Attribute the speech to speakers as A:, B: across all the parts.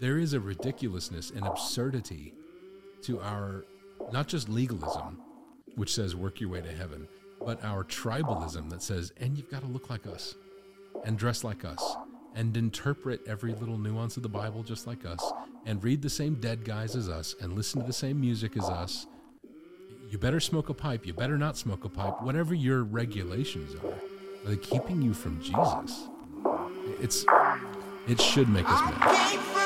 A: there is a ridiculousness and absurdity to our not just legalism, which says work your way to heaven, but our tribalism that says, and you've got to look like us and dress like us and interpret every little nuance of the Bible just like us and read the same dead guys as us and listen to the same music as us. You better smoke a pipe. You better not smoke a pipe. Whatever your regulations are, are they keeping you from Jesus? It's it should make us mad.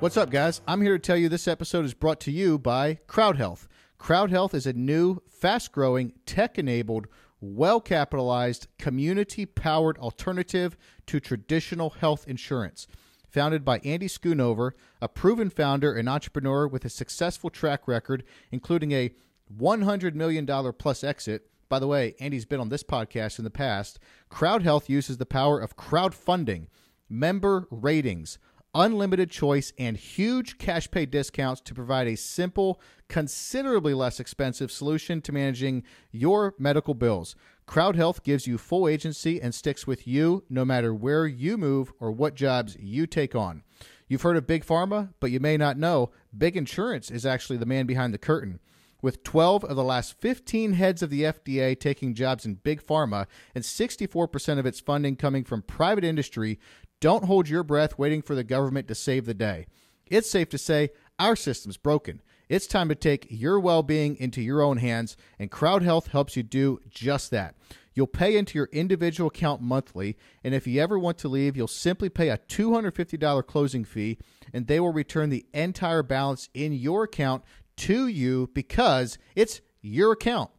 B: What's up, guys? I'm here to tell you this episode is brought to you by Crowd Health. Crowd Health is a new, fast growing, tech enabled, well capitalized, community powered alternative to traditional health insurance. Founded by Andy Schoonover, a proven founder and entrepreneur with a successful track record, including a $100 million plus exit. By the way, Andy's been on this podcast in the past. Crowd Health uses the power of crowdfunding, member ratings, unlimited choice, and huge cash pay discounts to provide a simple, considerably less expensive solution to managing your medical bills. Crowd Health gives you full agency and sticks with you no matter where you move or what jobs you take on. You've heard of Big Pharma, but you may not know Big Insurance is actually the man behind the curtain. With 12 of the last 15 heads of the FDA taking jobs in Big Pharma and 64% of its funding coming from private industry, don't hold your breath waiting for the government to save the day. It's safe to say our system's broken. It's time to take your well being into your own hands, and Crowd Health helps you do just that. You'll pay into your individual account monthly, and if you ever want to leave, you'll simply pay a $250 closing fee, and they will return the entire balance in your account to you because it's your account.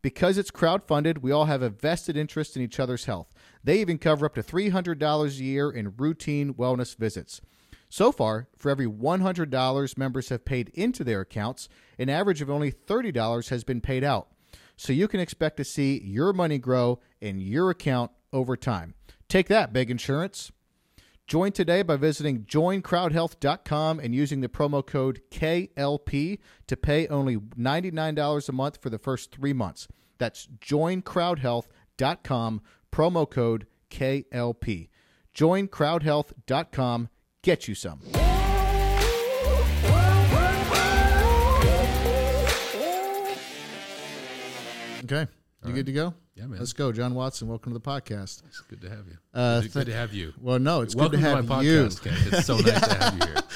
B: Because it's crowdfunded, we all have a vested interest in each other's health. They even cover up to $300 a year in routine wellness visits. So far, for every $100 members have paid into their accounts, an average of only $30 has been paid out. So you can expect to see your money grow in your account over time. Take that, big insurance. Join today by visiting joincrowdhealth.com and using the promo code KLP to pay only $99 a month for the first three months. That's joincrowdhealth.com, promo code KLP. Join Joincrowdhealth.com. Get you some. Okay. You good to go?
A: Yeah, man.
B: Let's go. Jon Watson, welcome to the podcast.
A: It's good to have you.
B: Uh,
A: good, good to have you.
B: Well, no, it's
A: Welcome
B: good to have
A: my
B: you.
A: podcast. It's so nice to have you here.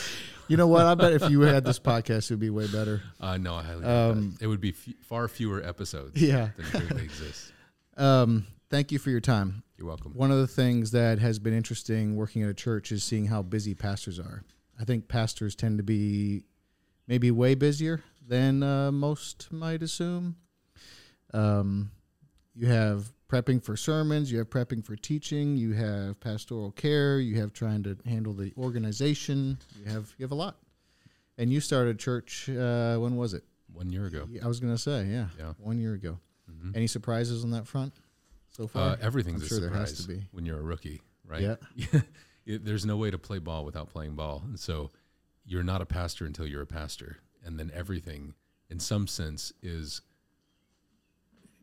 B: You know what? I bet if you had this podcast, it would be way better.
A: Uh, no, I highly doubt
B: Um,
A: that. It would be f- far fewer episodes
B: Yeah.
A: than currently exists.
B: Um, thank you for your time.
A: You're welcome.
B: One of the things that has been interesting working at a church is seeing how busy pastors are. I think pastors tend to be maybe way busier than uh, most might assume. Um, you have prepping for sermons, you have prepping for teaching, you have pastoral care, you have trying to handle the organization. You have you have a lot. And you started church. Uh, when was it?
A: One year ago.
B: I was going to say, yeah,
A: Yeah.
B: one year ago.
A: Mhm.
B: Any surprises on that front so far?
A: Uh, everything's
B: I'm
A: a
B: sure there
A: surprise
B: has to be.
A: when you're a rookie, right?
B: Yeah.
A: It- There's no way to play ball without playing ball. And so you're not a pastor until you're a pastor. And then everything, in some sense, is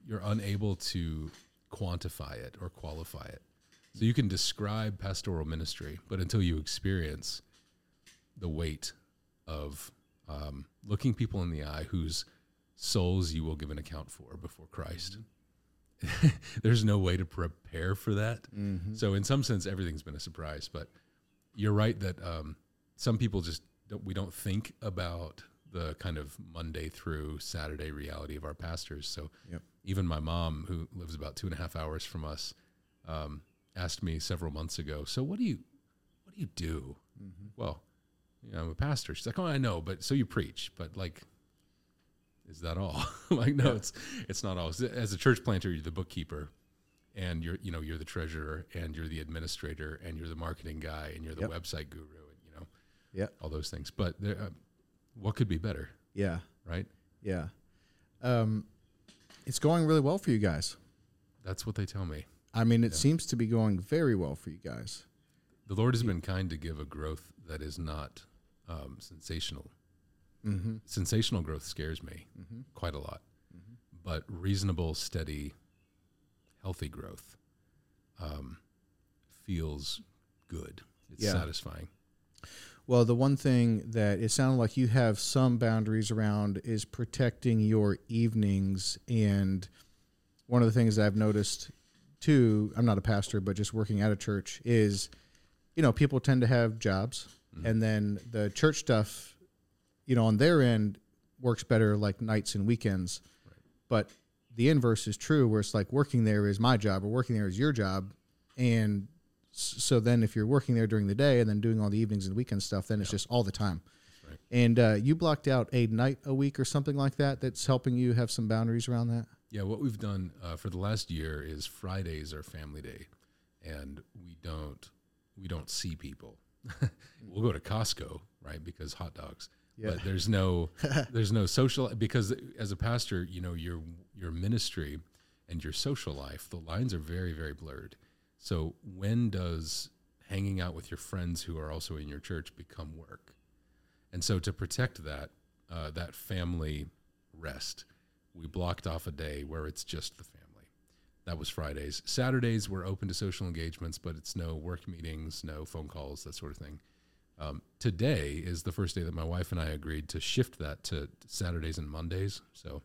A: you're unable to quantify it or qualify it. So you can describe pastoral ministry, but until you experience the weight of um, looking people in the eye whose souls you will give an account for before Christ, there's no way to prepare for that. So in some sense, everything's been a surprise. But you're right that um, some people just don't, we don't think about the kind of Monday through Saturday reality of our pastors. So
B: Yep.
A: even my mom, who lives about two and a half hours from us, um, asked me several months ago. So what do you what do you do? Well, you know, I'm a pastor. She's like, oh, I know, but so you preach, but like. Is that all? like, no, it's it's not all. As a church planter, you're the bookkeeper, and you're you know you're the treasurer and you're the administrator and you're the marketing guy and you're the
B: Yep.
A: website guru and you know
B: Yeah.
A: all those things but there, uh, what could be better
B: Yeah.
A: right
B: Yeah. Um, it's going really well for you guys.
A: That's what they tell me.
B: I mean, it seems to be going very well for you guys.
A: The Lord has been kind to give a growth that is not um, sensational.
B: Mm-hmm.
A: Sensational growth scares me
B: Mm-hmm.
A: quite a lot, but reasonable, steady, healthy growth um, feels good. It's
B: Yeah.
A: satisfying.
B: Well, the one thing that it sounded like you have some boundaries around is protecting your evenings. And one of the things that I've noticed too, I'm not a pastor, but just working at a church is, you know, people tend to have jobs and then the church stuff, you know, on their end works better like nights and weekends. But the inverse is true where it's like working there is my job or working there is your job. And so then if you're working there during the day and then doing all the evenings and weekend stuff, then it's just all the time.
A: right.
B: And uh, you blocked out a night a week or something like that. That's helping you have some boundaries around that.
A: Yeah, what we've done uh, for the last year is Fridays are family day, and we don't we don't see people. we'll go to Costco, right? Because hot dogs.
B: Yeah.
A: But there's no there's no social because as a pastor, you know your your ministry and your social life, the lines are very very blurred. So when does hanging out with your friends who are also in your church become work? And so to protect that uh, that family rest, we blocked off a day where it's just the family. That was Fridays. Saturdays we're open to social engagements, but it's no work meetings, no phone calls, that sort of thing. Um, today is the first day that my wife and I agreed to shift that to Saturdays and Mondays. So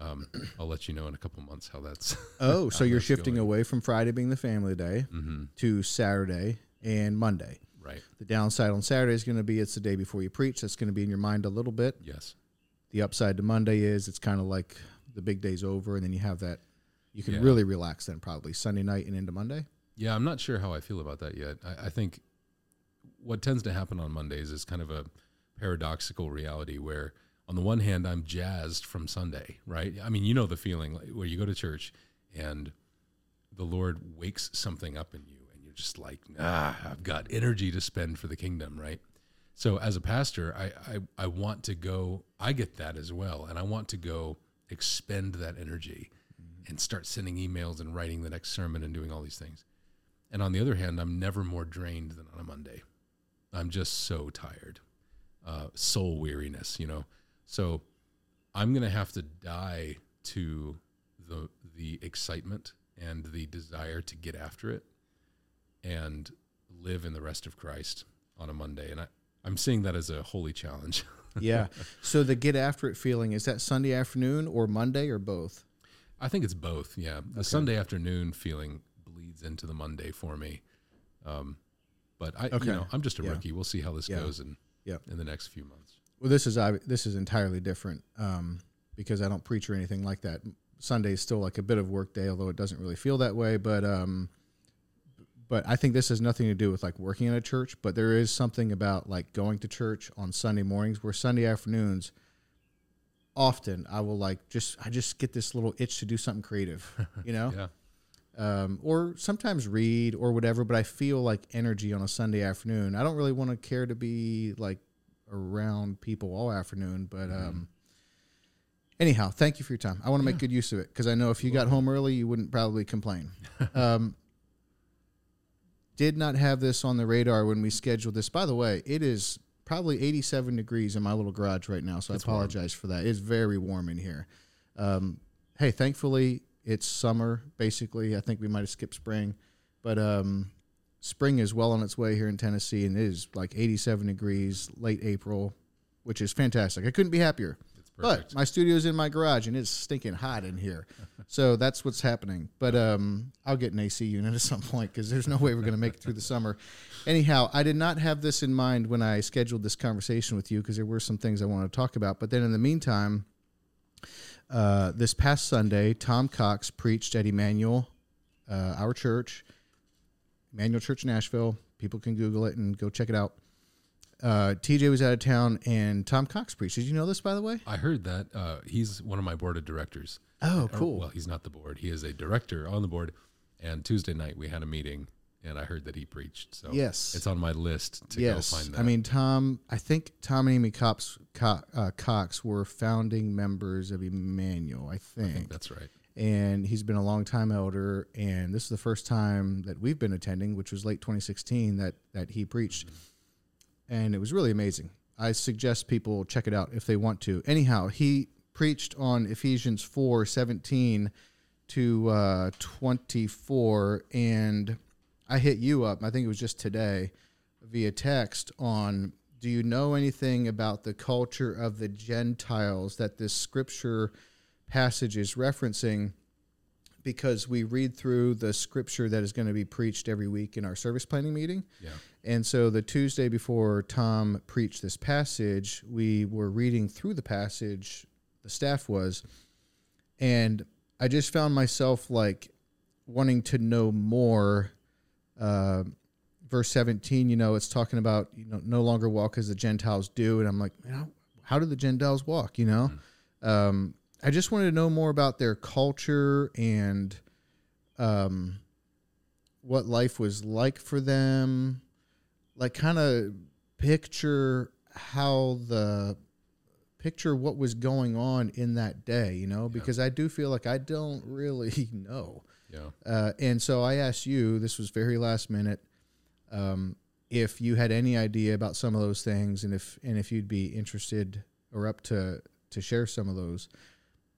A: um, I'll let you know in a couple months how that's.
B: Oh, so you're shifting
A: going.
B: away from Friday being the family day
A: hmm
B: to Saturday and Monday.
A: Right.
B: The downside on Saturday is going to be it's the day before you preach. That's going to be in your mind a little bit.
A: Yes.
B: The upside to Monday is it's kind of like the big day's over, and then you have that. You can
A: Yeah.
B: really relax then, probably Sunday night and into Monday.
A: Yeah, I'm not sure how I feel about that yet. I, I think what tends to happen on Mondays is kind of a paradoxical reality where, on the one hand, I'm jazzed from Sunday, right? I mean, you know the feeling where you go to church and the Lord wakes something up in you, and you're just like, ah, I've got energy to spend for the kingdom, right? So, as a pastor, I, I, I want to go, I get that as well, and I want to go expend that energy and start sending emails and writing the next sermon and doing all these things. And on the other hand, I'm never more drained than on a Monday. I'm just so tired, uh, soul weariness, you know. So I'm gonna have to die to the the excitement and the desire to get after it, and live in the rest of Christ on a Monday. And I, I'm seeing that as a holy challenge.
B: Yeah. so the get after it feeling is that Sunday afternoon or Monday or both?
A: I think it's both. Yeah, the Sunday afternoon feeling bleeds into the Monday for me. Um, but I,
B: Okay.
A: you know, I'm just a
B: Yeah.
A: rookie. We'll see how this
B: Yeah.
A: goes in
B: Yeah.
A: in the next few months.
B: Well, this is this is entirely different um, because I don't preach or anything like that. Sunday is still like a bit of work day, although it doesn't really feel that way. But um, but I think this has nothing to do with like working in a church. But there is something about like going to church on Sunday mornings, where Sunday afternoons, often I will like just I just get this little itch to do something creative, you know,
A: Yeah,
B: um, or sometimes read or whatever. But I feel like energy on a Sunday afternoon. I don't really want to care to be like around people all afternoon. But um, anyhow, thank you for your time. I want to make good use of it because I know if you got home early, you wouldn't probably complain. um, did not have this on the radar when we scheduled this. By the way, it is probably 87 degrees in my little garage right now, so
A: It's
B: I
A: warm.
B: apologize for that. It's very warm in here. Um, hey, thankfully it's summer. Basically, I think we might have skipped spring, but um, spring is well on its way here in Tennessee, and it is like 87 degrees, late April, which is fantastic. I couldn't be happier.
A: it's perfect.
B: But my studio's in my garage and it's stinking hot in here. so that's what's happening. But um, I'll get an AC unit at some point because there's no way we're going to make it through the summer. Anyhow, I did not have this in mind when I scheduled this conversation with you because there were some things I wanted to talk about. But then in the meantime, uh, this past Sunday, Tom Cox preached at Immanuel, uh, our church, Immanuel Church in Nashville. People can Google it and go check it out. Uh, TJ was out of town and Tom Cox preached. Did you know this, by the way?
A: I heard that uh, he's one of my board of directors.
B: Oh,
A: Or,
B: cool.
A: well, he's not the board. He is a director on the board. And Tuesday night we had a meeting, and I heard that he preached. So
B: Yes.
A: it's on my list to
B: yes.
A: go find that.
B: I mean, Tom, I think Tom and Amy Cox, Co- uh, Cox were founding members of Immanuel, I think.
A: I think that's right.
B: and he's been a long time elder. And this is the first time that we've been attending, which was late 2016 that that he preached, and it was really amazing. I suggest people check it out if they want to. Anyhow, he preached on Ephesians 4 17 to uh, 24, and I hit you up, I think it was just today, via text on do you know anything about the culture of the Gentiles that this scripture passage is referencing? Because we read through the scripture that is going to be preached every week in our service planning meeting.
A: Yeah.
B: And so the Tuesday before Tom preached this passage, we were reading through the passage, the staff was, and I just found myself like wanting to know more. Uh, verse 17, you know, it's talking about, you know, no longer walk as the Gentiles do. And I'm like, you know, how do the Gentiles walk, you know? Um, I just wanted to know more about their culture and um, what life was like for them. Like, kind of picture how the picture what was going on in that day, you know, because I do feel like I don't really know.
A: Yeah.
B: Uh, and so I asked you, this was very last minute, um, if you had any idea about some of those things and if and if you'd be interested or up to to share some of those.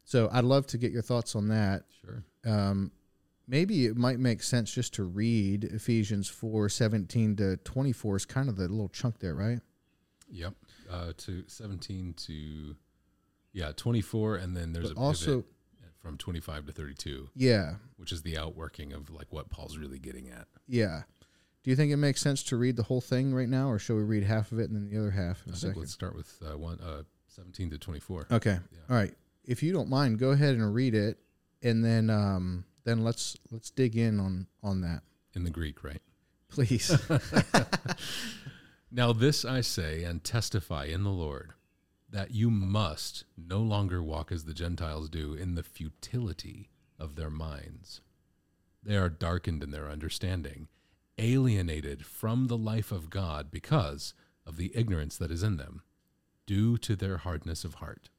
B: So I'd love to get your thoughts on that.
A: Sure.
B: Um, maybe it might make sense just to read Ephesians 4 17 to 24 is kind of the little chunk there, right?
A: Yep. Uh, to 17 to, yeah, 24. And then there's
B: also,
A: pivot from 25 to 32,
B: yeah,
A: which is the outworking of like what Paul's really getting at.
B: yeah. Do you think it makes sense to read the whole thing right now, or shall we read half of it and then the other half in
A: I
B: a
A: think
B: second?
A: let's start with uh, one, uh, 17 to 24.
B: Okay.
A: Yeah.
B: All right. If you don't mind, go ahead and read it, and then um, then let's let's dig in on on that,
A: In the Greek, right?
B: please.
A: Now, this I say and testify in the Lord that you must no longer walk as the Gentiles do in the futility of their minds. They are darkened in their understanding, alienated from the life of God because of the ignorance that is in them, due to their hardness of heart.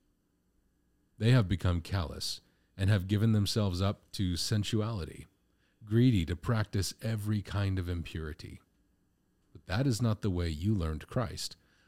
A: They have become callous and have given themselves up to sensuality, greedy to practice every kind of impurity. But that is not the way you learned Christ,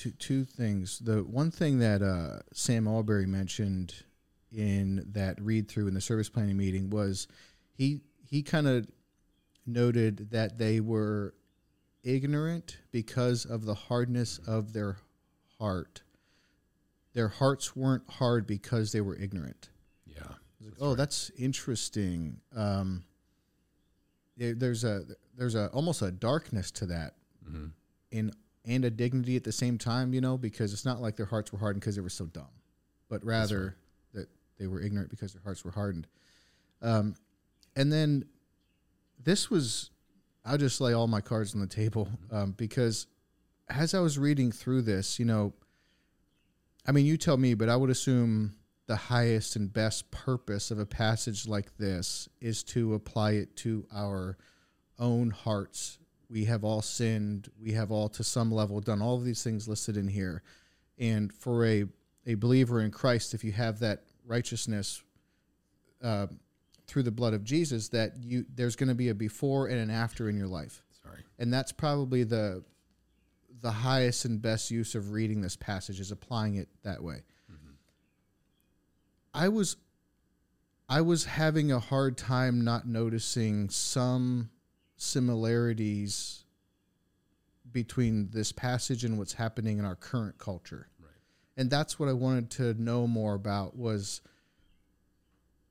B: two two things. The one thing that uh, Sam Allberry mentioned in that read through in the service planning meeting was he he kind of noted that they were ignorant because of the hardness of their heart. Their hearts weren't hard because they were ignorant.
A: Yeah.
B: Like,
A: That's
B: oh,
A: right.
B: that's interesting. Um, there- there's a there's a almost a darkness to that,
A: hmm
B: and and a dignity at the same time. You know, because it's not like their hearts were hardened because they were so dumb, but rather that they were ignorant because their hearts were hardened. Um, and then this was, I'll just lay all my cards on the table um, because as I was reading through this, you know, I mean, you tell me, but I would assume the highest and best purpose of a passage like this is to apply it to our own hearts. We have all sinned. We have all, to some level, done all of these things listed in here. And for a, a believer in Christ, if you have that righteousness uh, through the blood of Jesus, that you there's going to be a before and an after in your life
A: Sorry.
B: and that's probably the the highest and best use of reading this passage is applying it that way. I was I was having a hard time not noticing some similarities between this passage and what's happening in our current culture.
A: Right.
B: And that's what I wanted to know more about was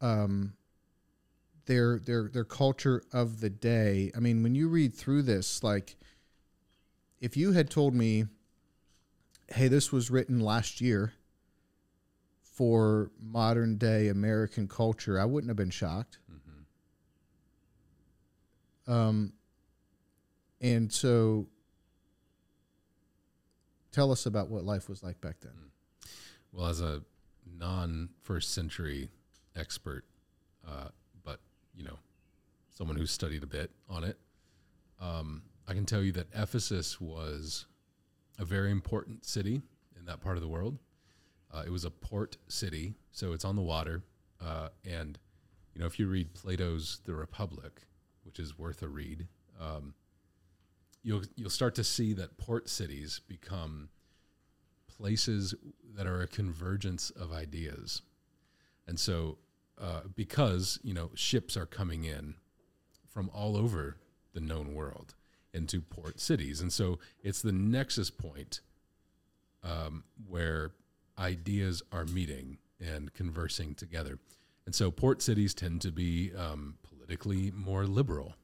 B: um their their their culture of the day. I mean, when you read through this like if you had told me hey, this was written last year for modern day American culture, I wouldn't have been shocked. Um, and so, tell us about what life was like back then.
A: Well, as a non first century expert, uh, but you know, someone who's studied a bit on it, um, I can tell you that Ephesus was a very important city in that part of the world. Uh, it was a port city, so it's on the water. Uh, and you know, if you read Plato's *The Republic*, which is worth a read, um, you'll you'll start to see that port cities become places that are a convergence of ideas. And so, uh, because you know ships are coming in from all over the known world into port cities, and so it's the nexus point um, where ideas are meeting and conversing together. And so, port cities tend to be um, politically more liberal.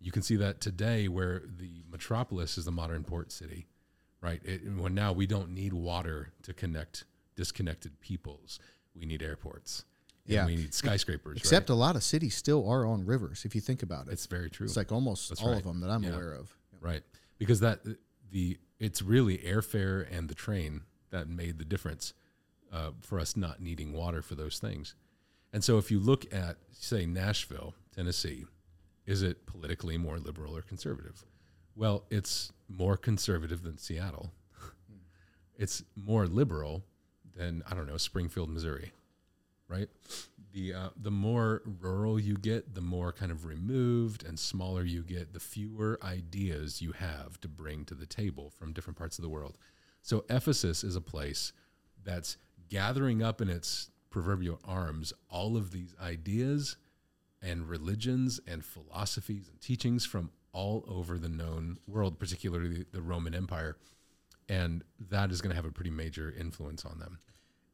A: You can see that today, where the metropolis is the modern port city right? It, when now we don't need water to connect disconnected peoples. We need airports. and
B: Yeah.
A: we need skyscrapers.
B: Except
A: right?
B: a lot of cities still are on rivers, if you think about it.
A: it's very true.
B: It's like almost
A: That's
B: all
A: right.
B: of them that I'm
A: Yeah.
B: aware of.
A: right because that the it's really airfare and the train that made the difference uh, for us not needing water for those things. And so, if you look at say Nashville, Tennessee, is it politically more liberal or conservative? Well, it's more conservative than Seattle. it's more liberal than I don't know Springfield, Missouri, right? The uh, the more rural you get, the more kind of removed and smaller you get, the fewer ideas you have to bring to the table from different parts of the world. So Ephesus is a place that's gathering up in its proverbial arms all of these ideas and religions and philosophies and teachings from all over the known world, particularly the Roman Empire. And that is going to have a pretty major influence on them.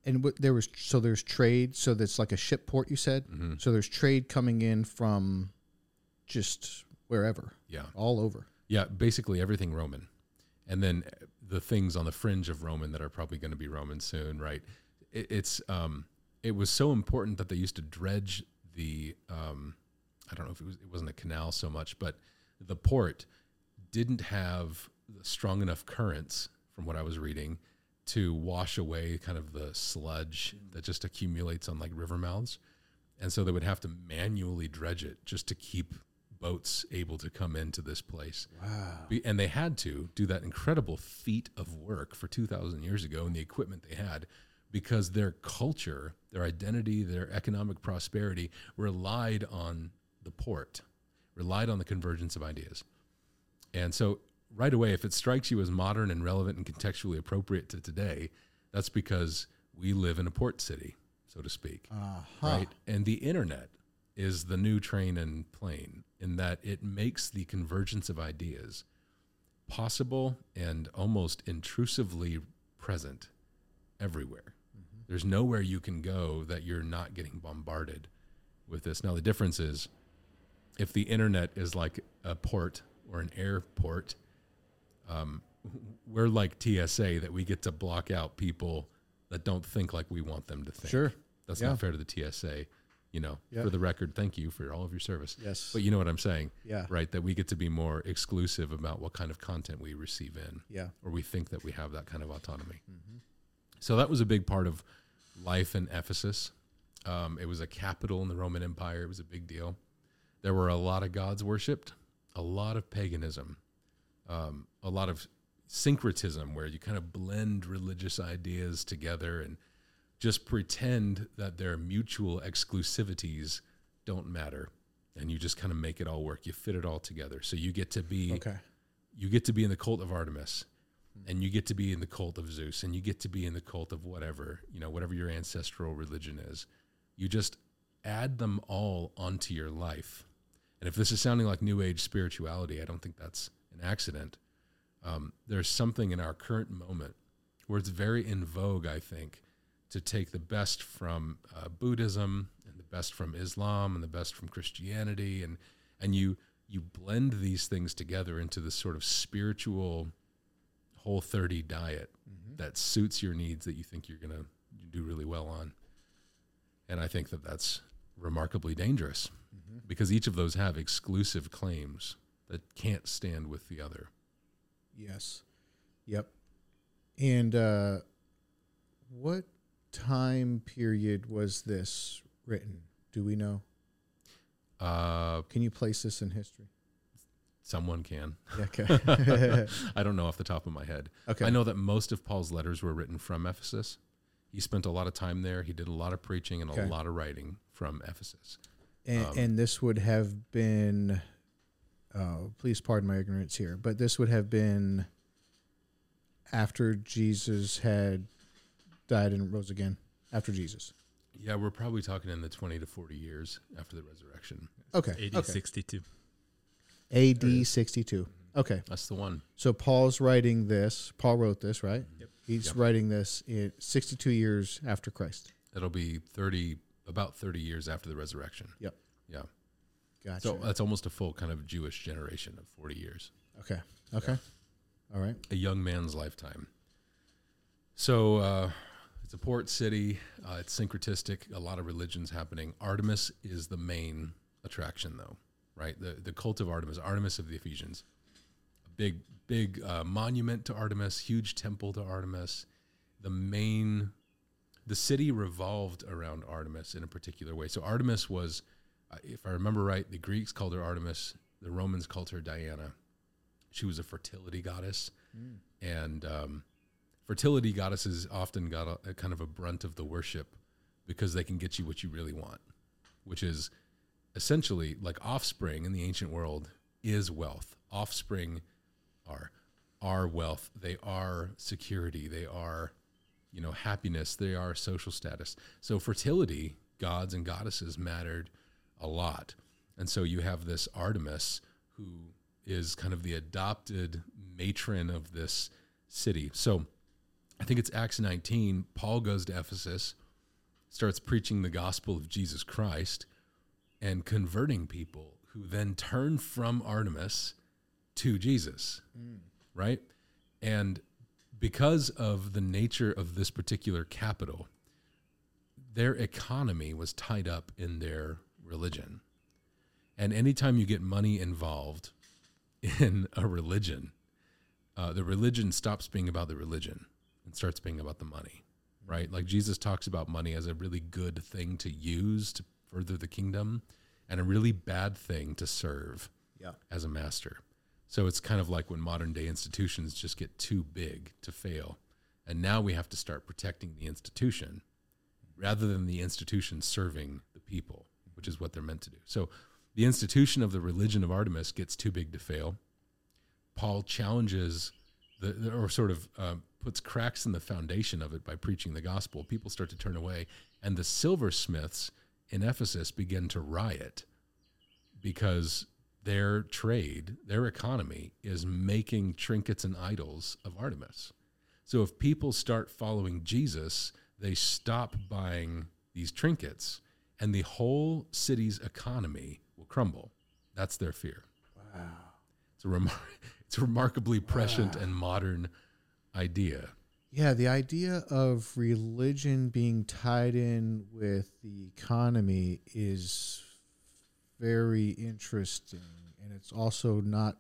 B: And what, there was so there's trade. So that's like a ship port. You said.
A: Mm-hmm.
B: So there's trade coming in from just wherever,
A: Yeah.
B: all over.
A: Yeah, basically everything Roman. And then the things on the fringe of Roman that are probably going to be Roman soon, right? It, it's um, it was so important that they used to dredge the um, I don't know if it was it wasn't a canal so much, but the port didn't have strong enough currents from what I was reading to wash away kind of the sludge that just accumulates on like river mouths. And so they would have to manually dredge it just to keep boats able to come into this place.
B: Wow.
A: And they had to do that incredible feat of work for 2,000 years ago and the equipment they had because their culture, their identity, their economic prosperity relied on the port, relied on the convergence of ideas. And so, right away, if it strikes you as modern and relevant and contextually appropriate to today, that's because we live in a port city, so to speak
B: Uh-huh.
A: right? And the internet is the new train and plane in that it makes the convergence of ideas possible and almost intrusively present everywhere. There's nowhere you can go that you're not getting bombarded with this. Now, the difference is if the internet is like a port or an airport, um, we're like TSA that we get to block out people that don't think like we want them to think.
B: Sure.
A: That's
B: Yeah.
A: not fair to the TSA. You know,
B: Yeah.
A: for the record, thank you for all of your service.
B: Yes.
A: But you know what I'm saying,
B: yeah.
A: right? That we get to be more exclusive about what kind of content we receive in,
B: Yeah.
A: or we think that we have that kind of autonomy.
B: Mm-hmm.
A: So that was a big part of life in Ephesus. Um, it was a capital in the Roman Empire. It was a big deal. There were a lot of gods worshipped, a lot of paganism, um, a lot of syncretism, where you kind of blend religious ideas together and just pretend that their mutual exclusivities don't matter, and you just kind of make it all work. You fit it all together, so you get to be
B: Okay.
A: you get to be in the cult of Artemis and you get to be in the cult of Zeus and you get to be in the cult of whatever, you know, whatever your ancestral religion is. You just add them all onto your life. And if this is sounding like new age spirituality, I don't think that's an accident. Um, there's something in our current moment where it's very in vogue, I think, to take the best from uh, Buddhism and the best from Islam and the best from Christianity, and and you you blend these things together into this sort of spiritual whole 30 diet that suits your needs that you think you're going to do really well on. And I think that that's remarkably dangerous because each of those have exclusive claims that can't stand with the other.
B: Yes. Yep. And uh, what time period was this written? Do we know?
A: Uh,
B: Can you place this in history?
A: Someone can.
B: Yeah, Okay.
A: I don't know off the top of my head.
B: okay.
A: I know that most of Paul's letters were written from Ephesus. He spent a lot of time there. He did a lot of preaching and
B: Okay.
A: a lot of writing from Ephesus.
B: And,
A: um,
B: and this would have been, oh, please pardon my ignorance here, but this would have been after Jesus had died and rose again. After Jesus.
A: Yeah, we're probably talking in the 20 to 40 years after the resurrection.
B: Okay.
C: AD
B: okay.
C: 62.
B: AD 62. Okay.
A: That's the one.
B: So Paul's writing this. Paul wrote this, right?
C: Yep.
B: He's
A: Yep.
B: writing this in 62 years after Christ.
A: It'll be 30, about 30 years after the resurrection.
B: Yep.
A: Yeah.
B: Gotcha.
A: So that's almost a full kind of Jewish generation of 40 years,
B: okay. Okay. All right.
A: a young man's lifetime. So uh, it's a port city. Uh, it's syncretistic. A lot of religions happening. Artemis is the main attraction, though, right? The the cult of Artemis, Artemis of the Ephesians, a big big uh, monument to Artemis, huge temple to Artemis. The main, the city revolved around Artemis in a particular way. So Artemis was, uh, if I remember right, the Greeks called her Artemis. The Romans called her Diana. She was a fertility goddess, and um, fertility goddesses often got a, a kind of a brunt of the worship because they can get you what you really want, which is essentially like offspring in the ancient world is wealth. Offspring are are wealth. They are security. They are, you know, happiness. They are social status. So fertility, gods and goddesses mattered a lot. And so you have this Artemis who is kind of the adopted matron of this city. So I think it's Acts 19. Paul goes to Ephesus, starts preaching the gospel of Jesus Christ and converting people who then turn from Artemis to Jesus, right? And because of the nature of this particular capital, their economy was tied up in their religion. And anytime you get money involved in a religion, uh, the religion stops being about the religion and starts being about the money, right? Like Jesus talks about money as a really good thing to use to further the kingdom and a really bad thing to serve
B: Yeah.
A: as a master. So it's kind of like when modern day institutions just get too big to fail. And now we have to start protecting the institution rather than the institution serving the people, which is what they're meant to do. So the institution of the religion of Artemis gets too big to fail. Paul challenges the, or sort of uh, puts cracks in the foundation of it by preaching the gospel. People start to turn away, and the silversmiths in Ephesus begin to riot because their trade, their economy is making trinkets and idols of Artemis. So if people start following Jesus, they stop buying these trinkets and the whole city's economy will crumble. That's their fear. Wow. It's a, remar- it's a remarkably prescient and modern idea.
B: Yeah, the idea of religion being tied in with the economy is very interesting and it's also not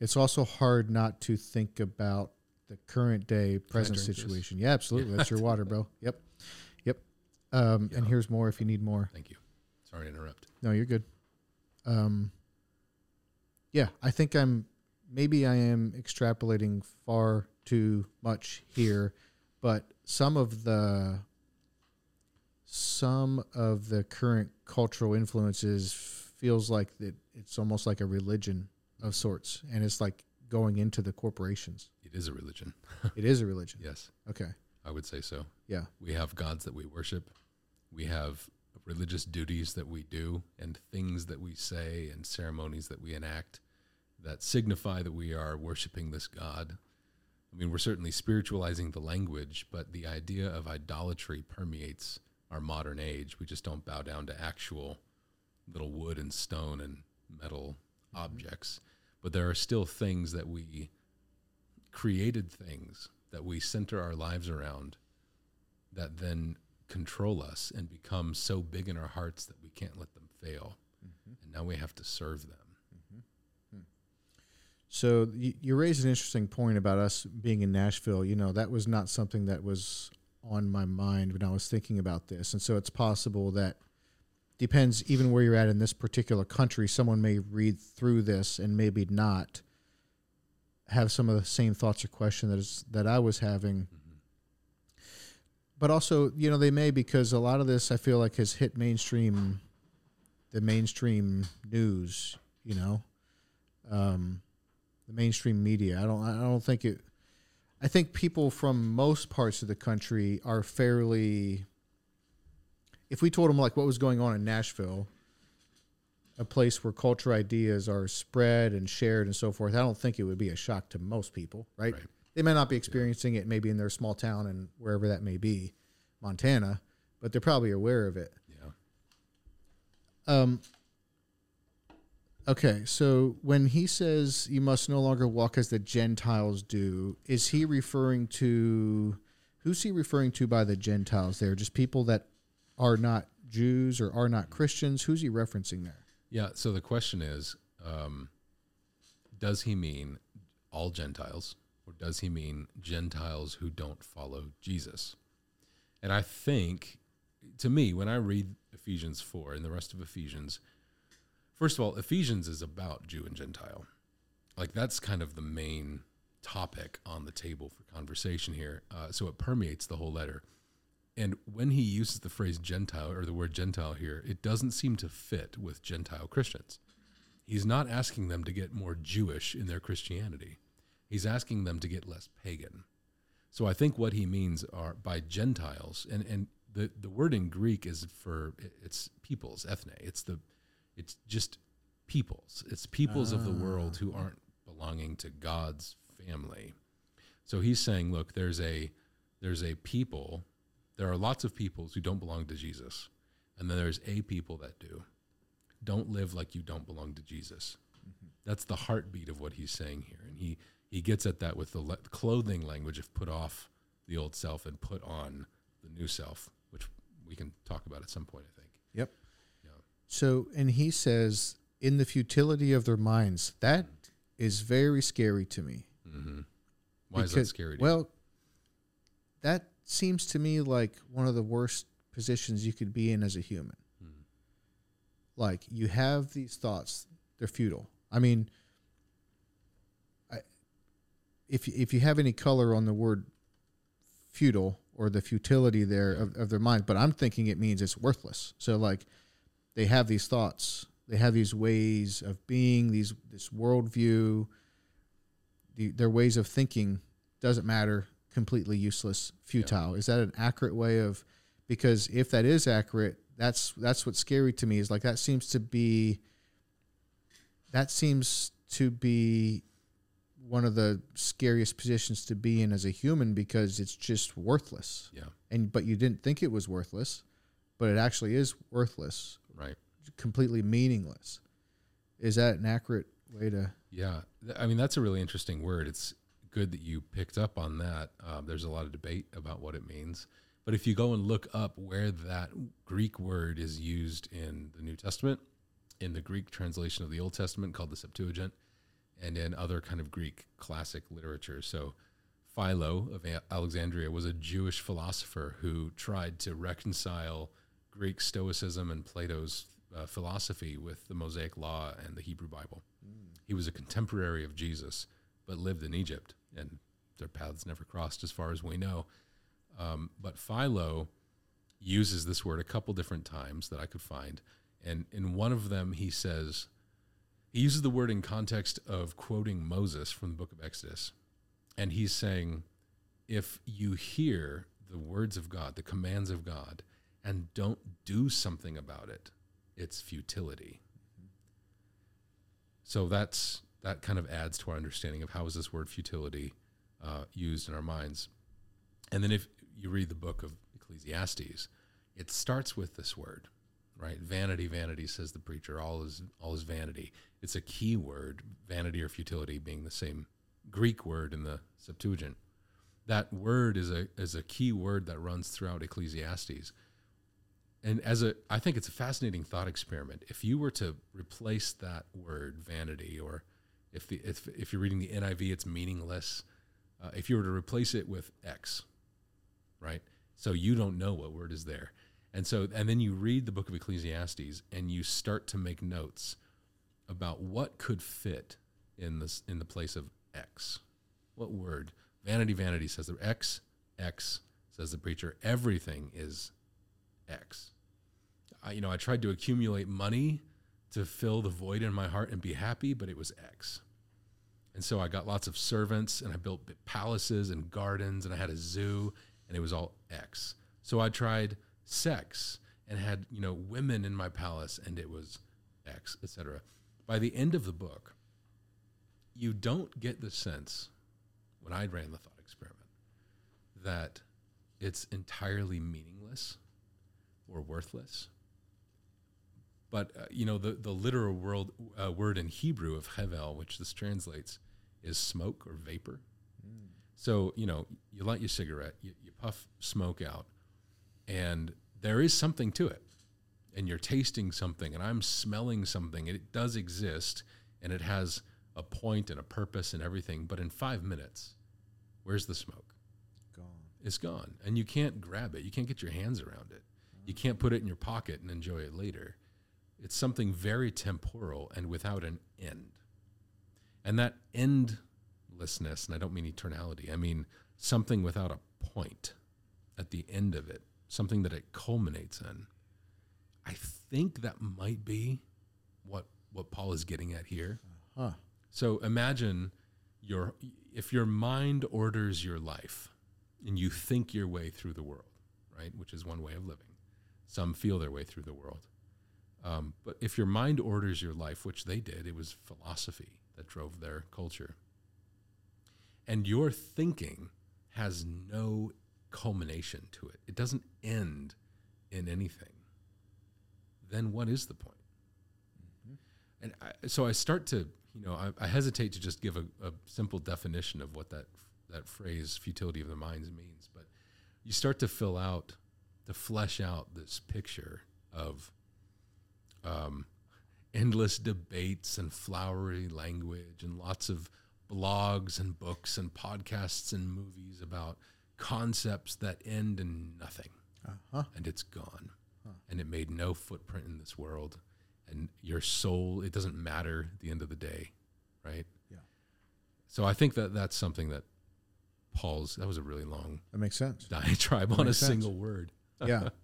B: it's also hard not to think about the current day present
A: drink this?
B: situation. Yeah, absolutely. That's your water, bro. Yep. Yep. Um, and here's more if you need more.
A: Thank you. Sorry to interrupt.
B: No, you're good. Um, yeah, I think I'm maybe I am extrapolating far too much here, but some of the some of the current cultural influences feels like that it's almost like a religion of sorts, and it's like going into the corporations.
A: It is a religion.
B: It is a religion.
A: Yes,
B: Okay.
A: I would say so.
B: Yeah.
A: We have gods that we worship. We have religious duties that we do and things that we say and ceremonies that we enact that signify that we are worshiping this God. I mean, we're certainly spiritualizing the language, but the idea of idolatry permeates our modern age. We just don't bow down to actual little wood and stone and metal mm-hmm. objects. But there are still things that we created things that we center our lives around that then control us and become so big in our hearts that we can't let them fail. Mm-hmm. And now we have to serve them.
B: So you, you raised an interesting point about us being in Nashville. You know, that was not something that was on my mind when I was thinking about this, and so it's possible that depends even where you're at in this particular country. Someone may read through this and maybe not have some of the same thoughts or questions that is that I was having. But also, you know, they may because a lot of this I feel like has hit mainstream, the mainstream news. You know, um, the mainstream media. I don't. I don't think it. I think people from most parts of the country are fairly. If we told them like what was going on in Nashville, a place where culture ideas are spread and shared and so forth, I don't think it would be a shock to most people, right?
A: Right.
B: They may not be experiencing it maybe in their small town and wherever that may be, Montana, but they're probably aware of it.
A: Yeah.
B: Um, okay, so when he says you must no longer walk as the Gentiles do, is he referring to who's he referring to by the Gentiles there? Just people that are not Jews or are not Christians? Who's he referencing there?
A: Yeah. So the question is, um, does he mean all Gentiles, or does he mean Gentiles who don't follow Jesus? And I think, to me, when I read Ephesians four and the rest of Ephesians, first of all, Ephesians is about Jew and Gentile. Like that's kind of the main topic on the table for conversation here. Uh, so it permeates the whole letter. And when he uses the phrase Gentile or the word Gentile here, it doesn't seem to fit with Gentile Christians. He's not asking them to get more Jewish in their Christianity. He's asking them to get less pagan. So I think what he means are by Gentiles, and, and the, the word in Greek is for it's peoples, ethne. It's the it's just peoples. It's peoples of the ah. world who aren't belonging to God's family. So he's saying, look, there's a there's a people, there are lots of peoples who don't belong to Jesus, and then there's a people that do. Don't live like you don't belong to Jesus. Mm-hmm. That's the heartbeat of what he's saying here, and he he gets at that with the le- clothing language of put off the old self and put on the new self, which we can talk about at some point. I think.
B: Yep.
A: Yeah.
B: So, and he says, in the futility of their minds, that is very scary to me.
A: hmm Why is that scary? to you?
B: Well, that seems to me like one of the worst positions you could be in as a human.
A: Hmm.
B: Like you have these thoughts, they're futile. I mean, I, if you- if you have any color on the word futile or the futility there of, of their mind, but I'm thinking it means it's worthless. So like they have these thoughts, they have these ways of being, these this worldview, the, their ways of thinking doesn't matter, completely useless, futile. Is that an accurate way of? Because if that is accurate, that's that's what's scary to me. Is like that seems to be. That seems to be one of the scariest positions to be in as a human because it's just worthless.
A: yeah,
B: And but you didn't think it was worthless, but it actually is worthless,
A: right.
B: completely meaningless. Is that an accurate way to?
A: Yeah, I mean that's a really interesting word. It's good that you picked up on that. Um, there's a lot of debate about what it means, but if you go and look up where that Greek word is used in the New Testament, in the Greek translation of the Old Testament called the Septuagint, and in other kind of Greek classic literature, so Philo of Alexandria was a Jewish philosopher who tried to reconcile Greek Stoicism and Plato's uh, philosophy with the Mosaic Law and the Hebrew Bible. He was a contemporary of Jesus, but lived in Egypt, and their paths never crossed, as far as we know. Um, but Philo uses this word a couple different times that I could find, and in one of them he says he uses the word in context of quoting Moses from the book of Exodus, and he's saying, if you hear the words of God, the commands of God, and don't do something about it, it's futility. So that's that kind of adds to our understanding of how is this word futility uh, used in our minds. And then if you read the book of Ecclesiastes, it starts with this word, right? Vanity, vanity, says the preacher. All is all is vanity. It's a key word, vanity or futility being the same Greek word in the Septuagint. That word is a is a key word that runs throughout Ecclesiastes. And as a I think it's a fascinating thought experiment. If you were to replace that word vanity or If the if if you're reading the NIV, it's meaningless. Uh, if you were to replace it with X, right? So you don't know what word is there, and so and then you read the book of Ecclesiastes and you start to make notes about what could fit in this in the place of X. What word? Vanity, vanity says the X, X says the preacher. Everything is X. I, you know, I tried to accumulate money to fill the void in my heart and be happy, but it was X. And so I got lots of servants and I built palaces and gardens and I had a zoo and it was all X. So I tried sex and had, you know, women in my palace and it was X, etc. By the end of the book, you don't get the sense when I ran the thought experiment that it's entirely meaningless or worthless. But uh, you know the the literal world, uh, word in Hebrew of hevel, which this translates, is smoke or vapor. Mm. So you know you light your cigarette, you, you puff smoke out, and there is something to it, and you're tasting something, and I'm smelling something, and it does exist, and it has a point and a purpose and everything. But in five minutes, where's the smoke?
B: Gone.
A: It's gone, and you can't grab it. You can't get your hands around it. You can't put it in your pocket and enjoy it later. It's something very temporal and without an end. And that endlessness, and I don't mean eternality, I mean something without a point at the end of it, something that it culminates in. I think that might be what what Paul is getting at here.
B: Huh.
A: So imagine your if your mind orders your life and you think your way through the world, right, which is one way of living. Some feel their way through the world. Um, but if your mind orders your life, which they did, it was philosophy that drove their culture. And your thinking has no culmination to it, it doesn't end in anything. Then what is the point? Mm-hmm. And I, so I start to, you know, I, I hesitate to just give a, a simple definition of what that that phrase "futility of the minds" means, but you start to fill out to flesh out this picture of um, endless debates and flowery language and lots of blogs and books and podcasts and movies about concepts that end in nothing. Uh-huh. And it's gone. Huh. And it made no footprint in this world. And your soul, it doesn't matter at the end of the day, right?
B: Yeah.
A: So I think that that's something that Paul's, that was a really long
B: that makes sense.
A: diatribe that on a sense. single word
B: yeah.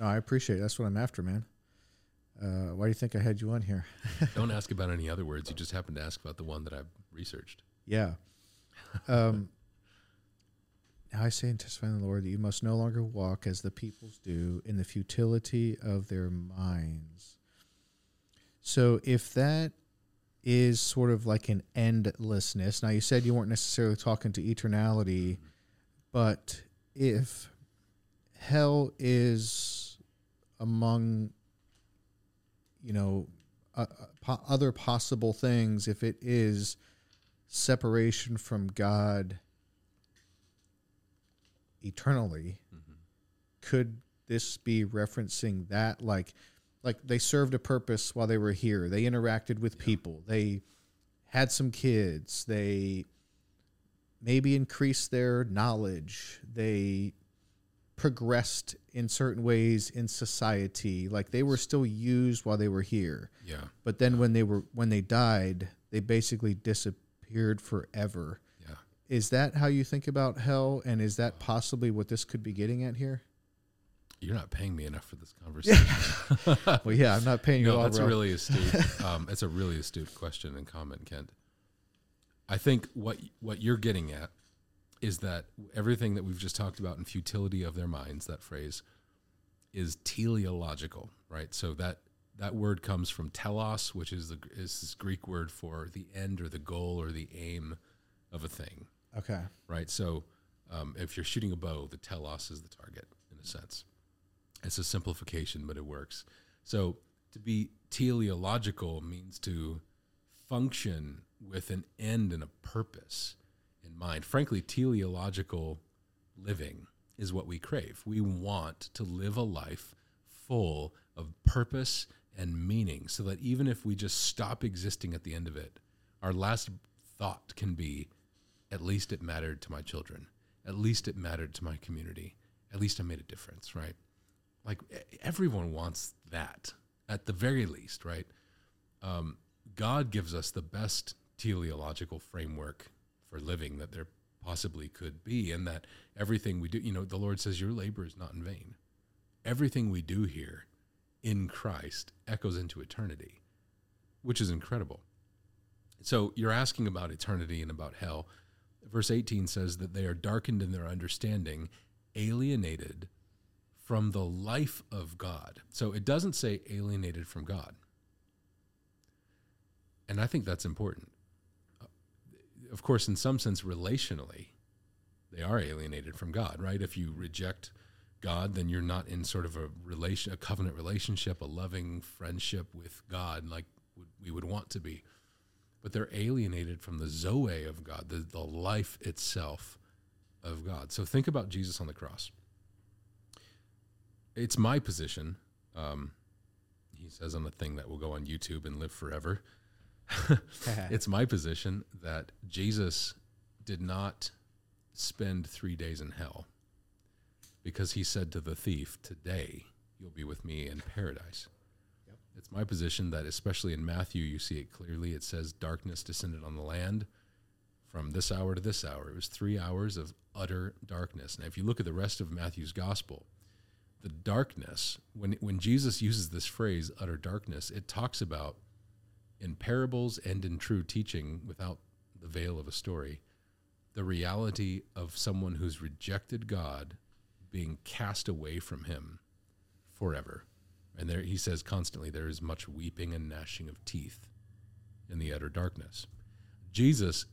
B: No, I appreciate it. That's what I'm after, man. Uh, why do you think I had you on here?
A: Don't ask about any other words. You just happen to ask about the one that I've researched.
B: Yeah. Um, now I say and testify in the Lord that you must no longer walk as the peoples do in the futility of their minds. So if that is sort of like an endlessness, now you said you weren't necessarily talking to eternality, mm-hmm. but if hell is among you know uh, po- other possible things if it is separation from god eternally. Mm-hmm. could this be referencing that? Like like they served a purpose while they were here. They interacted with yeah. people. They had some kids. They maybe increased their knowledge. They progressed in certain ways in society. Like they were still used while they were here.
A: Yeah.
B: But then when they were when they died, they basically disappeared forever.
A: Yeah.
B: Is that how you think about hell and is that possibly what this could be getting at here?
A: You're not paying me enough for this conversation.
B: well, yeah, I'm not paying you. No,
A: that's really astute. Um, it's a really astute question and comment, Kent. I think what what you're getting at is that everything that we've just talked about in futility of their minds, that phrase, is teleological, right? So that that word comes from telos, which is the is this Greek word for the end or the goal or the aim of a thing.
B: Okay.
A: Right. So um, if you're shooting a bow, the telos is the target in a sense. It's a simplification, but it works. So to be teleological means to function with an end and a purpose in mind. Frankly, teleological living is what we crave. We want to live a life full of purpose and meaning so that even if we just stop existing at the end of it, Our last thought can be, at least it mattered to my children. At least it mattered to my community. At least I made a difference, right? Like everyone wants that at the very least, right? Um, God gives us the best teleological framework for living that there possibly could be, and that everything we do, you know, the Lord says, Your labor is not in vain. Everything we do here in Christ echoes into eternity, which is incredible. So you're asking about eternity and about hell. Verse 18 says that they are darkened in their understanding, alienated from the life of God. So it doesn't say alienated from God. And I think that's important. Of course, in some sense, relationally, they are alienated from God, right? If you reject God, then you're not in sort of a relation, a covenant relationship, a loving friendship with God, like we would want to be. But they're alienated from the Zoe of God, the, the life itself of God. So think about Jesus on the cross. It's my position. Um, he says on the thing that will go on YouTube and live forever. it's my position that Jesus did not spend three days in hell because he said to the thief, Today you'll be with me in paradise. It's my position that, especially in Matthew, you see it clearly. It says, Darkness descended on the land from this hour to this hour. It was three hours of utter darkness. Now, if you look at the rest of Matthew's gospel, the darkness, when, when Jesus uses this phrase, utter darkness, it talks about in parables and in true teaching without the veil of a story, the reality of someone who's rejected God being cast away from him forever. And there he says constantly there is much weeping and gnashing of teeth in the utter darkness. Jesus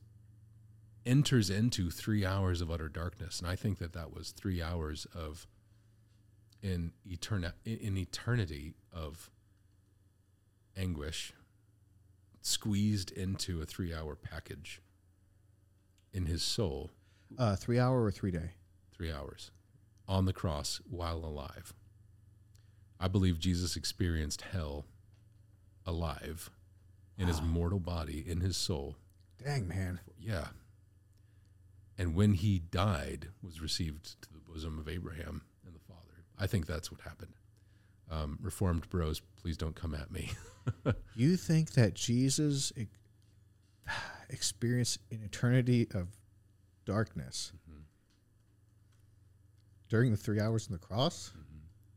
A: enters into 3 hours of utter darkness, and I think that that was 3 hours of in eterna- in eternity of anguish squeezed into a 3-hour package in his soul
B: Uh, three hour or three day?
A: three hours on the cross while alive. I believe Jesus experienced hell alive in his mortal body, in his soul.
B: Dang, man.
A: Yeah. And when he died, was received to the bosom of Abraham and the Father. I think that's what happened. Um, Reformed bros, please don't come at me.
B: You think that Jesus e- experienced an eternity of darkness during the three hours on the cross?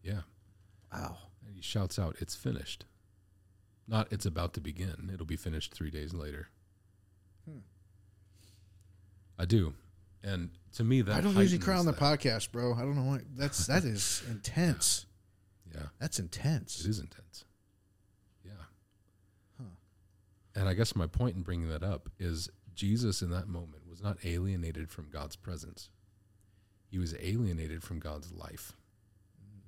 A: yeah.
B: Wow.
A: And he shouts out, It's finished. Not, it's about to begin. It'll be finished three days later.
B: Hmm.
A: I do. And to me, that
B: I don't usually cry on the
A: that.
B: podcast, bro. I don't know why. That's that is intense.
A: Yeah.
B: That's intense.
A: It is intense. Yeah.
B: Huh.
A: And I guess my point in bringing that up is Jesus in that moment was not alienated from God's presence. He was alienated from God's life. Hmm.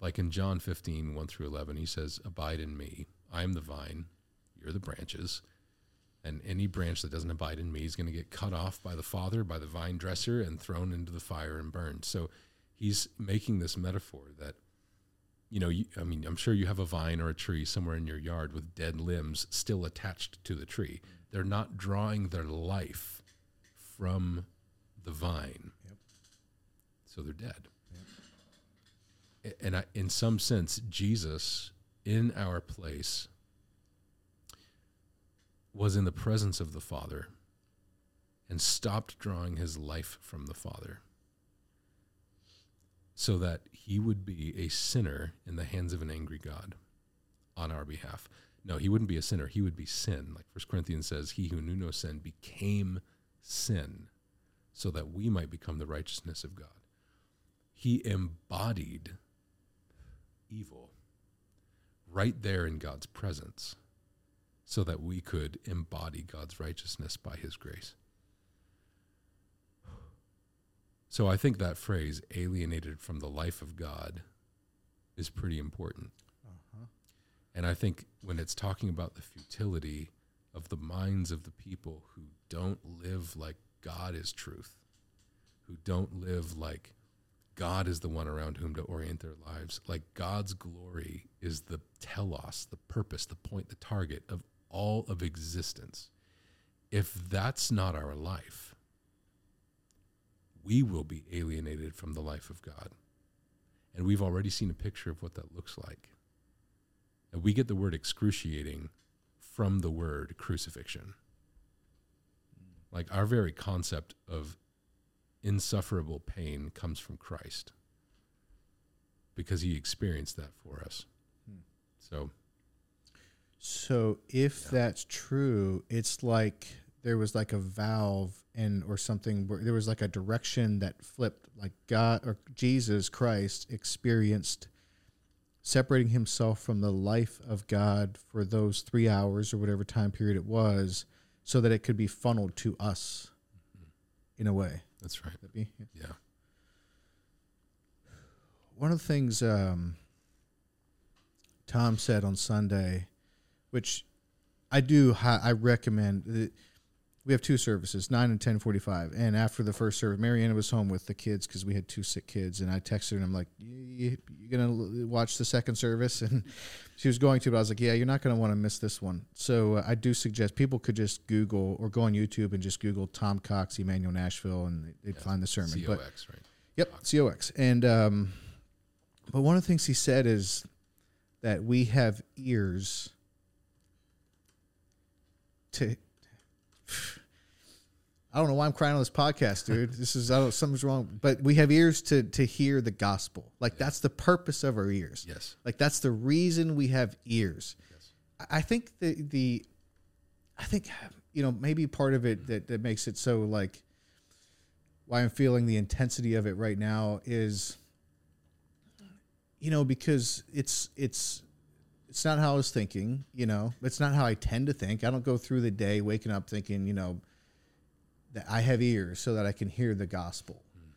A: Like in John 15, 1 through 11, he says, Abide in me. I am the vine, you're the branches. And any branch that doesn't abide in me is going to get cut off by the Father, by the vine dresser, and thrown into the fire and burned. So he's making this metaphor that you know, you, I mean, I'm sure you have a vine or a tree somewhere in your yard with dead limbs still attached to the tree. They're not drawing their life from the vine.
B: Yep.
A: So they're dead. A- And I, in some sense, Jesus in our place was in the presence of the Father and stopped drawing his life from the Father so that he would be a sinner in the hands of an angry God on our behalf. No, he wouldn't be a sinner. He would be sin. Like First Corinthians says, he who knew no sin became sin so that we might become the righteousness of God. He embodied evil right there in God's presence so that we could embody God's righteousness by his grace. So I think that phrase, alienated from the life of God, is pretty important.
B: Uh-huh.
A: And I think when it's talking about the futility of the minds of the people who don't live like God is truth, who don't live like God is the one around whom to orient their lives, like God's glory is the telos, the purpose, the point, the target of all of existence. If that's not our life, we will be alienated from the life of God. And we've already seen a picture of what that looks like. And we get the word excruciating from the word crucifixion. Like our very concept of insufferable pain comes from Christ because he experienced that for us. Hmm. So,
B: So if
A: Yeah.
B: that's true, it's like there was like a valve and or something where there was like a direction that flipped like God or Jesus Christ experienced separating himself from the life of God for those 3 hours or whatever time period it was so that it could be funneled to us in a way.
A: that's right.
B: That be? Yeah.
A: Yeah.
B: one of the things um, Tom said on Sunday, which I do, I recommend. That we have two services, nine and ten forty-five, and after the first service, Mariana was home with the kids because we had two sick kids, and I texted her and I'm like, "You are gonna l- watch the second service?" And she was going to, but I was like, "Yeah, you're not gonna want to miss this one." So uh, I do suggest people could just Google or go on YouTube and just Google Tom Cox Immanuel Nashville, and they'd
A: Yeah.
B: find the sermon. But
A: COX, right?
B: Yep, COX. And um, but one of the things he said is that we have ears to. I don't know why I'm crying on this podcast, dude. This is I don't, something's wrong, but we have ears to to hear the gospel. Like that's the purpose of our ears.
A: Yes.
B: Like that's the reason we have ears.
A: Yes.
B: I- I think the the I think you know maybe part of it mm-hmm. that that makes it so like why I'm feeling the intensity of it right now is you know because it's it's it's not how I was thinking, you know. It's not how I tend to think. I don't go through the day waking up thinking, you know, that I have ears so that I can hear the gospel. Hmm.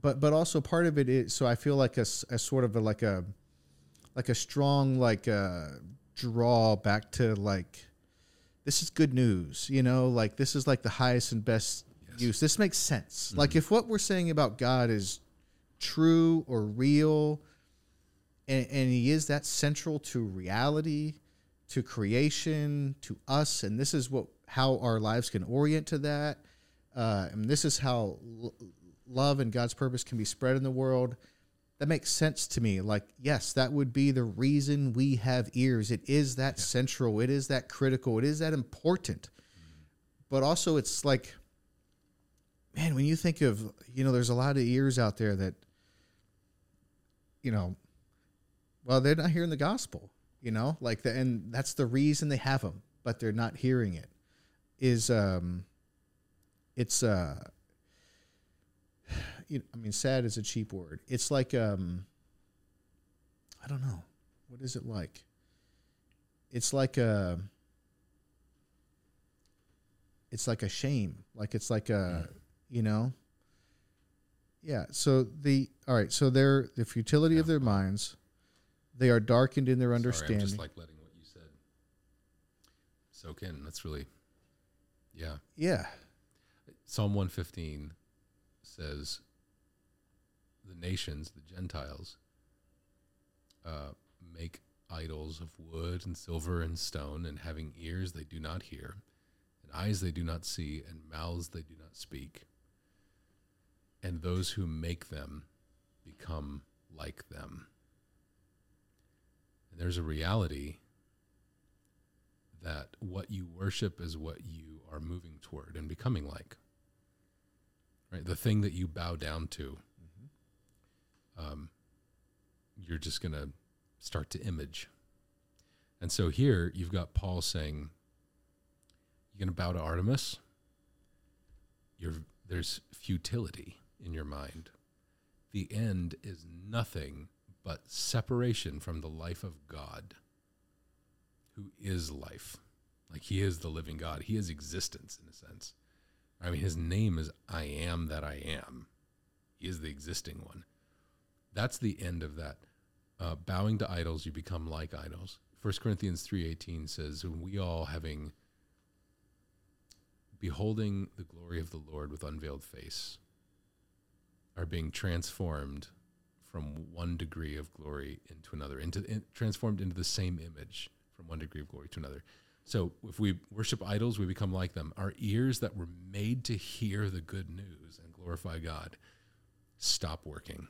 B: But but also part of it is so I feel like a sort of a, like a like a strong like a draw back to like this is good news, you know, like this is like the highest and best
A: Yes.
B: use. This makes sense. Like mm-hmm. if what we're saying about God is true or real and, and he is that central to reality, to creation, to us, and this is what how our lives can orient to that. Uh, and this is how l- love and God's purpose can be spread in the world. That makes sense to me. Like, yes, that would be the reason we have ears. It is that central. It is that critical. It is that important. But also, it's like, man, when you think of, you know, there's a lot of ears out there that, you know, well, they're not hearing the gospel, you know, like the, and that's the reason they have them, but they're not hearing it. Is um, it's uh, you know, I mean, sad is a cheap word. It's like um, I don't know, what is it like? It's like a, it's like a shame, like it's like a, you know. Yeah. So the all right. So they're the futility of their minds. They are darkened in their
A: Sorry,
B: understanding.
A: I'm just like letting what you said soak in. That's really, yeah.
B: yeah.
A: Psalm 115 says, The nations, the Gentiles, uh, make idols of wood and silver and stone, and having ears they do not hear, and eyes they do not see, and mouths they do not speak. And those who make them become like them. And there's a reality that what you worship is what you are moving toward and becoming like. Right? The thing that you bow down to, um, you're just going to start to image. And so here you've got Paul saying, You're going to bow to Artemis? You're, there's futility in your mind. The end is nothing but separation from the life of God who is life. Like he is the living God. He is existence in a sense. I mean, his name is I am that I am. He is the existing one. That's the end of that. Uh, bowing to idols, you become like idols. 1 Corinthians 3.18 says, we all having beholding the glory of the Lord with unveiled face are being transformed from one degree of glory into another, into in, transformed into the same image from one degree of glory to another. So if we worship idols, we become like them. Our ears that were made to hear the good news and glorify God stop working.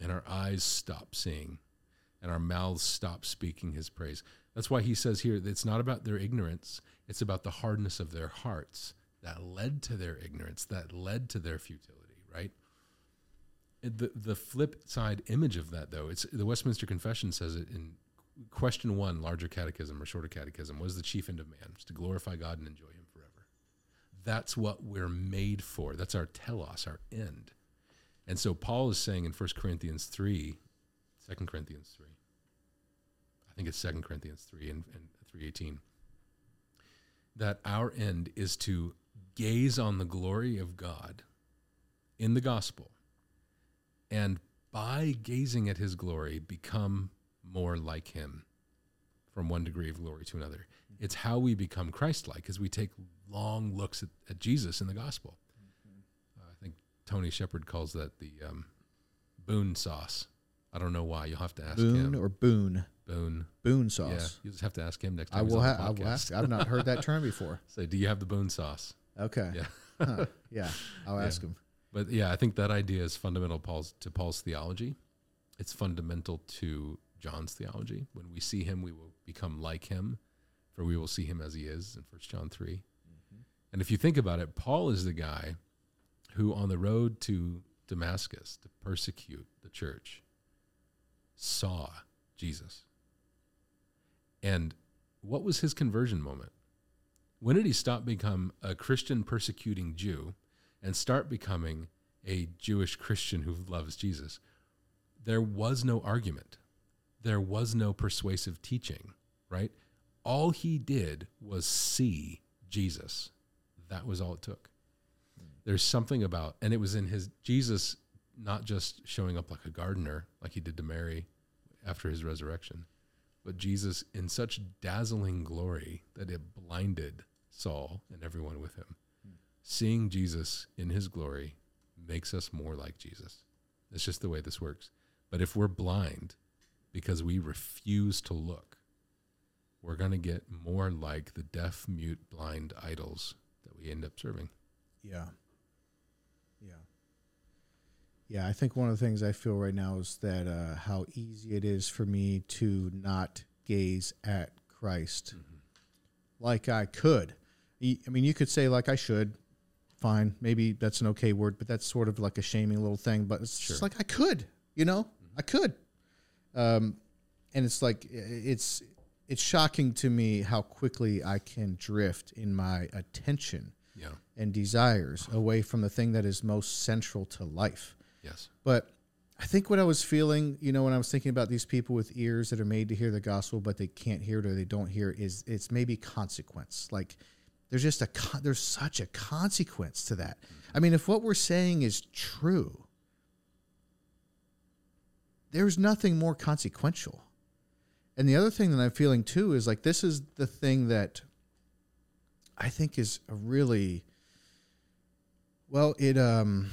A: And our eyes stop seeing. And our mouths stop speaking his praise. That's why he says here that it's not about their ignorance, it's about the hardness of their hearts that led to their ignorance, that led to their futility, right? The the flip side image of that though, it's the Westminster Confession says it in question one, larger catechism or shorter catechism, what is the chief end of man? It's to glorify God and enjoy him forever. That's what we're made for. That's our telos, our end. And so Paul is saying in 1 Corinthians 3, 2 Corinthians 3, I think it's 2 Corinthians 3 and, and 318, that our end is to gaze on the glory of God in the gospel and by gazing at his glory become more like him from one degree of glory to another. It's how we become Christ like as we take long looks at, at Jesus in the gospel. Uh, I think Tony Shepard calls that the um, boon sauce. I don't know why. You'll have to ask
B: Boone
A: him.
B: or boon?
A: boon.
B: Boon
A: Yeah,
B: sauce.
A: you just have to ask him next time.
B: I will.
A: on
B: Ha-
A: the
B: I will ask. I've not heard that term before.
A: Say, do you have the boon sauce?
B: Okay.
A: Yeah.
B: Huh. Yeah. I'll
A: Yeah.
B: ask him.
A: But yeah, I think that idea is fundamental Paul's, to Paul's theology. It's fundamental to John's theology. When we see him, we will become like him, for we will see him as he is in 1 John 3. Mm-hmm. And if you think about it, Paul is the guy who, on the road to Damascus to persecute the church, saw Jesus. And what was his conversion moment? When did he stop become a Christian persecuting Jew and start becoming a Jewish Christian who loves Jesus? There was no argument. There was no persuasive teaching, right? All he did was see Jesus. That was all it took. There's something about, and it was in his Jesus not just showing up like a gardener, like he did to Mary after his resurrection, but Jesus in such dazzling glory that it blinded Saul and everyone with him. Seeing Jesus in his glory makes us more like Jesus. It's just the way this works. But if we're blind because we refuse to look, we're going to get more like the deaf, mute, blind idols that we end up serving.
B: Yeah. Yeah. Yeah, I think one of the things I feel right now is that uh, how easy it is for me to not gaze at Christ like I could. I mean, you could say like I should. Fine, maybe that's an okay word, but that's sort of like a shaming little thing. But it's just like I could, you know, I could. Um, and it's like it's it's shocking to me how quickly I can drift in my attention
A: Yeah.
B: and desires away from the thing that is most central to life.
A: Yes.
B: But I think what I was feeling, you know, when I was thinking about these people with ears that are made to hear the gospel, but they can't hear it or they don't hear it, is it's maybe consequence. Like there's just a there's such a consequence to that. I mean, if what we're saying is true, there's nothing more consequential. And the other thing that I'm feeling too is like this is the thing that I think is a really well, it um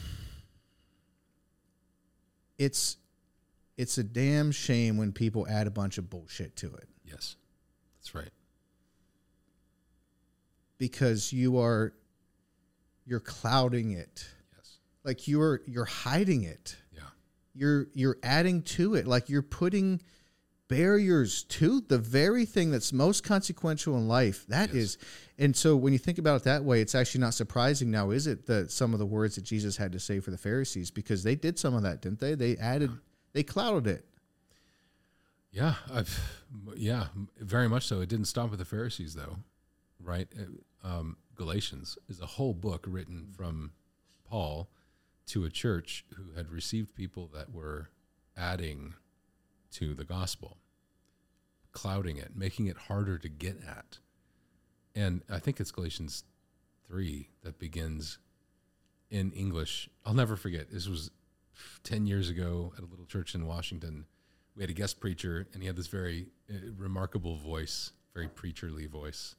B: it's it's a damn shame when people add a bunch of bullshit to it
A: Yes. That's right.
B: Because you are you're clouding it.
A: Yes.
B: Like you're you're hiding it.
A: Yeah.
B: You're you're adding to it. Like you're putting barriers to the very thing that's most consequential in life. That
A: Yes.
B: is, and so when you think about it that way, it's actually not surprising now, is it? That some of the words that Jesus had to say for the Pharisees because they did some of that, didn't they? They added, they clouded it.
A: Yeah, I've, yeah, very much so. It didn't stop with the Pharisees, though, right? Uh, Um, Galatians is a whole book written from Paul to a church who had received people that were adding to the gospel, clouding it, making it harder to get at. And I think it's Galatians 3 that begins in English. I'll never forget. This was 10 years ago at a little church in Washington we had a guest preacher and he had this very uh, remarkable voice, very preacherly voice,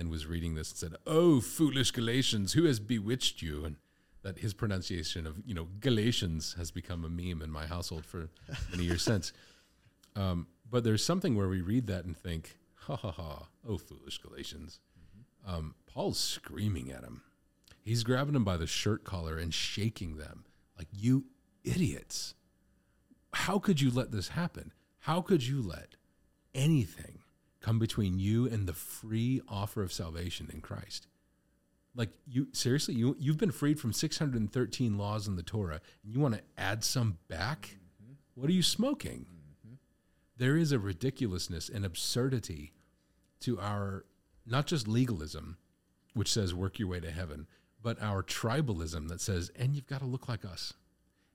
A: and was reading this and said, "Oh, foolish Galatians, who has bewitched you?" And that his pronunciation of you know Galatians has become a meme in my household for many years since. Um, but there's something where we read that and think, ha ha ha, oh foolish Galatians. Um, Paul's screaming at him. He's grabbing them by the shirt collar and shaking them like, you idiots. How could you let this happen? How could you let anything come between you and the free offer of salvation in Christ? Like you seriously, you you've been freed from 613 laws in the Torah and you want to add some back? Mm-hmm. What are you smoking? Mm-hmm. There is a ridiculousness and absurdity to our not just legalism, which says work your way to heaven, but our tribalism that says, and you've got to look like us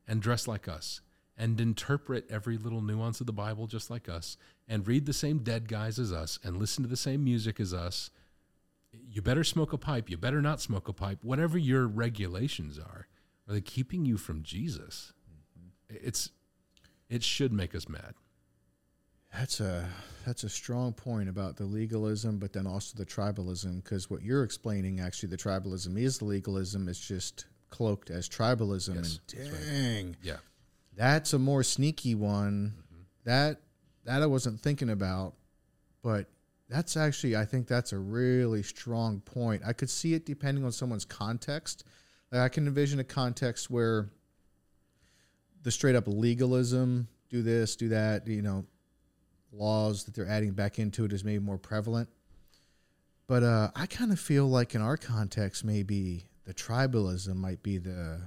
A: and dress like us and interpret every little nuance of the Bible just like us and read the same dead guys as us and listen to the same music as us. You better smoke a pipe. You better not smoke a pipe. Whatever your regulations are, are they keeping you from Jesus? Mm-hmm. It's it should make us mad.
B: That's a that's a strong point about the legalism, but then also the tribalism. Because what you're explaining, actually, the tribalism is legalism. It's just cloaked as tribalism.
A: Yes,
B: and
A: that's right.
B: dang,
A: Yeah.
B: That's a more sneaky one. That that I wasn't thinking about, but that's actually I think that's a really strong point. I could see it depending on someone's context. Like I can envision a context where the straight up legalism, do this, do that, you know, laws that they're adding back into it is maybe more prevalent. But uh, I kind of feel like in our context, maybe the tribalism might be the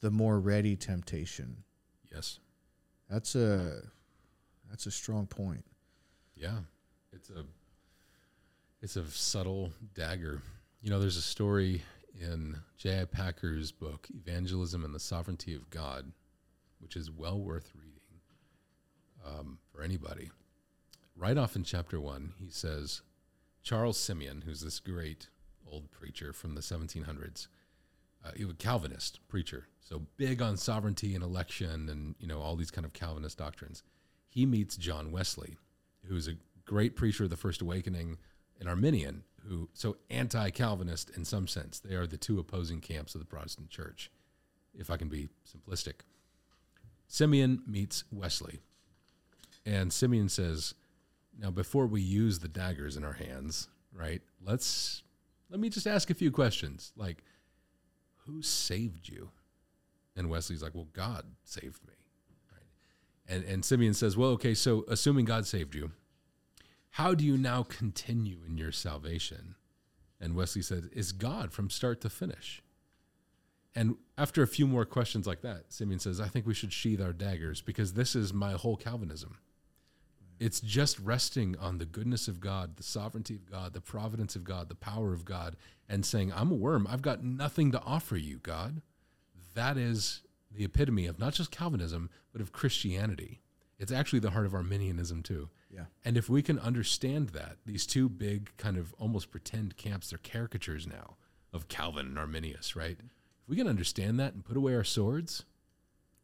B: the more ready temptation.
A: Yes.
B: That's a that's a strong point.
A: Yeah, it's a it's a subtle dagger. You know, there's a story in J.I. Packer's book Evangelism and the Sovereignty of God, which is well worth reading um, for anybody. Right off in chapter one, he says Charles Simeon, who's this great old preacher from the 1700s, uh, he was a Calvinist preacher, so big on sovereignty and election, and you know all these kind of Calvinist doctrines. He meets John Wesley, who's a great preacher of the First Awakening, an Arminian, who so anti-Calvinist in some sense. They are the two opposing camps of the Protestant Church, if I can be simplistic. Simeon meets Wesley, and Simeon says, "Now, before we use the daggers in our hands, right? Let's let me just ask a few questions, like." Who saved you? And Wesley's like, well, God saved me. Right? And, and Simeon says, well, okay, so assuming God saved you, how do you now continue in your salvation? And Wesley says, is God from start to finish? And after a few more questions like that, Simeon says, I think we should sheathe our daggers because this is my whole Calvinism. It's just resting on the goodness of God, the sovereignty of God, the providence of God, the power of God, and saying, I'm a worm. I've got nothing to offer you, God. That is the epitome of not just Calvinism, but of Christianity. It's actually the heart of Arminianism, too.
B: Yeah.
A: And if we can understand that, these two big kind of almost pretend camps, they're caricatures now of Calvin and Arminius, right? Mm-hmm. If we can understand that and put away our swords,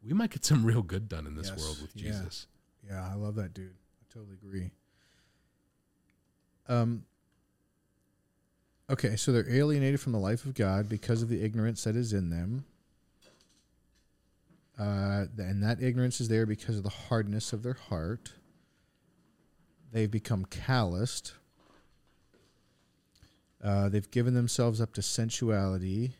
A: we might get some real good done in this
B: Yes.
A: world with
B: Yeah.
A: Jesus.
B: Yeah, I love that dude. Totally agree. Um Okay, so they're alienated from the life of God because of the ignorance that is in them. Uh, and that ignorance is there because of the hardness of their heart. They've become calloused. Uh, they've given themselves up to sensuality.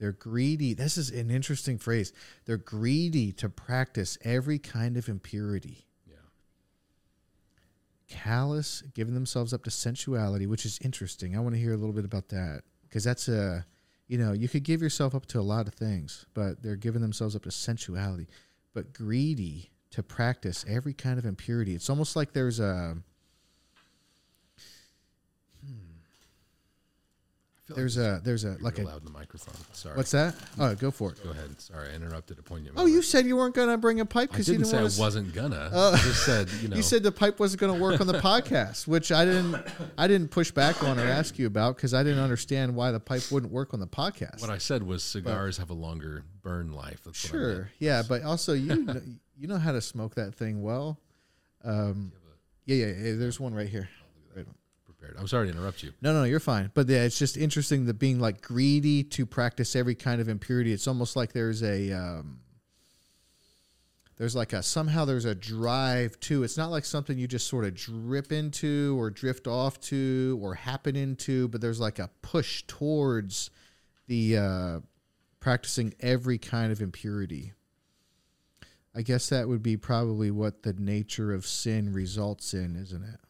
B: They're greedy. This is an interesting phrase. They're greedy to practice every kind of impurity. Callous, giving themselves up to sensuality, which is interesting. I want to hear a little bit about that because that's a, you know, you could give yourself up to a lot of things, but they're giving themselves up to sensuality. But greedy to practice every kind of impurity. It's almost like there's a,
A: I feel
B: there's
A: like
B: a, there's a, like a,
A: loud in the microphone. Sorry.
B: what's that? Oh, go for it.
A: Go ahead. Sorry, I interrupted a point.
B: Oh, you said you weren't going to bring a pipe because you
A: didn't say I wasn't gonna.
B: Oh.
A: I just said, you know.
B: You said the pipe wasn't going to work on the podcast, which I didn't. I didn't push back on or ask you about because I didn't understand why the pipe wouldn't work on the podcast.
A: what I said was cigars have a longer burn life. That's
B: sure, yeah, but also you know, you know how to smoke that thing well. Um, yeah, yeah, yeah. There's one right here.
A: I'm sorry to interrupt you.
B: No, no, you're fine. But yeah, it's just interesting that being like greedy to practice every kind of impurity. It's almost like there's a um, there's like a somehow there's a drive to it's not like something you just sort of drip into or drift off to or happen into but there's like a push towards the uh, practicing every kind of impurity i guess that would be probably what the nature of sin results in isn't it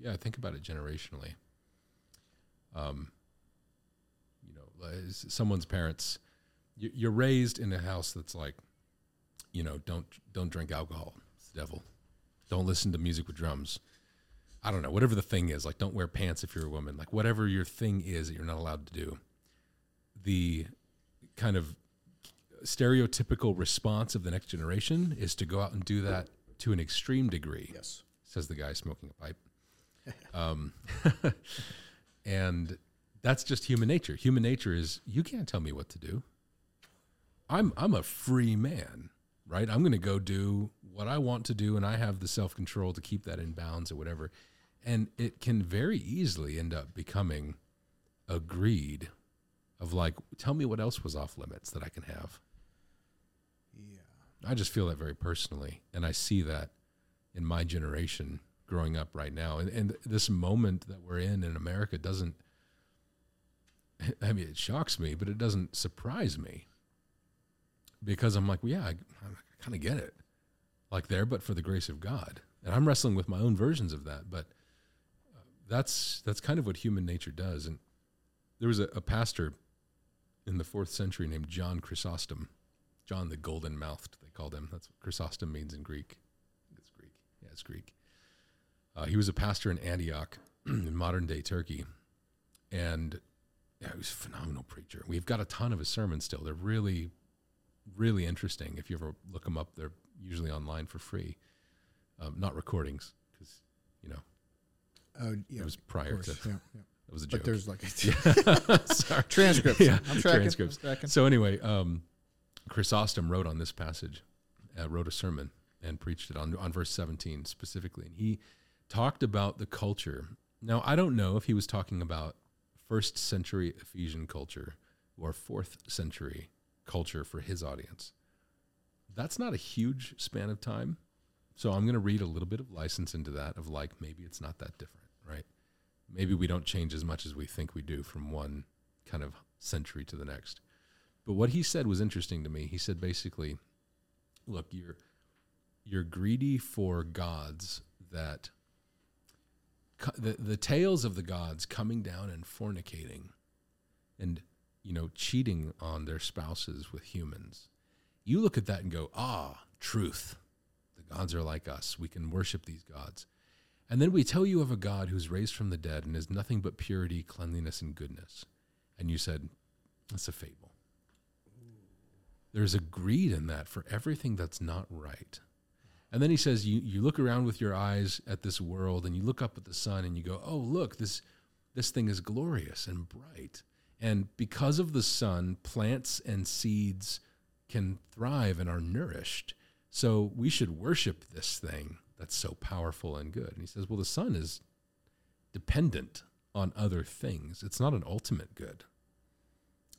A: Yeah, think about it generationally. Um, you know, someone's parents, you- you're raised in a house that's like, you know, don't don't drink alcohol. It's the devil. Don't listen to music with drums. I don't know, whatever the thing is, like don't wear pants if you're a woman. Like whatever your thing is that you're not allowed to do. The kind of stereotypical response of the next generation is to go out and do that to an extreme degree
B: yes
A: says the guy smoking a pipe. Um, and that's just human nature. Human nature is you can't tell me what to do. I'm I'm a free man, right? I'm going to go do what I want to do, and I have the self control to keep that in bounds or whatever. And it can very easily end up becoming a greed of like, tell me what else was off limits that I can have.
B: yeah
A: I just feel that very personally, and I see that in my generation growing up right now, and and this moment that we're in in America doesn't. I mean, it shocks me, but it doesn't surprise me because I'm like, well, yeah, I, I kind of get it, like there, but for the grace of God, and I'm wrestling with my own versions of that, but uh, that's that's kind of what human nature does. And there was a, a pastor in the fourth century named John Chrysostom. John the Golden Mouthed, they called him. That's what Chrysostom means in Greek. It's Greek. Yeah, it's Greek. Uh, he was a pastor in Antioch in modern day Turkey. And yeah, he was a phenomenal preacher. We've got a ton of his sermons still. They're really, really interesting. If you ever look them up, they're usually online for free. Um, not recordings, because, you know,
B: oh yeah
A: it was prior to,
B: yeah, yeah.
A: that was a joke.
B: but there's like
A: Sorry.
B: transcripts
A: Yeah,
B: i'm tracking
A: transcripts.
B: I'm tracking.
A: So anyway, um, Chrysostom wrote on this passage, uh, wrote a sermon and preached it on on verse 17 specifically, and he talked about the culture. Now I don't know if he was talking about first century Ephesian culture or fourth century culture for his audience. That's not a huge span of time, so I'm going to read a little bit of license into that of like maybe it's not that different, right? Maybe we don't change as much as we think we do from one kind of century to the next. But what he said was interesting to me. He said basically, look, you're you're greedy for gods that the the tales of the gods coming down and fornicating and you know cheating on their spouses with humans. You look at that and go, "Ah, truth. The gods are like us. We can worship these gods." And then we tell you of a God who's raised from the dead and is nothing but purity, cleanliness, and goodness. And you said, that's a fable. There's a greed in that for everything that's not right. And then he says, you, you look around with your eyes at this world and you look up at the sun and you go, oh, look, this, this thing is glorious and bright. And because of the sun, plants and seeds can thrive and are nourished. So we should worship this thing that's so powerful and good. And he says, well, the sun is dependent on other things. It's not an ultimate good,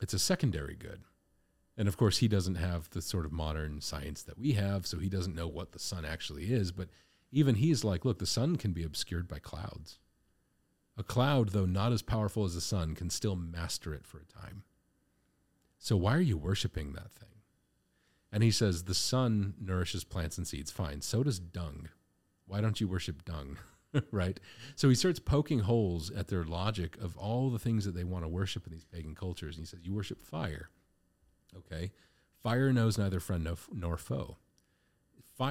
A: it's a secondary good. And of course, he doesn't have the sort of modern science that we have, so he doesn't know what the sun actually is. But even he's like, look, the sun can be obscured by clouds. A cloud, though not as powerful as the sun, can still master it for a time. So why are you worshiping that thing? And he says, the sun nourishes plants and seeds. Fine. So does dung. Why don't you worship dung? right? So he starts poking holes at their logic of all the things that they want to worship in these pagan cultures. And he says, You worship fire. Okay. Fire knows neither friend nor, foe.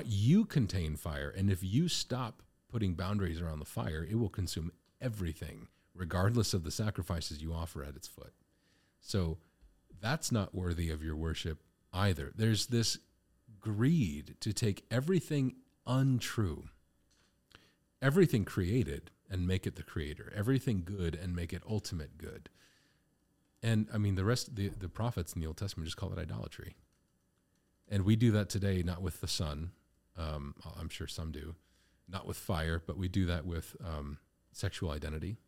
A: You contain fire. And if you stop putting boundaries around the fire, it will consume everything, regardless of the sacrifices you offer at its foot. So that's not worthy of your worship either. There's this greed to take everything untrue, everything created and make it the creator, everything good and make it ultimate good. And I mean, the rest, the, the prophets in the Old Testament just call it idolatry. And we do that today, not with the sun. Um, I'm sure some do, not with fire, but we do that with um, sexual identity,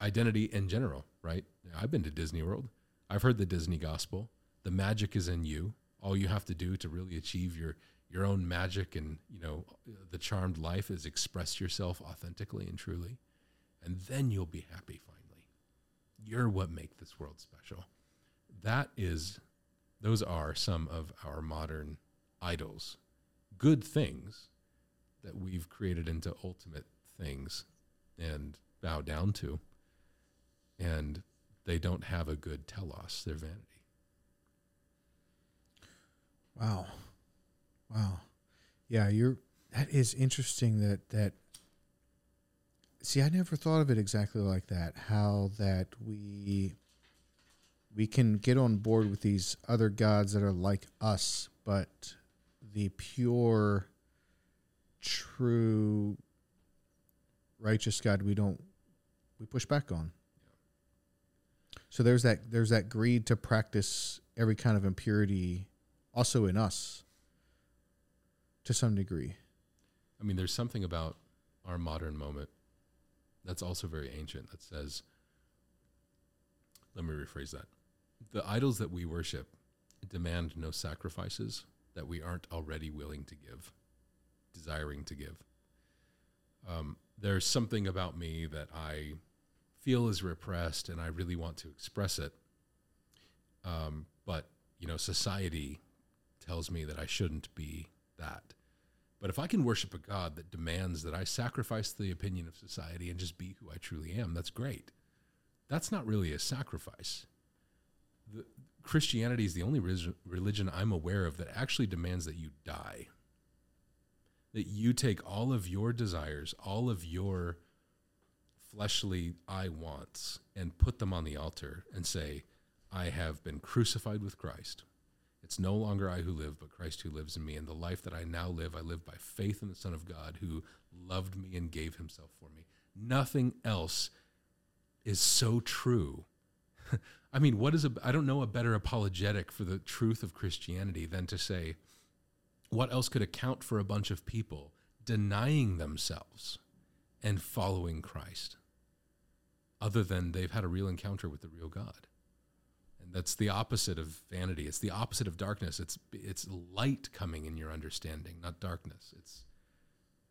A: identity in general, right? I've been to Disney World. I've heard the Disney gospel. The magic is in you. All you have to do to really achieve your your own magic and you know the charmed life is express yourself authentically and truly, and then you'll be happy finally. You're what make this world special. That is, those are some of our modern idols, good things that we've created into ultimate things and bow down to. And they don't have a good telos, their vanity.
B: Wow. Wow. Yeah, you're that is interesting that that See, I never thought of it exactly like that. How that we we can get on board with these other gods that are like us, but the pure true righteous God we don't we push back on. So there's that there's that greed to practice every kind of impurity also in us to some degree.
A: I mean, there's something about our modern moment that's also very ancient that says, let me rephrase that. The idols that we worship demand no sacrifices that we aren't already willing to give, desiring to give. Um, there's something about me that I feel is repressed and I really want to express it. Um, but, you know, society tells me that I shouldn't be that. But if I can worship a God that demands that I sacrifice the opinion of society and just be who I truly am, that's great. That's not really a sacrifice. The, Christianity is the only religion I'm aware of that actually demands that you die. That you take all of your desires, all of your fleshly I wants, and put them on the altar and say, I have been crucified with Christ. It's no longer I who live, but Christ who lives in me. And the life that I now live, I live by faith in the Son of God who loved me and gave himself for me. Nothing else is so true. I mean, what is a, I don't know a better apologetic for the truth of Christianity than to say, what else could account for a bunch of people denying themselves and following Christ other than they've had a real encounter with the real God? And that's the opposite of vanity. It's the opposite of darkness. It's it's light coming in your understanding, not darkness. It's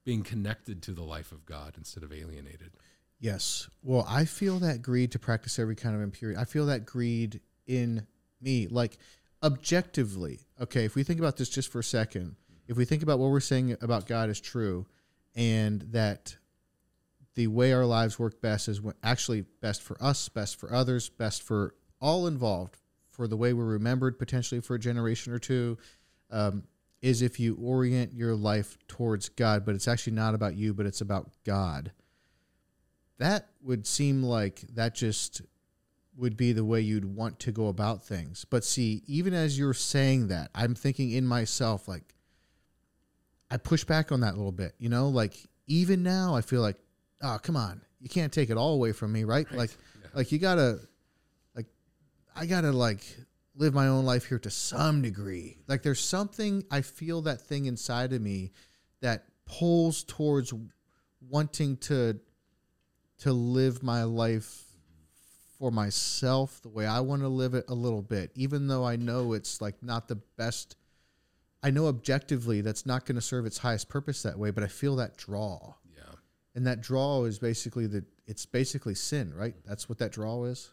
A: being connected to the life of God instead of alienated.
B: Yes. Well, I feel that greed to practice every kind of impurity. I feel that greed in me. Like objectively, okay, if we think about this just for a second, if we think about what we're saying about God is true and that the way our lives work best is actually best for us, best for others, best for all involved for the way we're remembered potentially for a generation or two um, is if you orient your life towards God, but it's actually not about you, but it's about God. That would seem like that just would be the way you'd want to go about things. But see, even as you're saying that, I'm thinking in myself, like, I push back on that a little bit, you know, like even now I feel like, oh, come on, you can't take it all away from me, right? right. Like, yeah. like you gotta, I gotta like live my own life here to some degree. Like there's something I feel that thing inside of me that pulls towards wanting to to live my life for myself the way I want to live it a little bit, even though I know it's like not the best. I know objectively that's not going to serve its highest purpose that way, but I feel that draw.
A: Yeah.
B: And that draw is basically the it's basically sin, right? That's what that draw is.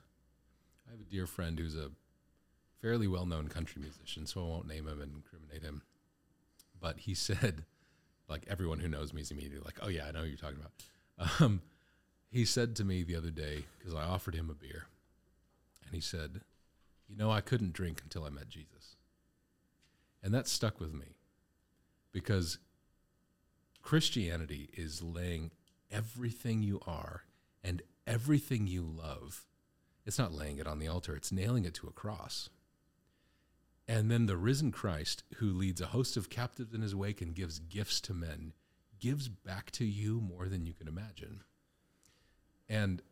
A: I have a dear friend who's a fairly well known country musician, so I won't name him and incriminate him. But he said, like everyone who knows me is immediately like, oh yeah, I know you're talking about. Um, he said to me the other day, because I offered him a beer, and he said, you know, I couldn't drink until I met Jesus. And that stuck with me because Christianity is laying everything you are and everything you love it's not laying it on the altar, it's nailing it to a cross. And then the risen Christ, who leads a host of captives in his wake and gives gifts to men, gives back to you more than you can imagine. And,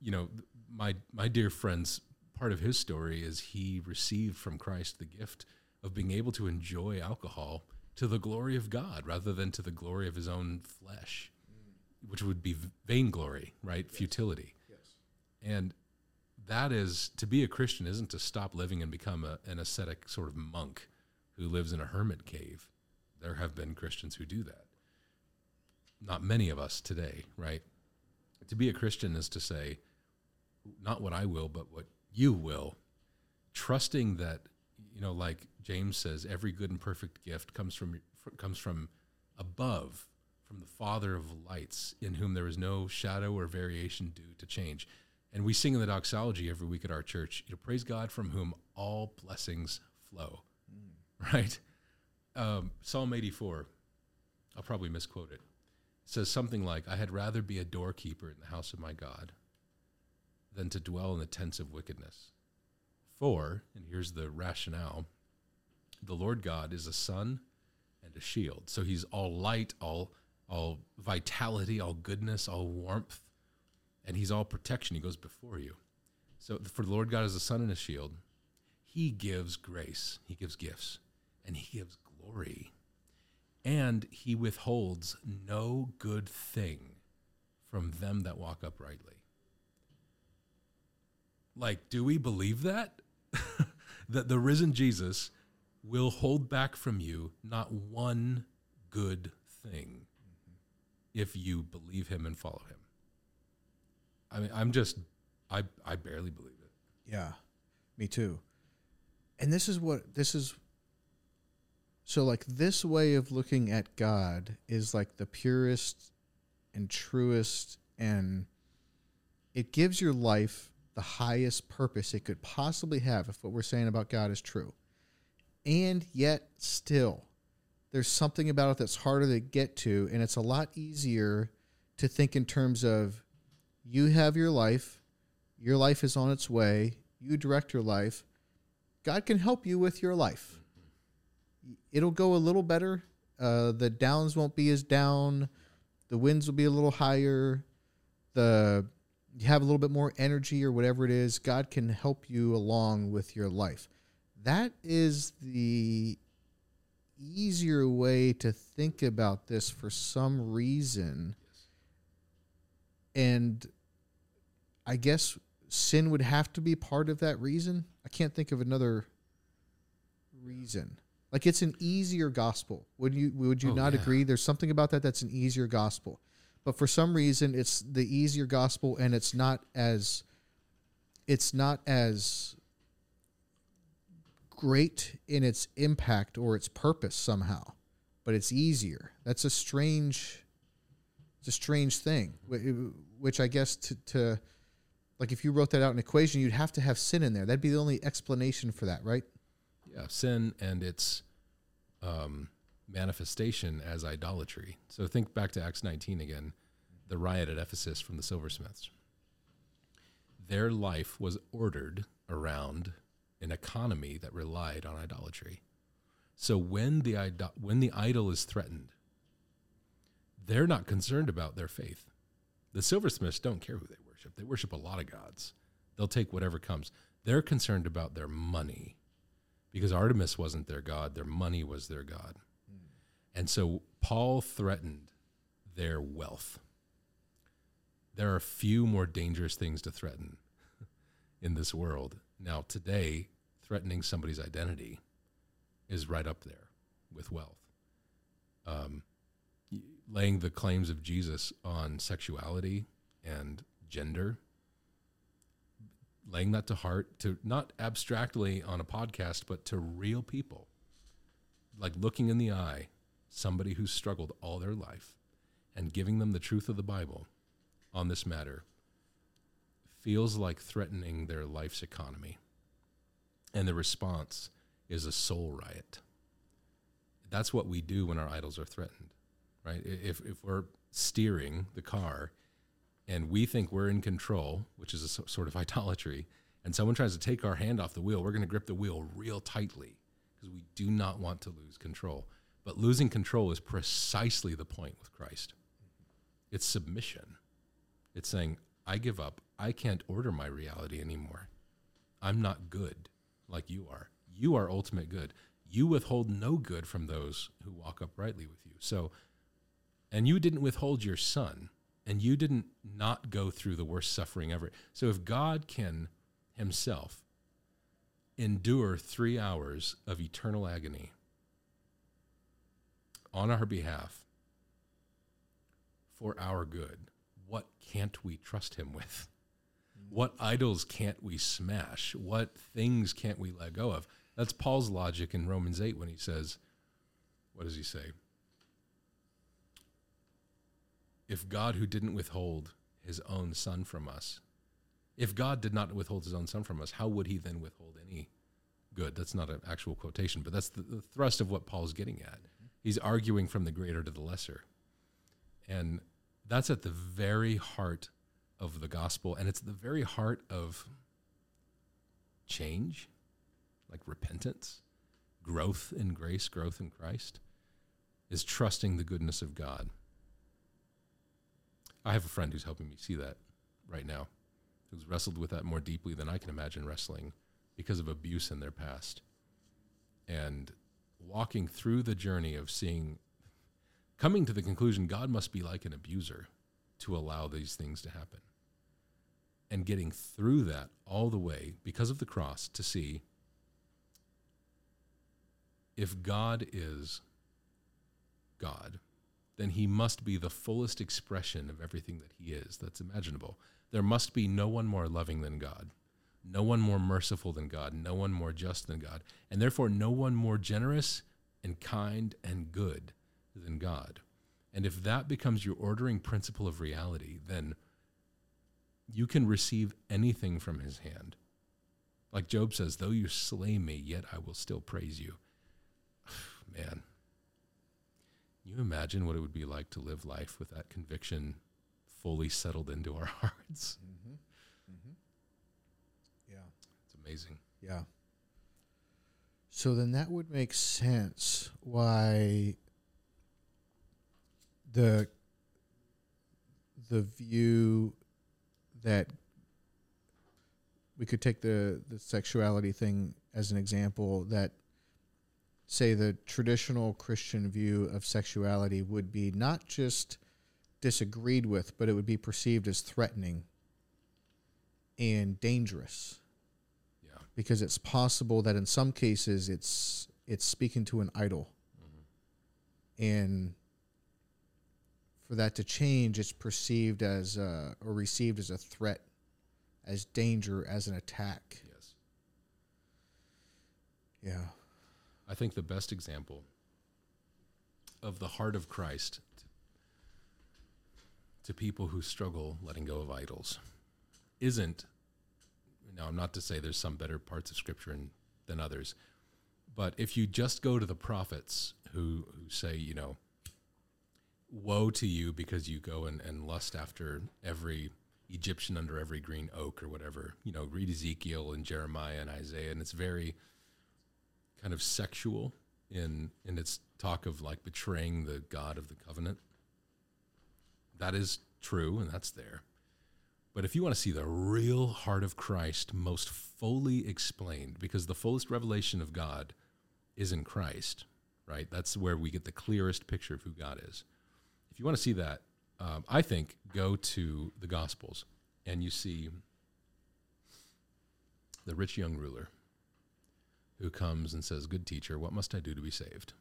A: you know, my, my dear friend's part of his story is he received from Christ the gift of being able to enjoy alcohol to the glory of God rather than to the glory of his own flesh, mm. which would be vainglory, right? Yes. Futility. Yes. And that is to be a Christian isn't to stop living and become a, an ascetic sort of monk who lives in a hermit cave. There have been Christians who do that. Not many of us today, right? To be a Christian is to say, not what I will, but what you will. Trusting that, you know, like James says, every good and perfect gift comes from comes from above, from the Father of lights, in whom there is no shadow or variation due to change. And we sing in the doxology every week at our church, you know, praise God from whom all blessings flow. Mm. Right? Um, Psalm 84, I'll probably misquote it, says something like, I had rather be a doorkeeper in the house of my God than to dwell in the tents of wickedness. For, and here's the rationale the Lord God is a sun and a shield. So he's all light, all all vitality, all goodness, all warmth, and he's all protection. He goes before you. So for the Lord God is a sun and a shield. He gives grace, he gives gifts, and he gives glory. And he withholds no good thing from them that walk uprightly. Like, do we believe that? that the risen Jesus will hold back from you not one good thing if you believe him and follow him. I mean, I'm just, I, I barely believe it.
B: Yeah, me too. And this is what, this is, so like this way of looking at God is like the purest and truest, and it gives your life the highest purpose it could possibly have if what we're saying about God is true. And yet, still, there's something about it that's harder to get to, and it's a lot easier to think in terms of you have your life, your life is on its way, you direct your life. God can help you with your life. It'll go a little better. Uh, the downs won't be as down. The winds will be a little higher. The you have a little bit more energy or whatever it is, God can help you along with your life. That is the easier way to think about this for some reason. And I guess sin would have to be part of that reason. I can't think of another reason. Like it's an easier gospel. Would you would you oh, not yeah. agree? There's something about that that's an easier gospel but for some reason it's the easier gospel and it's not as it's not as great in its impact or its purpose somehow but it's easier that's a strange it's a strange thing which i guess to, to like if you wrote that out in an equation you'd have to have sin in there that'd be the only explanation for that right
A: yeah sin and its um manifestation as idolatry. So think back to Acts 19 again, the riot at Ephesus from the silversmiths. Their life was ordered around an economy that relied on idolatry. So when the when the idol is threatened, they're not concerned about their faith. The silversmiths don't care who they worship. They worship a lot of gods. They'll take whatever comes. They're concerned about their money because Artemis wasn't their god, their money was their god. And so Paul threatened their wealth. There are few more dangerous things to threaten in this world. Now, today, threatening somebody's identity is right up there with wealth. Um, laying the claims of Jesus on sexuality and gender, laying that to heart, to not abstractly on a podcast, but to real people, like looking in the eye somebody who's struggled all their life and giving them the truth of the Bible on this matter feels like threatening their life's economy. And the response is a soul riot. That's what we do when our idols are threatened, right? If, if we're steering the car and we think we're in control, which is a sort of idolatry, and someone tries to take our hand off the wheel, we're going to grip the wheel real tightly because we do not want to lose control. But losing control is precisely the point with Christ. It's submission. It's saying, I give up. I can't order my reality anymore. I'm not good like you are. You are ultimate good. You withhold no good from those who walk uprightly with you. So, and you didn't withhold your son, and you didn't not go through the worst suffering ever. So, if God can himself endure three hours of eternal agony on our behalf for our good, what can't we trust him with? What idols can't we smash? What things can't we let go of? That's Paul's logic in Romans 8 when he says, what does he say? If God, who didn't withhold his own son from us, if God did not withhold his own son from us, how would he then withhold any good? That's not an actual quotation, but that's the, the thrust of what Paul's getting at. He's arguing from the greater to the lesser. And that's at the very heart of the gospel, and it's the very heart of change, like repentance, growth in grace, growth in Christ, is trusting the goodness of God. I have a friend who's helping me see that right now, who's wrestled with that more deeply than I can imagine wrestling because of abuse in their past. And walking through the journey of seeing, coming to the conclusion God must be like an abuser to allow these things to happen. And getting through that all the way because of the cross to see if God is God, then he must be the fullest expression of everything that he is that's imaginable. There must be no one more loving than God, no one more merciful than God, no one more just than God, and therefore no one more generous and kind and good than God. And if that becomes your ordering principle of reality, then you can receive anything from his hand. Like Job says, though you slay me, yet I will still praise you. Man, can you imagine what it would be like to live life with that conviction fully settled into our hearts?
B: Mm-hmm. Mm-hmm. Yeah.
A: It's amazing.
B: Yeah. So then that would make sense why the the view that we could take the the sexuality thing as an example that say the traditional Christian view of sexuality would be not just disagreed with, but it would be perceived as threatening and dangerous.
A: Yeah.
B: because it's possible that in some cases it's it's speaking to an idol. And for that to change it's perceived as uh, or received as a threat as danger as an attack.
A: Yes.
B: yeah
A: I think the best example of the heart of Christ to people who struggle letting go of idols isn't now I'm not to say there's some better parts of scripture in, than others but if you just go to the prophets who who say you know woe to you because you go and, and lust after every Egyptian under every green oak or whatever you know read Ezekiel and Jeremiah and Isaiah and it's very kind of sexual in in its talk of like betraying the God of the covenant. That is true and that's there. But if you want to see the real heart of Christ most fully explained, because the fullest revelation of God is in Christ, right? That's where we get the clearest picture of who God is. If you want to see that, um, I think go to the Gospels and you see the rich young ruler who comes and says, Good teacher, what must I do to be saved?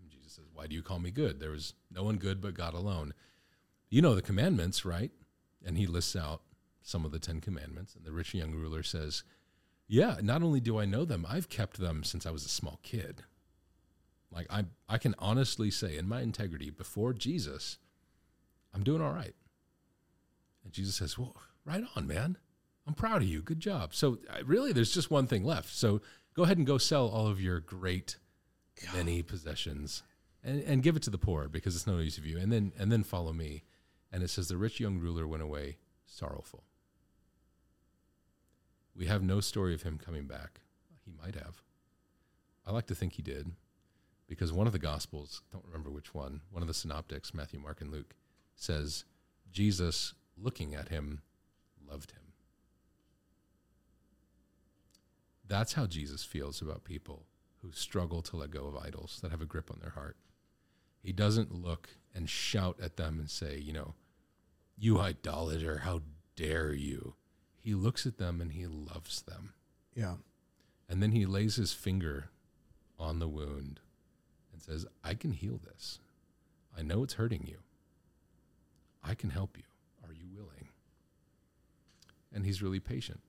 A: And Jesus says, Why do you call me good? There was no one good but God alone. You know the commandments, right? And he lists out some of the Ten Commandments. And the rich young ruler says, Yeah, not only do I know them, I've kept them since I was a small kid. Like I I can honestly say in my integrity before Jesus, I'm doing all right. And Jesus says, Well, right on, man. I'm proud of you. Good job. So uh, really there's just one thing left. So go ahead and go sell all of your great many possessions and, and give it to the poor because it's no use of you. And then and then follow me. And it says the rich young ruler went away sorrowful. We have no story of him coming back. He might have. I like to think he did because one of the gospels, don't remember which one, one of the synoptics, Matthew, Mark, and Luke, says Jesus looking at him loved him. That's how Jesus feels about people who struggle to let go of idols that have a grip on their heart. He doesn't look and shout at them and say, you know, you idolater, how dare you? He looks at them and he loves them.
B: yeah
A: And then he lays his finger on the wound and says, I can heal this. I know it's hurting you. I can help you. Are you willing? And he's really patient.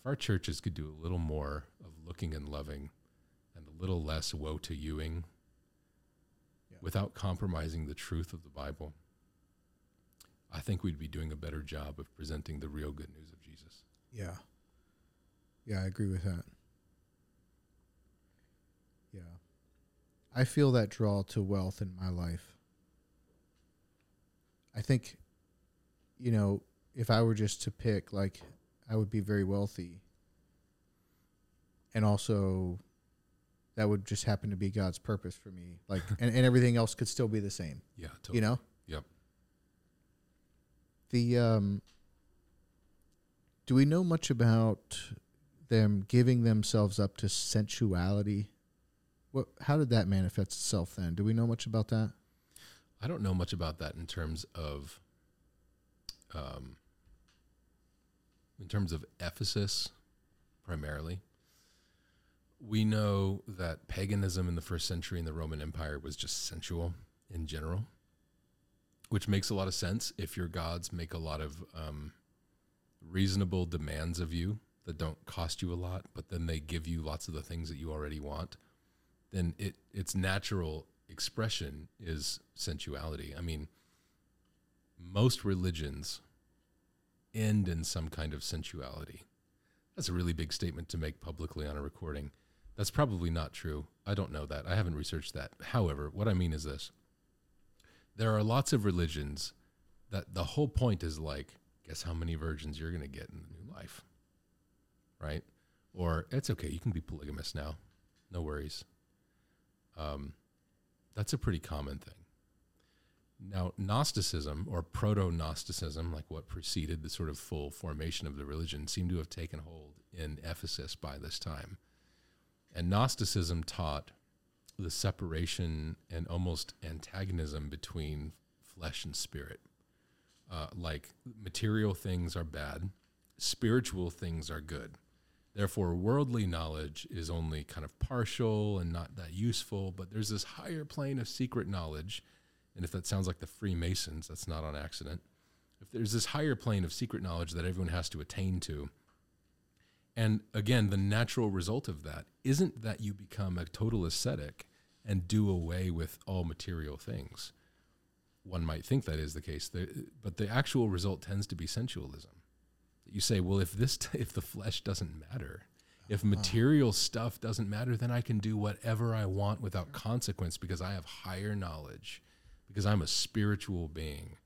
A: If our churches could do a little more of looking and loving and a little less woe to youing
B: Yeah.
A: without compromising the truth of the Bible, I think we'd be doing a better job of presenting the real good news of Jesus.
B: Yeah. Yeah, I agree with that. Yeah. I feel that draw to wealth in my life. I think, you know, if I were just to pick, like, I would be very wealthy. And also, that would just happen to be God's purpose for me. Like, and, and everything else could still be the same,
A: Yeah, totally.
B: you know?
A: Yep.
B: The, um, do we know much about them giving themselves up to sensuality? What? How did that manifest itself then? Do we know much about that?
A: I don't know much about that in terms of, um, in terms of Ephesus, primarily. We know that paganism in the first century in the Roman Empire was just sensual in general, which makes a lot of sense if your gods make a lot of um, reasonable demands of you that don't cost you a lot, but then they give you lots of the things that you already want. Then it its natural expression is sensuality. I mean, most religions end in some kind of sensuality. That's a really big statement to make publicly on a recording. That's probably not true. I don't know that. I haven't researched that. However, what I mean is this there are lots of religions that the whole point is like, guess how many virgins you're going to get in the new life? Right? Or it's okay, you can be polygamous now. No worries. Um, that's a pretty common thing. Now, Gnosticism or proto Gnosticism, like what preceded the sort of full formation of the religion, seemed to have taken hold in Ephesus by this time. And Gnosticism taught the separation and almost antagonism between flesh and spirit. Uh, like material things are bad, spiritual things are good. Therefore, worldly knowledge is only kind of partial and not that useful, but there's this higher plane of secret knowledge. And if that sounds like the Freemasons, that's not on accident. If there's this higher plane of secret knowledge that everyone has to attain to, and again, the natural result of that isn't that you become a total ascetic and do away with all material things. One might think that is the case, but the actual result tends to be sensualism. You say, well, if this, if the flesh doesn't matter, if uh-huh. material stuff doesn't matter, then I can do whatever I want without consequence because I have higher knowledge, because I'm a spiritual being.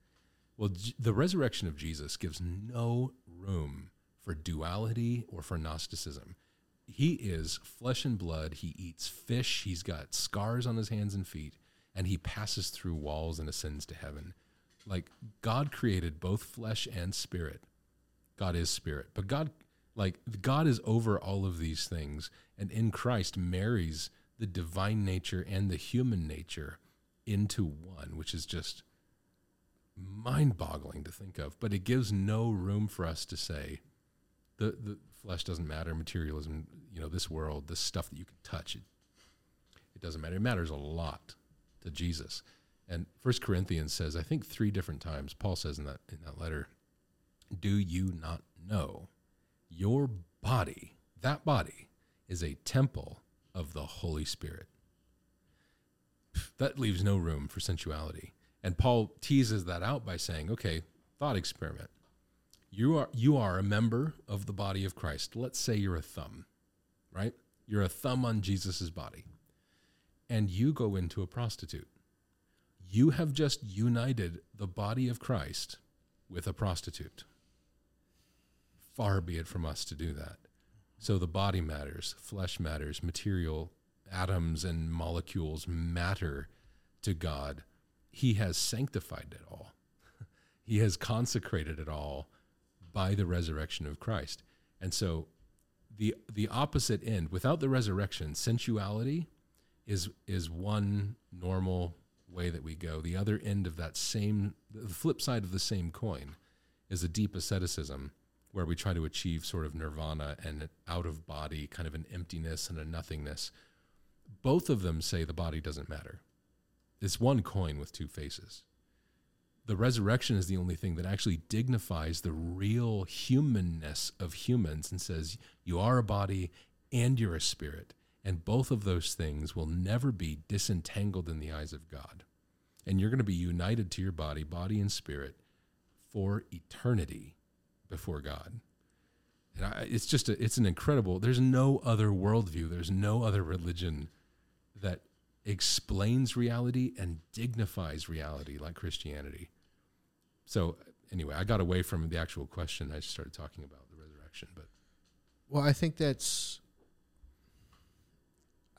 A: Well, the resurrection of Jesus gives no room for duality or for Gnosticism. He is flesh and blood. He eats fish. He's got scars on his hands and feet, and he passes through walls and ascends to heaven. Like God created both flesh and spirit. God is spirit, but God, like God, is over all of these things, and in Christ marries the divine nature and the human nature into one, which is just mind-boggling to think of. But it gives no room for us to say the the flesh doesn't matter, materialism, you know, this world, this stuff that you can touch, it it doesn't matter. It matters a lot to Jesus. And First Corinthians says, I think three different times, Paul says in that in that letter, do you not know your body, that body, is a temple of the Holy Spirit? That leaves no room for sensuality. And Paul teases that out by saying, okay, thought experiment. You are you are a member of the body of Christ. Let's say you're a thumb, right? You're a thumb on Jesus' body. And you go into a prostitute. You have just united the body of Christ with a prostitute. Far be it from us to do that. So the body matters, flesh matters, material atoms and molecules matter to God. He has sanctified it all. He has consecrated it all by the resurrection of Christ. And so the the opposite end, without the resurrection, sensuality is is one normal way that we go. The other end of that same the flip side of the same coin is a deep asceticism where we try to achieve sort of nirvana and an out of body kind of an emptiness and a nothingness. Both of them say the body doesn't matter. it's one coin with two faces. The resurrection is the only thing that actually dignifies the real humanness of humans and says, you are a body and you're a spirit. And both of those things will never be disentangled in the eyes of God. And you're going to be united to your body, body and spirit, for eternity before God. And I, it's just a, it's an incredible. There's no other worldview. There's no other religion that explains reality and dignifies reality like Christianity. So anyway, I got away from the actual question. I started talking about the resurrection, but
B: Well, I think that's.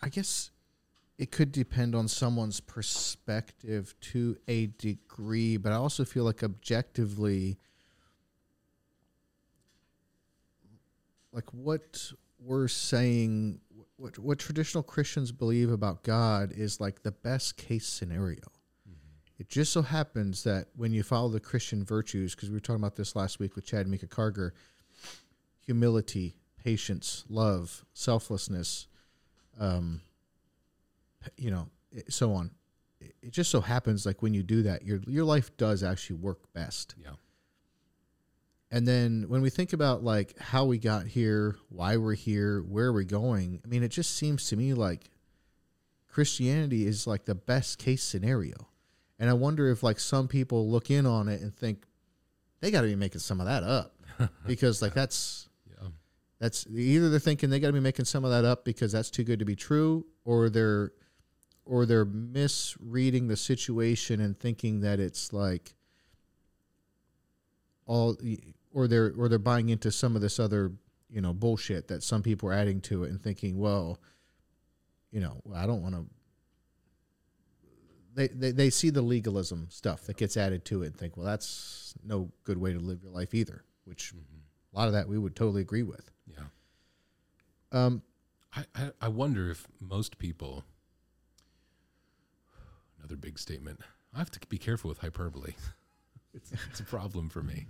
B: I guess it could depend on someone's perspective to a degree, but I also feel like objectively, like what we're saying, what what traditional Christians believe about God is like the best case scenario. It just so happens that when you follow the Christian virtues, because we were talking about this last week with Chad Mika Karger, humility, patience, love, selflessness, um, you know, so on. It it just so happens like when you do that, your your life does actually work best.
A: yeah,
B: And then when we think about like how we got here, why we're here, where we're going, I mean, it just seems to me like Christianity is like the best case scenario. And I wonder if like some people look in on it and think they got to be making some of that up because like that's
A: yeah,
B: that's either they're thinking they got to be making some of that up because that's too good to be true, or they're or they're misreading the situation and thinking that it's like all or they're or they're buying into some of this other you know bullshit that some people are adding to it and thinking well you know i don't want to they, they they see the legalism stuff that gets added to it and think well that's no good way to live your life either which a lot of that we would totally agree with
A: yeah.
B: um
A: I, I, I wonder if most people, another big statement, I have to be careful with hyperbole. it's, it's a problem for me.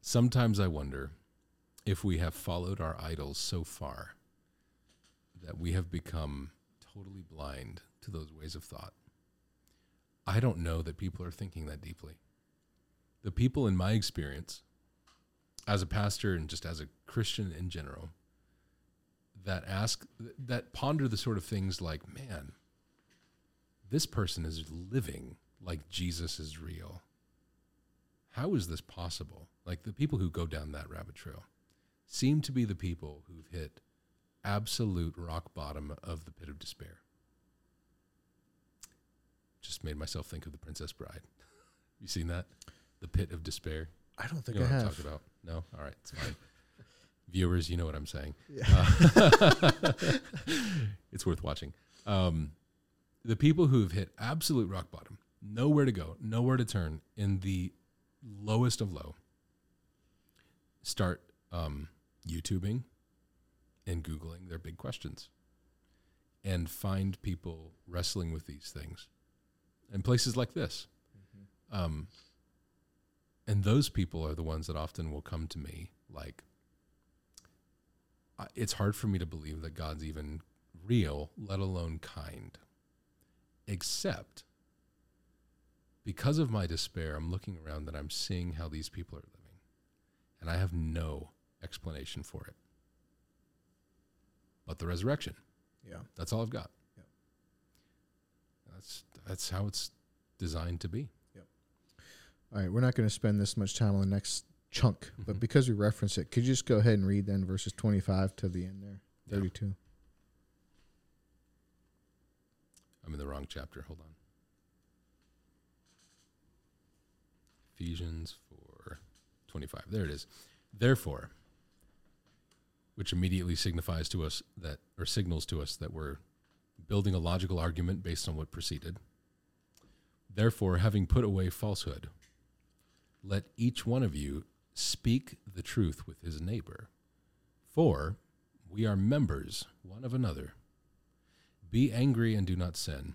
A: Sometimes I wonder if we have followed our idols so far that we have become totally blind to those ways of thought. I don't know that people are thinking that deeply. The people in my experience, as a pastor and just as a Christian in general, that ask that ponder the sort of things like man this person is living like jesus is real how is this possible? Like the people who go down that rabbit trail seem to be the people who've hit absolute rock bottom of the pit of despair. Just made myself think of the princess bride. You seen that? The pit of despair?
B: I don't think
A: you know
B: i
A: what i'm
B: have.
A: talking about? No? All right it's fine. Viewers you know what i'm saying.
B: Yeah.
A: uh, it's worth watching. Um, the people who have hit absolute rock bottom, nowhere to go, nowhere to turn, in the lowest of low, start um, YouTubing and Googling their big questions and find people wrestling with these things in places like this. Um, and those people are the ones that often will come to me like, I- it's hard for me to believe that God's even real, let alone kind. Except because of my despair, I'm looking around and I'm seeing how these people are living. And I have no explanation for it. But the resurrection,
B: yeah
A: that's all I've got.
B: Yep.
A: That's that's how it's designed to be. Yep.
B: all right we're not going to spend this much time on the next chunk but
A: Mhm.
B: because we reference it could you just go ahead and read then verses 25 to the end there
A: Yeah.
B: 32
A: I'm in the wrong chapter. Hold on. Ephesians 4 25. There it is. Therefore, which immediately signifies to us that, or signals to us that we're building a logical argument based on what preceded. Therefore, having put away falsehood, let each one of you speak the truth with his neighbor. For we are members one of another. Be angry and do not sin.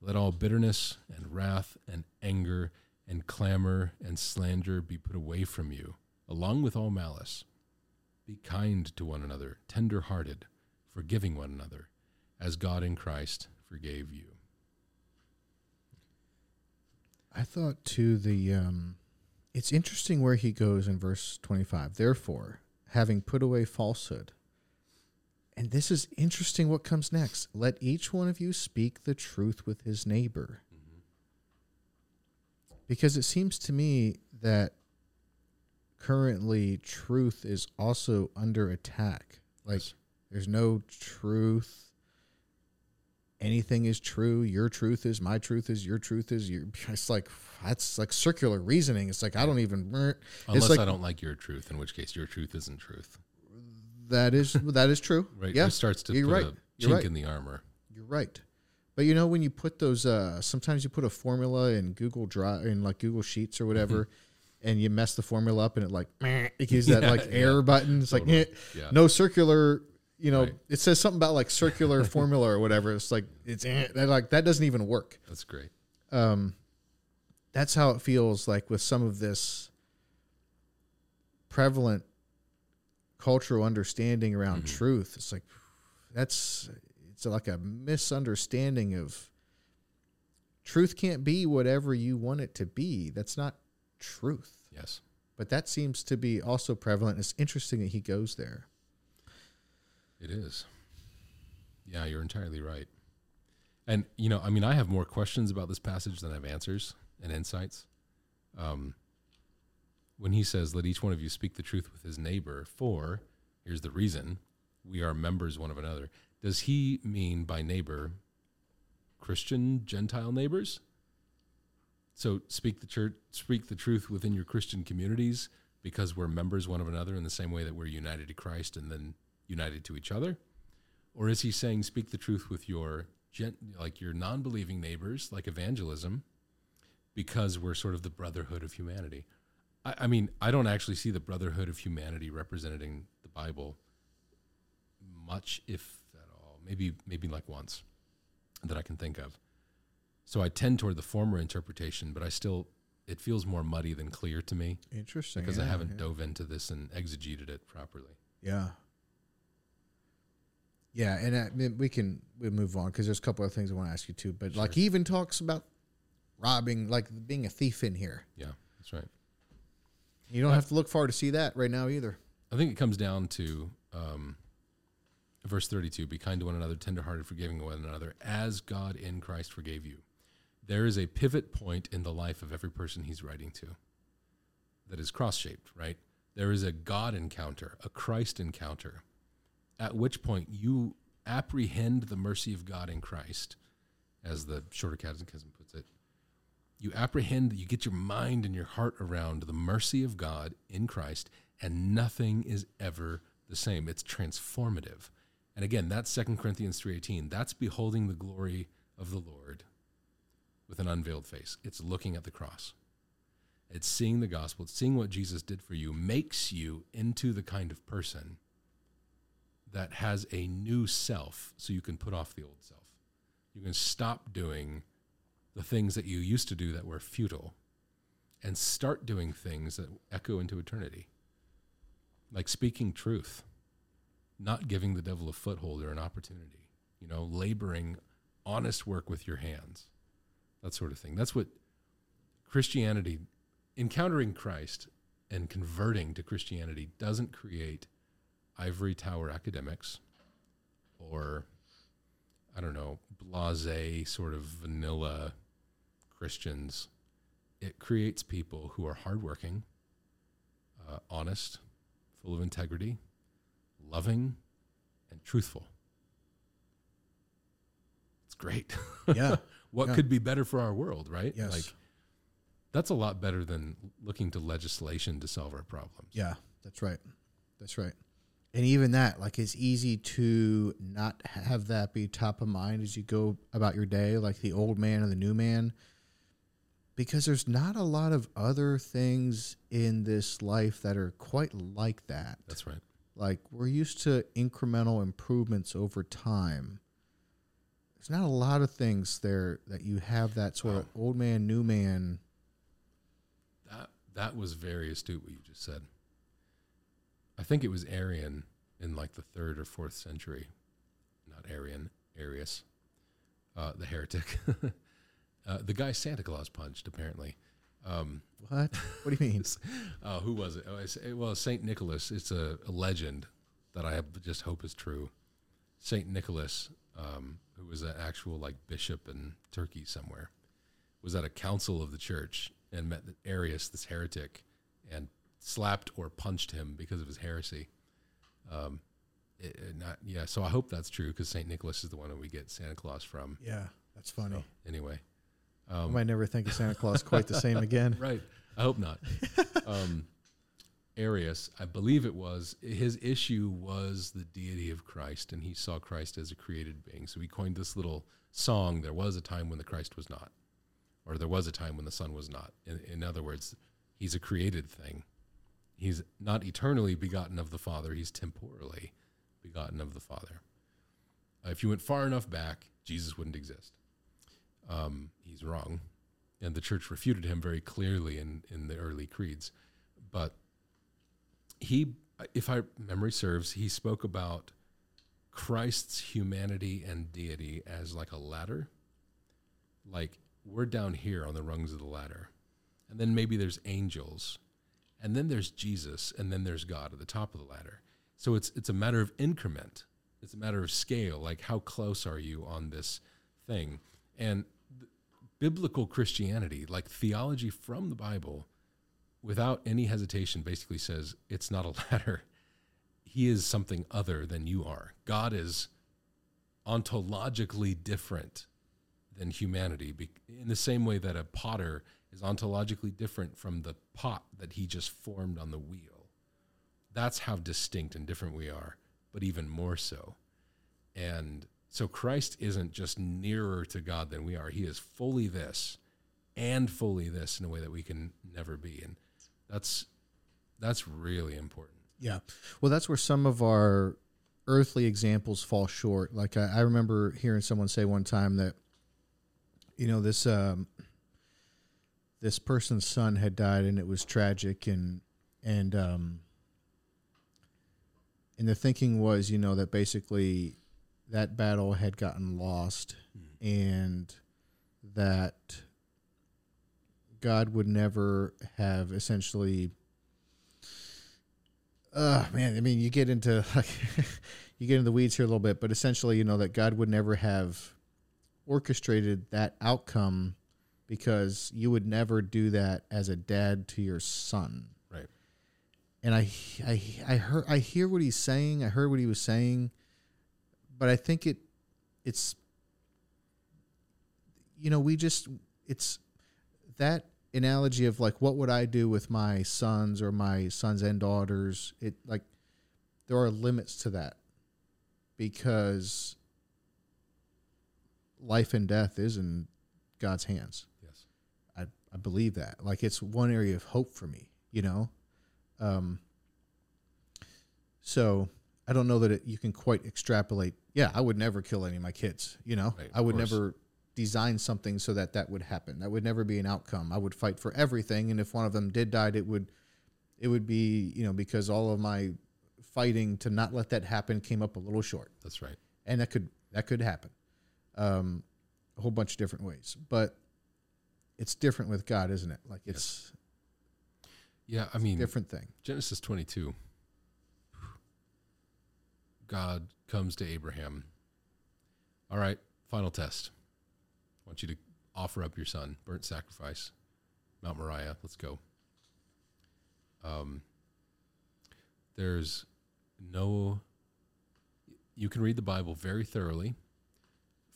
A: Let all bitterness and wrath and anger and clamor and slander be put away from you, along with all malice. Be kind to one another, tender hearted, forgiving one another, as God in Christ forgave you.
B: I thought to the um it's interesting where he goes in verse 25. Therefore, having put away falsehood. And this is interesting what comes next. Let each one of you speak the truth with his neighbor. Because it seems to me that currently truth is also under attack. Like
A: Yes.
B: there's no truth anything is true. Your truth is my truth is your truth is your. It's like that's like circular reasoning. It's like I don't even.
A: Unless
B: like-
A: I don't like your truth, in which case your truth isn't truth.
B: That is that is true.
A: Right?
B: Yeah,
A: It starts to
B: you're
A: put
B: right.
A: a
B: You're
A: chink
B: right.
A: in the armor.
B: you're right. But you know when you put those, uh sometimes you put a formula in Google Drive in like Google Sheets or whatever, and you mess the formula up and it like meh, it gives that
A: Yeah,
B: like
A: yeah.
B: error button. It's
A: Totally.
B: like eh,
A: Yeah.
B: no circular. You know,
A: Right.
B: it says something about like circular formula or whatever. It's like it's eh, that like that doesn't even work.
A: That's great.
B: um, that's how it feels like with some of this prevalent cultural understanding around
A: Mhm.
B: truth. It's like that's it's like a misunderstanding of truth can't be whatever you want it to be. That's not truth.
A: Yes.
B: But that seems to be also prevalent. It's interesting that he goes there.
A: It is. Yeah, you're entirely right. And you know, I mean, I have more questions about this passage than I have answers and insights. Um, when he says, "Let each one of you speak the truth with his neighbor," for here's the reason: we are members one of another. Does he mean by neighbor Christian Gentile neighbors? So speak the church, speak the truth within your Christian communities because we're members one of another in the same way that we're united to Christ and then united to each other? Or is he saying speak the truth with your gent, like your non-believing neighbors, like evangelism, because we're sort of the brotherhood of humanity? I, I mean, I don't actually see the brotherhood of humanity represented in the Bible much, if at all. Maybe, maybe like once that I can think of. So I tend toward the former interpretation, but I still it feels more muddy than clear to me
B: Interesting.
A: because I haven't
B: yeah.
A: dove into this and exegeted it properly.
B: Yeah. Yeah, and I mean, we can we move on because there's a couple of things I want to ask you too. But like, he even talks about robbing, like being a thief in here.
A: Yeah, that's right.
B: You don't have to look far to see that right now either.
A: I think it comes down to um, verse 32 be kind to one another, tenderhearted, forgiving one another, as God in Christ forgave you. There is a pivot point in the life of every person he's writing to that is cross shaped, right? There is a God encounter, a Christ encounter, at which point you apprehend the mercy of God in Christ, as the Shorter Catechism puts it. You apprehend, you get your mind and your heart around the mercy of God in Christ, and nothing is ever the same. It's transformative. And again, that's 2 Corinthians 3:18. That's beholding the glory of the Lord with an unveiled face. It's looking at the cross. It's seeing the gospel, it's seeing what Jesus did for you makes you into the kind of person that has a new self so you can put off the old self. You can stop doing the things that you used to do that were futile and start doing things that echo into eternity. Like speaking truth, not giving the devil a foothold or an opportunity, you know, laboring honest work with your hands, that sort of thing. That's what Christianity, encountering Christ and converting to Christianity doesn't create ivory tower academics or I don't know, blase sort of vanilla Christians. It creates people who are hardworking, uh, honest, full of integrity, loving, and truthful. It's great.
B: Yeah.
A: what
B: Yeah.
A: could be better for our world, right?
B: Yes.
A: Like that's a lot better than looking to legislation to solve our problems.
B: Yeah, that's right. That's right. and even that, like, it's easy to not have that be top of mind as you go about your day, like the old man and the new man, because there's not a lot of other things in this life that are quite like that.
A: That's right.
B: Like, we're used to incremental improvements over time. There's not a lot of things there that you have that sort of old man, new man.
A: That that was very astute what you just said. I think it was Arian in like the third or fourth century, not Arian, Arius, uh, the heretic, uh, the guy Santa Claus punched apparently. Um,
B: What? What do you mean?
A: uh, who was it? Oh, it- well, Saint Nicholas. It's a, a legend that I have just hope is true. Saint Nicholas, um, who was an actual like bishop in Turkey somewhere, was at a council of the church and met Arius, this heretic, and slapped or punched him because of his heresy. Um, it, it not yeah. So I hope that's true because Saint Nicholas is the one that we get Santa Claus from.
B: yeah, that's funny.
A: So, anyway,
B: I
A: um,
B: might never think of Santa Claus quite the same again.
A: right. I hope not. um, Arius, I believe it was, his issue was the deity of Christ, and he saw Christ as a created being. So he coined this little song There was a time when the Christ was not, or there was a time when the Son was not. In, in other words, he's a created thing. He's not eternally begotten of the Father, he's temporally begotten of the Father. Uh, if you went far enough back, Jesus wouldn't exist. Um, he's wrong and the church refuted him very clearly in, in the early creeds. But he, if I memory serves, he spoke about Christ's humanity and deity as like a ladder. Like we're down here on the rungs of the ladder, and then maybe there's angels, and then there's Jesus, and then there's God at the top of the ladder. So it's it's a matter of increment. It's a matter of scale. Like how close are you on this thing? And biblical Christianity, like theology from the Bible, without any hesitation, basically says it's not a ladder. He is something other than you are. God is ontologically different than humanity, in the same way that a potter is ontologically different from the pot that he just formed on the wheel. That's how distinct and different we are, but even more so. And so Christ isn't just nearer to God than we are. He is fully this and fully this in a way that we can never be. And that's that's really important.
B: Yeah. Well, that's where some of our earthly examples fall short. Like I, I remember hearing someone say one time that, you know, this um, this person's son had died and it was tragic and and um, and the thinking was, you know, that basically that battle had gotten lost and that God would never have essentially uh man, I mean you get into like you get into the weeds here a little bit, but essentially, you know, that God would never have orchestrated that outcome because you would never do that as a dad to your son.
A: Right.
B: And I I I heard I hear what he's saying. I heard what he was saying, but I think it it's you know, we just it's that analogy of like what would I do with my sons or my sons and daughters? It like there are limits to that because life and death is in God's hands.
A: Yes.
B: I, I believe that. Like it's one area of hope for me, you know? Um, so I don't know that it, you can quite extrapolate. Yeah, I would never kill any of my kids, you know?
A: Right,
B: I would
A: course.
B: never design something so that that would happen. That would never be an outcome. I would fight for everything. And if one of them did die, it would, it would be, you know, because all of my fighting to not let that happen came up a little short
A: That's right.
B: and that could that could happen um, a whole bunch of different ways but it's different with god isn't it like it's
A: Yeah, I mean
B: different thing
A: Genesis 22. God comes to Abraham. All right, final test. I want you to offer up your son, burnt sacrifice, Mount Moriah. Let's go. Um, there's no, you can read the Bible very thoroughly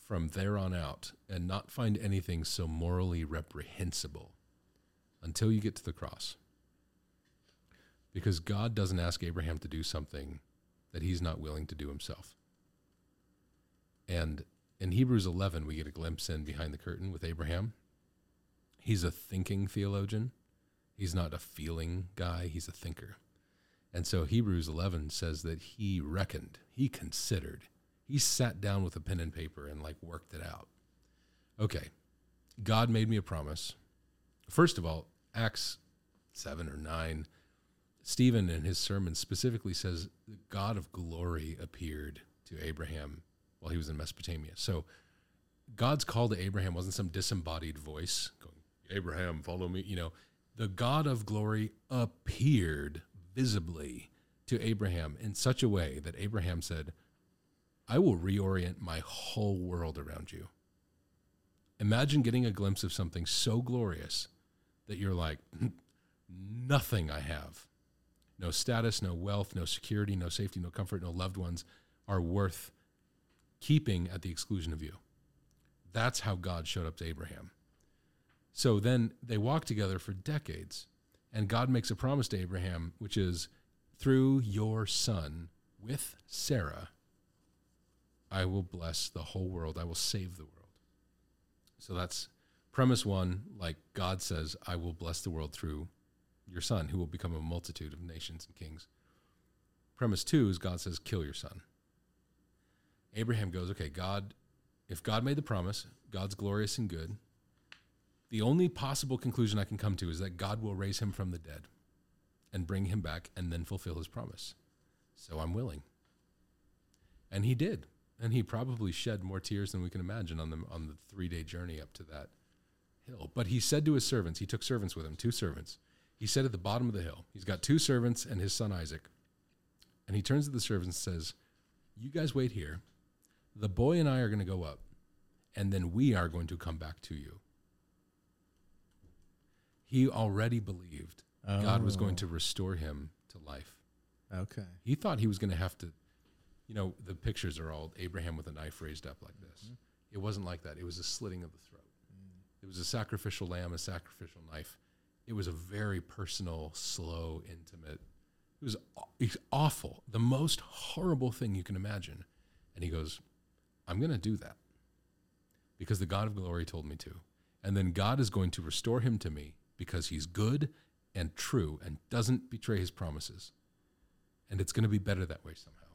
A: from there on out and not find anything so morally reprehensible until you get to the cross because God doesn't ask Abraham to do something that he's not willing to do himself. And in Hebrews 11, we get a glimpse in behind the curtain with Abraham. He's a thinking theologian. He's not a feeling guy, he's a thinker. And so Hebrews 11 says that he reckoned, he considered, he sat down with a pen and paper and like worked it out. Okay, God made me a promise. First of all, Acts 7 or 9, Stephen in his sermon specifically says the God of glory appeared to Abraham while he was in Mesopotamia. So God's call to Abraham wasn't some disembodied voice going, Abraham, follow me. You know, the God of glory appeared visibly to Abraham in such a way that Abraham said, I will reorient my whole world around you. Imagine getting a glimpse of something so glorious that you're like, hmm, nothing I have, no status, no wealth, no security, no safety, no comfort, no loved ones are worth keeping at the exclusion of you. That's how God showed up to Abraham. So then they walk together for decades, and God makes a promise to Abraham, which is through your son with Sarah, I will bless the whole world. I will save the world. So that's premise one. Like God says, I will bless the world through your son, who will become a multitude of nations and kings. Premise two is God says, kill your son. Abraham goes, okay, God, if God made the promise, God's glorious and good. The only possible conclusion I can come to is that God will raise him from the dead and bring him back and then fulfill his promise. So I'm willing. And he did. And he probably shed more tears than we can imagine on the, on the three day journey up to that hill. But he said to his servants, he took servants with him, two servants. He said at the bottom of the hill, he's got two servants and his son Isaac. And he turns to the servants and says, You guys wait here. The boy and I are going to go up, and then we are going to come back to you. He already believed God was going
B: Oh.
A: to restore him to life.
B: Okay.
A: He thought he was going to have to, you know, the pictures are all Abraham with a knife raised up like this. Mm-hmm. It wasn't like that. It was a slitting of the throat. Mm. It was a sacrificial lamb, a sacrificial knife. It was a very personal, slow, intimate. It was it's awful, the most horrible thing you can imagine. And he goes, I'm going to do that because the God of glory told me to. And then God is going to restore him to me because he's good and true and doesn't betray his promises. And it's going to be better that way somehow.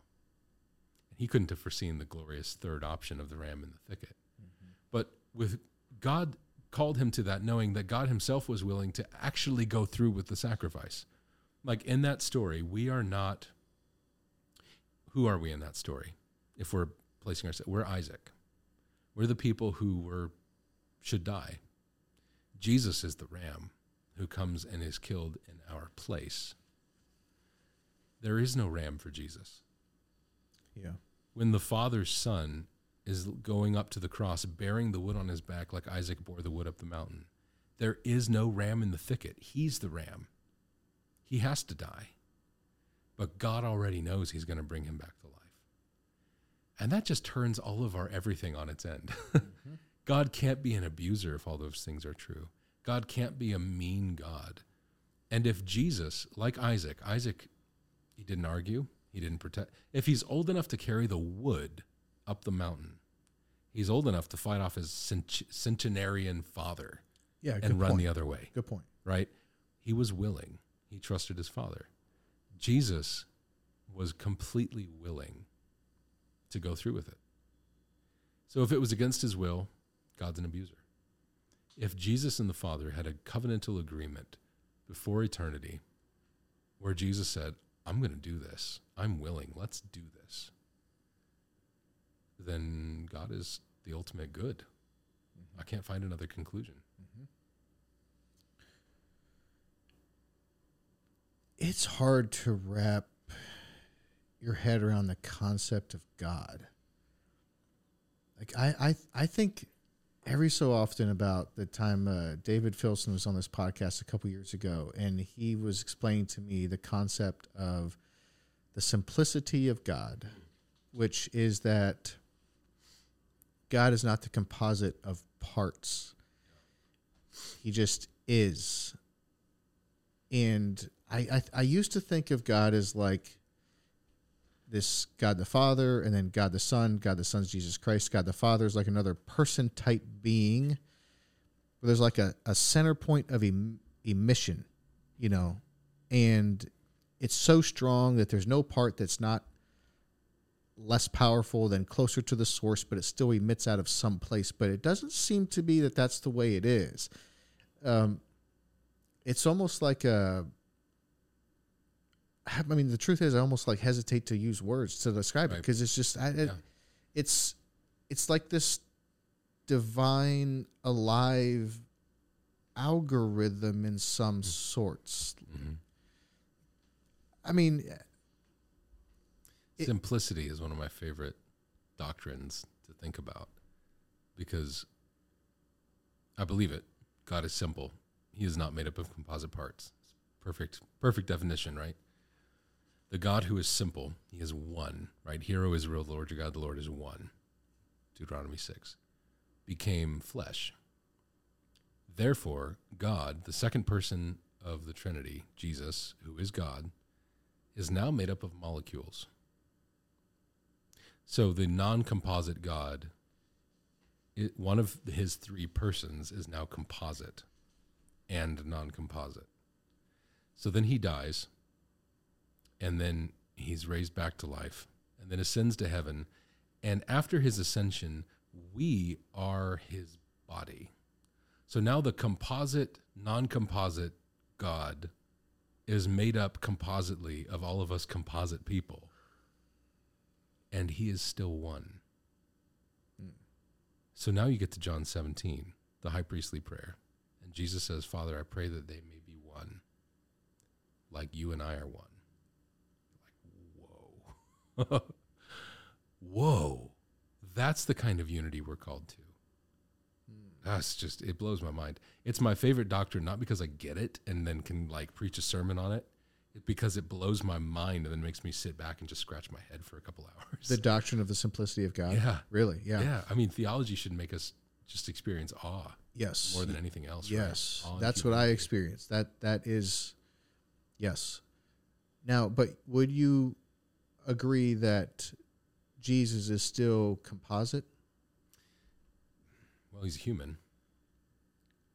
A: And he couldn't have foreseen the glorious third option of the ram in the thicket. Mm-hmm. But with God called him to that, knowing that God himself was willing to actually go through with the sacrifice. Like in that story, we are not. Who are we in that story? If we're placing ourselves, we're Isaac. We're the people who were should die. Jesus is the ram who comes and is killed in our place. There is no ram for Jesus.
B: Yeah.
A: When the Father's Son is going up to the cross, bearing the wood on his back like Isaac bore the wood up the mountain, there is no ram in the thicket. He's the ram. He has to die. But God already knows he's going to bring him back to life. And that just turns all of our everything on its end. God can't be an abuser if all those things are true. God can't be a mean God. And if Jesus, like Isaac, Isaac, he didn't argue, he didn't protect. If he's old enough to carry the wood up the mountain, he's old enough to fight off his centenarian father
B: Yeah.
A: and run
B: point.
A: the other way,
B: Good point.
A: right? He was willing. He trusted his father. Jesus was completely willing to go through with it. So if it was against his will, God's an abuser. If Jesus and the Father had a covenantal agreement before eternity where Jesus said, I'm going to do this, I'm willing, let's do this, then God is the ultimate good. I can't find another conclusion.
B: It's hard to wrap your head around the concept of God. Like I, I, I think every so often about the time uh, David Filson was on this podcast a couple years ago, and he was explaining to me the concept of the simplicity of God, which is that God is not the composite of parts. He just is. And I, I I used to think of God as like this God the Father, and then God the Son, God the Son's Jesus Christ, God the Father is like another person type being. But there's like a, a center point of em- emission, you know, and it's so strong that there's no part that's not less powerful than closer to the source, but it still emits out of some place. But it doesn't seem to be that that's the way it is. Um, it's almost like a. I mean, the truth is, I almost like hesitate to use words to describe it because it's just, I, it,
A: Yeah.
B: it's, it's like this divine, alive algorithm in some sorts.
A: Mhm.
B: I mean, It-
A: Simplicity is one of my favorite doctrines to think about because I believe it. God is simple. He is not made up of composite parts. Perfect, perfect definition, right? The God who is simple, he is one, right? Hero Israel, the Lord your God, the Lord is one. Deuteronomy 6. Became flesh. Therefore, God, the second person of the Trinity, Jesus, who is God, is now made up of molecules. So the non-composite God, it, one of his three persons is now composite and non-composite. So then he dies, and then he's raised back to life, and then ascends to heaven. And after his ascension, we are his body. So now the composite, non-composite God is made up compositely of all of us composite people and he is still one. Hmm. So now you get to John 17, the high priestly prayer. And Jesus says, Father, I pray that they may be one, like you and I are one. Like, whoa. whoa. That's the kind of unity we're called to. Hmm. That's just, it blows my mind. It's my favorite doctrine, not because I get it and then can like preach a sermon on it, it because it blows my mind and then makes me sit back and just scratch my head for a couple hours.
B: the doctrine of the simplicity of God.
A: Yeah.
B: Really? Yeah.
A: yeah. I mean, theology should make us just experience awe
B: Yes.
A: more than anything else.
B: Yes,
A: and
B: that's what I
A: humility.
B: experienced. That that is, yes. Now, but would you agree that Jesus is still composite?
A: Well, he's human.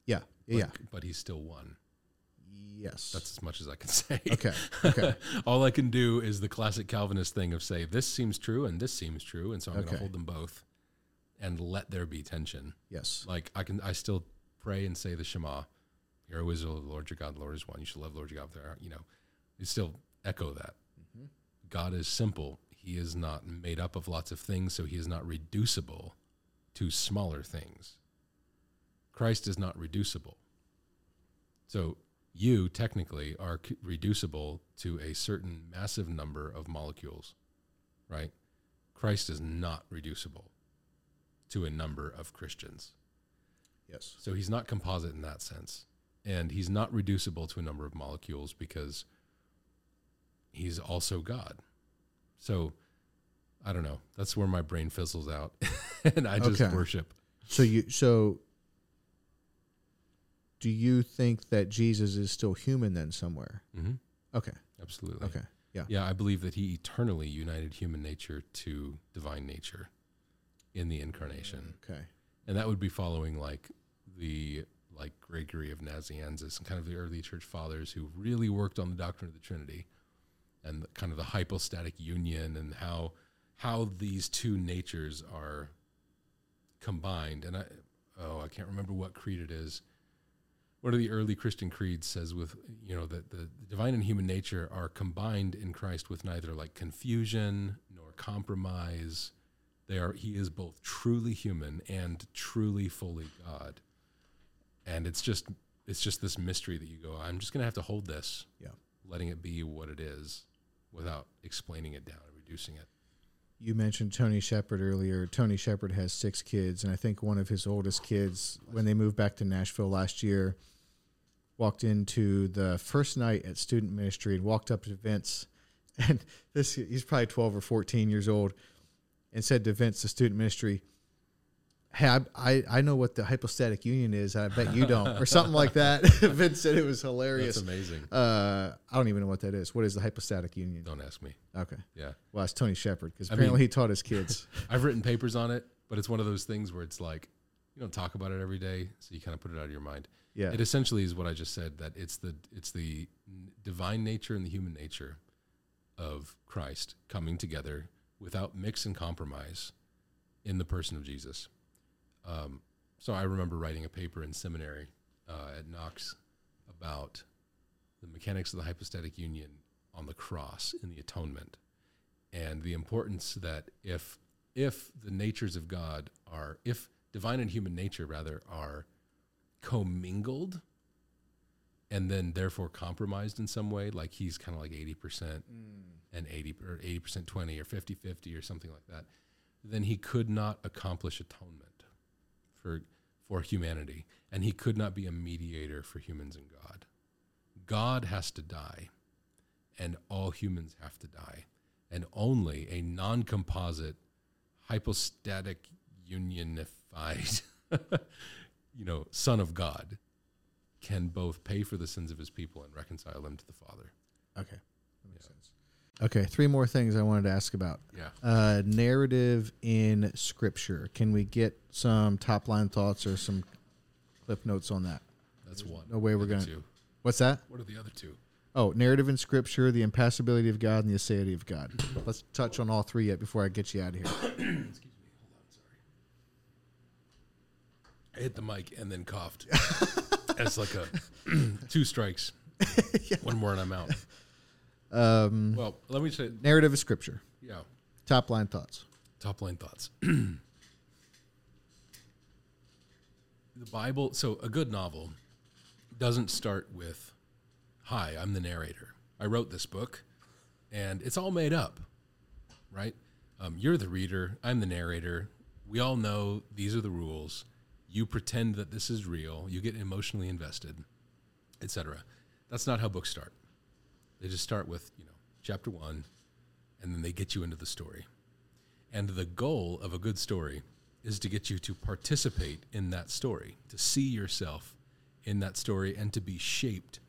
B: Yeah,
A: But,
B: yeah,
A: But he's still one.
B: Yes.
A: That's as much as I can say.
B: okay. Okay,
A: All I can do is the classic Calvinist thing of say, this seems true and this seems true. And so I'm going to hold them both and let there be tension.
B: yes,
A: Like I can, I still pray and say the Shema. Hear, O Israel, the Lord your God, the Lord is one. You should love the Lord your God. There, you know, you still echo that.
B: Mm-hmm.
A: God is simple. He is not made up of lots of things, so he is not reducible to smaller things. Christ is not reducible. So you technically are c- reducible to a certain massive number of molecules, right? Christ is not reducible to a number of Christians.
B: yes.
A: So he's not composite in that sense. And he's not reducible to a number of molecules because he's also God. So I don't know. That's where my brain fizzles out. and I just
B: Okay.
A: worship.
B: So you so. Do you think that Jesus is still human then somewhere?
A: hmm
B: Okay.
A: Absolutely.
B: Okay. Yeah.
A: Yeah, I believe that he eternally united human nature to divine nature in the incarnation.
B: Okay.
A: and that would be following like the like Gregory of Nazianzus and kind of the early church fathers who really worked on the doctrine of the Trinity and the, kind of the hypostatic union and how how these two natures are combined. And I oh I can't remember what creed it is. One of the early Christian creeds says with you know that the divine and human nature are combined in Christ with neither like confusion nor compromise they are he is both truly human and truly fully god and it's just it's just this mystery that you go i'm just going to have to hold this
B: Yeah.
A: letting it be what it is without explaining it down and reducing it
B: You mentioned Tony Shepard earlier. Tony Shepard has six kids, and I think one of his oldest kids, when they moved back to Nashville last year, walked into the first night at student ministry and walked up to Vince, and this he's probably twelve or fourteen years old, and said to Vince, the student ministry, hey, I, I I know what the hypostatic union is. I bet you don't, or something like that. Vince said it was hilarious.
A: That's amazing.
B: Uh, I don't even know what that is. What is the hypostatic union?
A: Don't ask me.
B: Okay.
A: Yeah.
B: Well, it's Tony Shepard because apparently
A: mean-
B: he taught his kids.
A: I've written papers on it, but it's one of those things where it's like you don't talk about it every day, so you kind of put it out of your mind.
B: Yeah.
A: It essentially is what I just said that it's the it's the divine nature and the human nature of Christ coming together without mix and compromise in the person of Jesus. Um, so I remember writing a paper in seminary uh, at Knox about the mechanics of the hypostatic union on the cross in the atonement and the importance that if if the natures of God are if divine and human nature rather are commingled and then therefore compromised in some way like he's kind of like 80% mm. and 80 or 80% 20 or 50 50 or something like that then he could not accomplish atonement for for humanity and he could not be a mediator for humans and God. God has to die and all humans have to die and only a non-composite hypostatic unionified you know son of god can both pay for the sins of his people and reconcile them to the father
B: Okay. That makes sense. Okay, three more things I wanted to ask about.
A: yeah
B: Uh, narrative in scripture. Can we get some top line thoughts or some cliff notes on that?
A: that's one
B: No way we're gonna-
A: two.
B: What's that?
A: what are the other two
B: Oh, narrative in scripture, the impassibility of God, and the aseity of God. Let's touch on all three yet before I get you out of here.
A: excuse me hold on sorry i hit the mic and then coughed. It's like a two strikes. One more and i'm out.
B: Um,
A: well let me say
B: narrative of scripture.
A: yeah.
B: Top line thoughts.
A: top line thoughts. The bible so a good novel doesn't start with hi i'm the narrator. I wrote this book and it's all made up right? Um, you're the reader. I'm the narrator. We all know these are the rules you pretend that this is real you get emotionally invested etc that's not how books start. They just start with you know chapter one and then they get you into the story. And the goal of a good story is to get you to participate in that story, to see yourself in that story, and to be shaped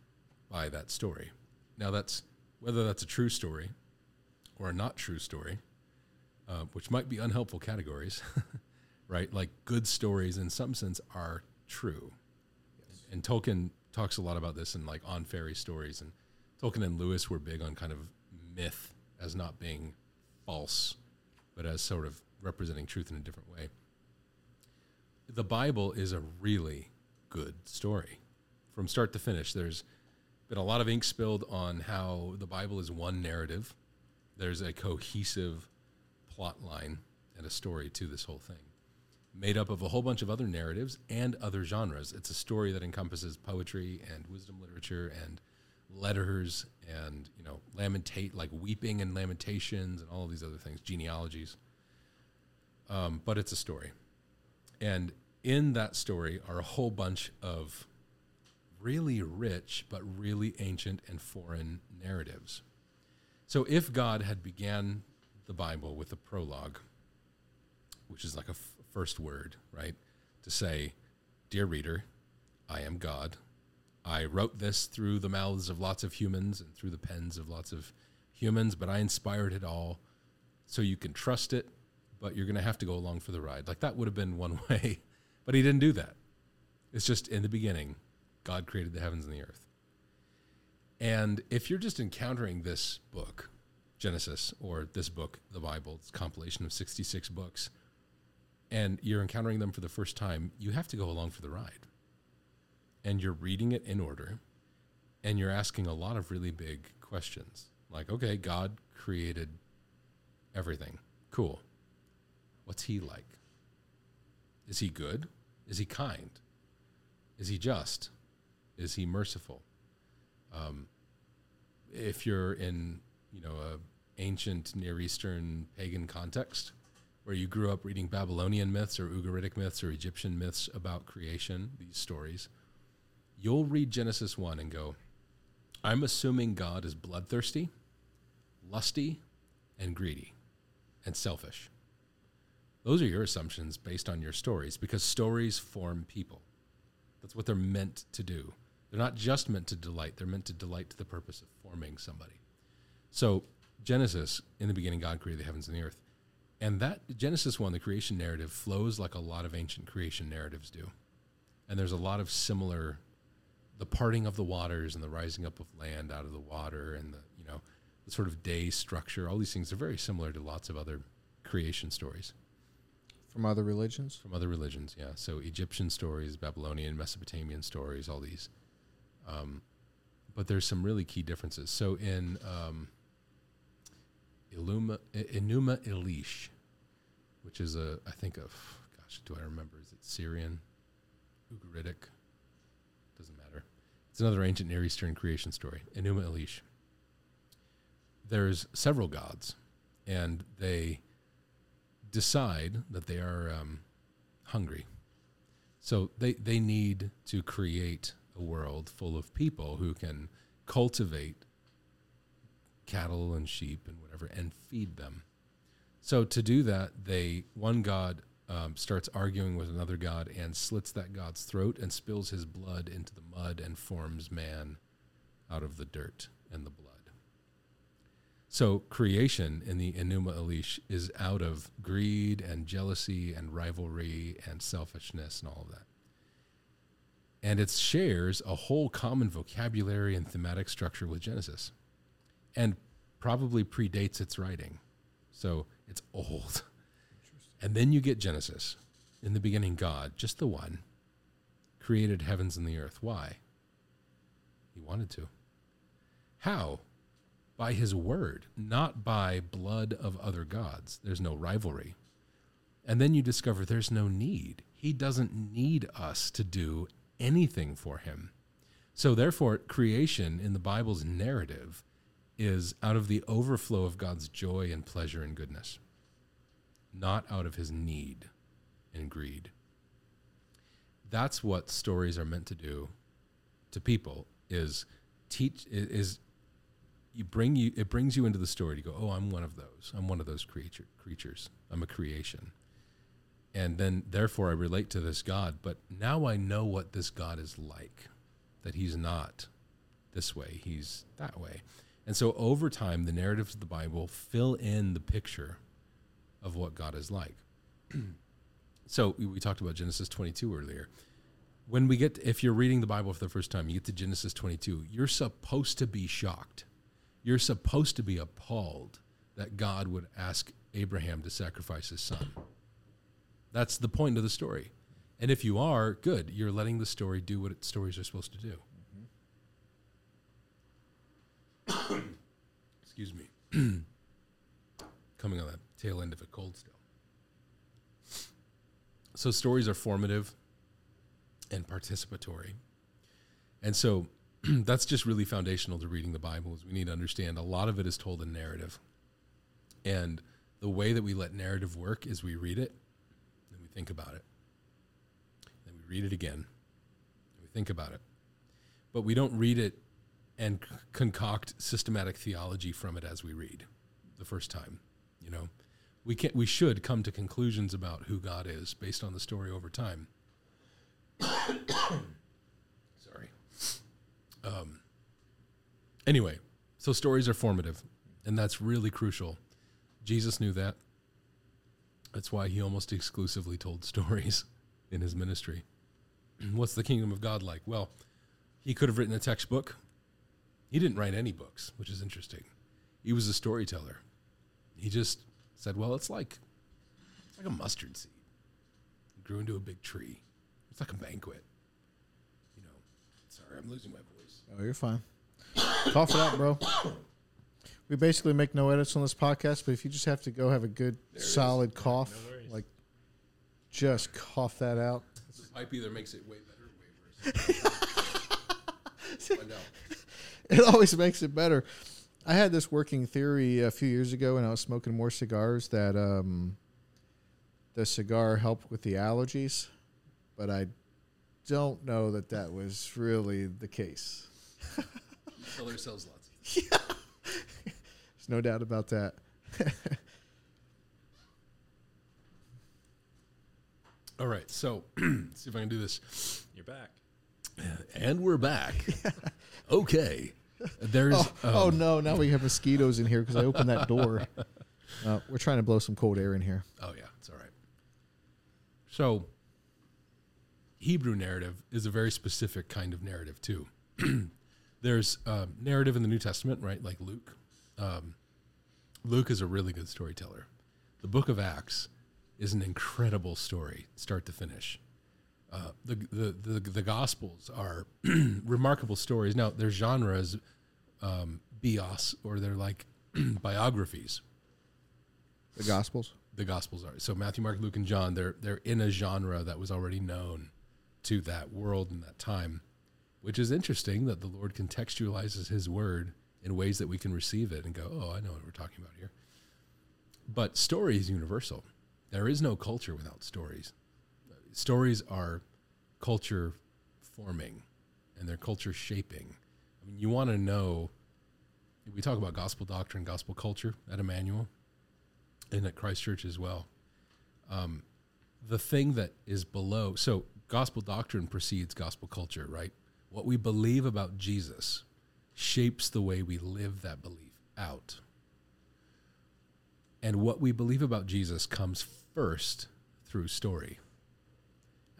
A: by that story. Now, that's whether that's a true story or a not true story, uh, which might be unhelpful categories, right? Like good stories, in some sense, are true. And Tolkien talks a lot about this in like on fairy stories, and Tolkien and Lewis were big on kind of myth as not being false but as sort of representing truth in a different way. The Bible is a really good story from start to finish. There's been a lot of ink spilled on how the Bible is one narrative. There's a cohesive plot line and a story to this whole thing, made up of a whole bunch of other narratives and other genres. It's a story that encompasses poetry and wisdom literature and letters and you know lamentate like weeping and lamentations and all of these other things genealogies. Um, but it's a story. And in that story are a whole bunch of really rich but really ancient and foreign narratives. So if god had began the bible with a prologue which is like a first word right to say dear reader i am god I wrote this through the mouths of lots of humans and through the pens of lots of humans, but I inspired it all so you can trust it, but you're going to have to go along for the ride. Like that would have been one way, but he didn't do that. It's just in the beginning, God created the heavens and the earth. And if you're just encountering this book, Genesis, or this book, the Bible, it's compilation of 66 books, and you're encountering them for the first time, you have to go along for the ride. And you're reading it in order and you're asking a lot of really big questions. Like okay god created everything. Cool. What's he like? Is he good? Is he kind? Is he just? Is he merciful? Um, if you're in you know a ancient near eastern pagan context where you grew up reading babylonian myths or ugaritic myths or egyptian myths about creation these stories you'll read Genesis 1 and go, I'm assuming God is bloodthirsty, lusty, and greedy, and selfish. those are your assumptions based on your stories because stories form people. That's what they're meant to do. They're not just meant to delight, they're meant to delight to the purpose of forming somebody. So, Genesis, in the beginning, God created the heavens and the earth. And that Genesis 1, the creation narrative, flows like a lot of ancient creation narratives do. And there's a lot of similar, the parting of the waters and the rising up of land out of the water and the, you know, the sort of day structure. All these things are very similar to lots of other creation stories
B: From other religions?
A: from other religions. Yeah, so Egyptian stories, Babylonian, Mesopotamian stories, all these. Um, but there's some really key differences. So in um, Illuma, Enuma Elish, which is a, I think of, gosh, do I remember? Is it Syrian, Ugaritic? Doesn't matter. It's another ancient Near Eastern creation story. Enuma Elish. There's several gods, and they decide that they are um, hungry. So they, they need to create a world full of people who can cultivate cattle and sheep and whatever and feed them. So to do that, they one god um, starts arguing with another god and slits that god's throat and spills his blood into the mud and forms man out of the dirt and the blood. So creation in the Enuma Elish is out of greed and jealousy and rivalry and selfishness and all of that. And it shares a whole common vocabulary and thematic structure with Genesis and probably predates its writing. So it's old. And then you get Genesis. In the beginning, God, just the one, created heavens and the earth. Why? He wanted to. How? By his word, not by blood of other gods. There's no rivalry. And then you discover there's no need. He doesn't need us to do anything for him. So, therefore, creation in the Bible's narrative is out of the overflow of God's joy and pleasure and goodness, not out of his need and greed. That's what stories are meant to do to people is teach is you bring you it brings you into the story to go, "Oh, I'm one of those. I'm one of those creature creatures. I'm a creation." And then therefore I relate to this God, but now I know what this God is like. That he's not this way, he's that way. And so over time, the narratives of the Bible fill in the picture of what God is like. so we, talked about Genesis 22 earlier. When we get, if you're reading the Bible for the first time, you get to Genesis 22, you're supposed to be shocked. You're supposed to be appalled that God would ask Abraham to sacrifice his son. That's the point of the story. And if you are, good. You're letting the story do what its stories are supposed to do. Excuse me. Coming on the tail end of a cold still. So stories are formative and participatory. And so that's just really foundational to reading the Bible is we need to understand a lot of it is told in narrative. And the way that we let narrative work is we read it, then we think about it. Then we read it again, and we think about it. But we don't read it and concoct systematic theology from it as we read the first time. You know, we can we should come to conclusions about who God is based on the story over time. Sorry. Um, anyway, so stories are formative, and that's really crucial. Jesus knew that. That's why he almost exclusively told stories in his ministry. What's the kingdom of God like? Well, he could have written a textbook. He didn't write any books, which is interesting. He was a storyteller. He just said, "Well, it's like it's like a mustard seed. It grew into a big tree. It's like a banquet." You know. Sorry, I'm losing my voice.
B: Oh, you're fine. Cough it out, bro. We basically make no edits on this podcast, but if you just have to go have a good, solid cough, like just cough that out.
A: This pipe either makes it way better or way worse. Find out.
B: It always makes it better. I had this working theory a few years ago when I was smoking more cigars that um, the cigar helped with the allergies, but I don't know that that was really the case.
A: Tell ourselves lots. Yeah.
B: There's no doubt about that.
A: All right, so see if I can do this.
C: You're back.
A: And we're back. okay. There's
B: Oh, oh
A: um,
B: no! Now we have mosquitoes in here because I opened that door. Uh, we're trying to blow some cold air in here.
A: Oh yeah, it's all right. So Hebrew narrative is a very specific kind of narrative too. There's um, narrative in the New Testament, right? Like Luke. Um, Luke is a really good storyteller. The Book of Acts is an incredible story, start to finish. Uh, the, the the the Gospels are remarkable stories. Now their genres, um, bios, or they're like biographies.
B: The Gospels.
A: the gospels are. So matthew mark luke and john they're they're in a genre that was already known to that world and that time which is interesting that the lord contextualizes his word in ways that we can receive it and go oh i know what we're talking about here. But story is universal. There is no culture without stories stories are culture forming and they're culture shaping i mean you want to know we talk about gospel doctrine gospel culture at Immanuel and at Christ Church as well. Um, the thing that is below, so gospel doctrine precedes gospel culture, right? What we believe about Jesus shapes the way we live that belief out. And what we believe about Jesus comes first through story.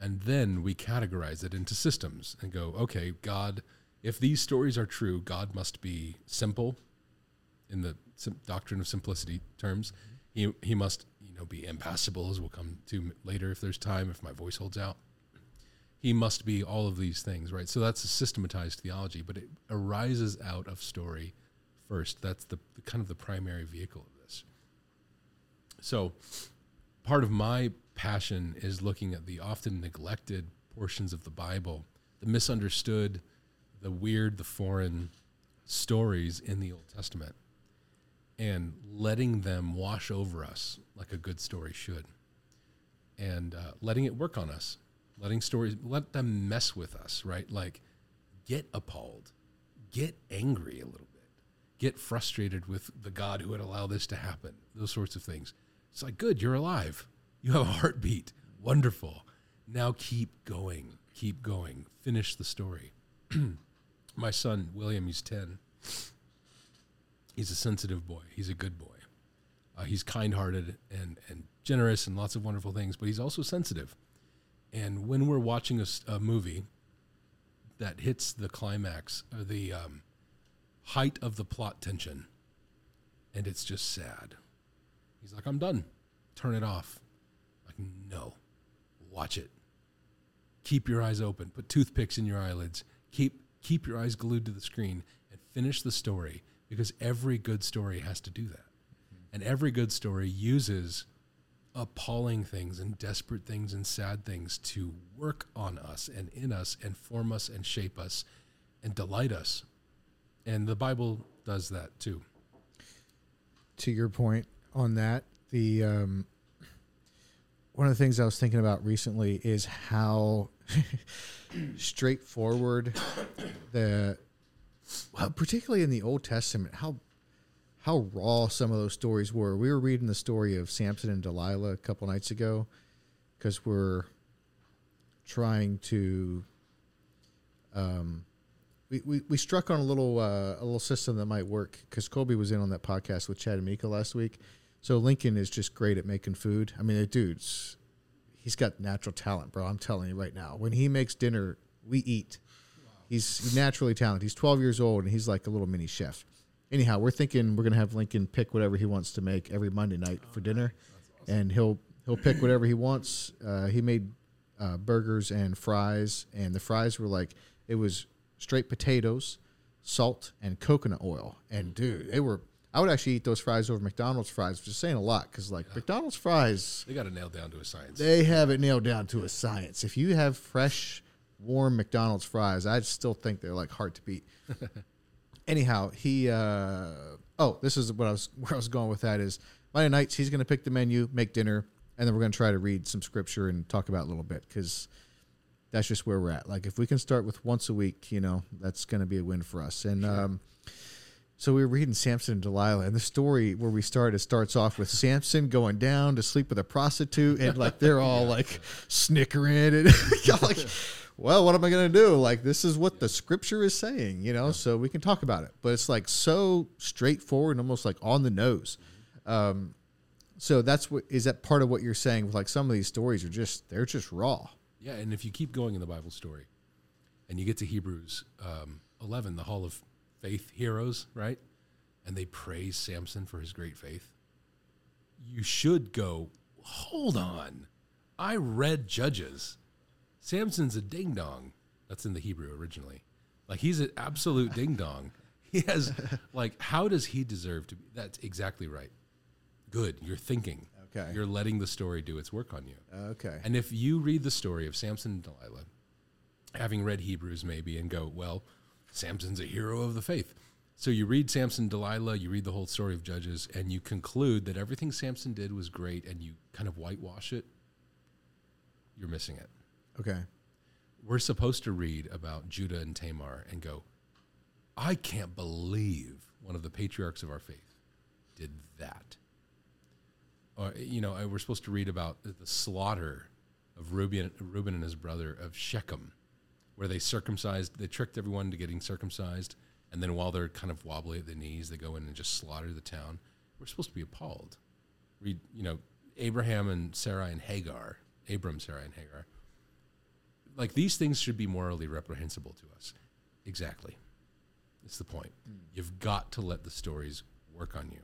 A: And then we categorize it into systems and go, okay, God, if these stories are true, God must be simple in the sim- doctrine of simplicity terms. He, he must, you know, be impassible, as we'll come to later if there's time, if my voice holds out. He must be all of these things, right? So that's a systematized theology, but it arises out of story first. That's the, the kind of the primary vehicle of this. So part of my passion is looking at the often neglected portions of the Bible, the misunderstood, the weird, the foreign stories in the Old Testament, and letting them wash over us like a good story should, and uh, letting it work on us, letting stories, let them mess with us, right? Like, get appalled, get angry a little bit, get frustrated with the God who would allow this to happen, those sorts of things. It's like, good, you're alive. You have a heartbeat. Wonderful. Now keep going. Keep going. Finish the story. My son, William, he's 10. He's a sensitive boy. He's a good boy. Uh, he's kind hearted and, and generous and lots of wonderful things, but he's also sensitive. And when we're watching a movie that hits the climax, or the um, height of the plot tension, and it's just sad, he's like, I'm done. Turn it off. Like, no, watch it. Keep your eyes open. Put toothpicks in your eyelids. Keep keep your eyes glued to the screen and finish the story because every good story has to do that. And every good story uses appalling things and desperate things and sad things to work on us and in us and form us and shape us and delight us. And the Bible does that too.
B: to your point on that, the um, one of the things I was thinking about recently is how straightforward the, well, particularly in the Old Testament, how how raw some of those stories were. We were reading the story of Samson and Delilah a couple nights ago because we're trying to um, we, we, we struck on a little uh, a little system that might work because Colby was in on that podcast with Chad and Mika last week. So Lincoln is just great at making food. I mean, the dude's he's got natural talent, bro. I'm telling you right now. When he makes dinner, we eat. He's naturally talented. He's 12 years old and he's like a little mini chef. Anyhow, we're thinking we're gonna have Lincoln pick whatever he wants to make every Monday night for dinner, and he'll he'll pick whatever he wants. Uh, he made uh, burgers and fries, and the fries were like it was straight potatoes, salt, and coconut oil. And dude, they were. I would actually eat those fries over McDonald's fries, which is saying a lot because like McDonald's fries,
A: They got it nailed down to a science.
B: they have it nailed down to a science. If you have fresh, warm McDonald's fries, I still think they're like hard to beat. Anyhow, he. Uh, oh, this is what I was where I was going with that is Monday nights he's going to pick the menu, make dinner, and then we're going to try to read some scripture and talk about a little bit because that's just where we're at. Like if we can start with once a week, you know, that's going to be a win for us. And um, So we were reading Samson and Delilah, and the story where we started starts off with Samson going down to sleep with a prostitute, and like they're all like snickering and like, well, what am I gonna do? Like this is what the scripture is saying, you know. So we can talk about it, but it's like so straightforward and almost like on the nose. Um, so that's what is that part of what you're saying? With like some of these stories are just they're just raw.
A: Yeah, and if you keep going in the Bible story, and you get to Hebrews um, 11, the Hall of Faith heroes, right? And they praise Samson for his great faith. You should go, hold on. I read Judges. Samson's a ding dong. That's in the Hebrew originally. Like he's an absolute ding dong. He has, like, how does he deserve to be? That's exactly right. Good. You're thinking.
B: Okay.
A: You're letting the story do its work on you.
B: Okay.
A: And if you read the story of Samson and Delilah, having read Hebrews maybe, and go, well, Samson's a hero of the faith. So you read Samson, Delilah, you read the whole story of Judges, and you conclude that everything Samson did was great, and you kind of whitewash it. You're missing it.
B: Okay.
A: We're supposed to read about Judah and Tamar and go, I can't believe one of the patriarchs of our faith did that. Or, you know, uh, we're supposed to read about the slaughter of Reuben, Reuben and his brother of Shechem, where they circumcised, they tricked everyone to getting circumcised. And then while they're kind of wobbly at the knees, they go in and just slaughter the town. We're supposed to be appalled. Read, you know, Abraham and Sarah and Hagar, Abram, Sarah, and Hagar. Like these things should be morally reprehensible to us. Exactly. It's the point. Hmm. You've got to let the stories work on you.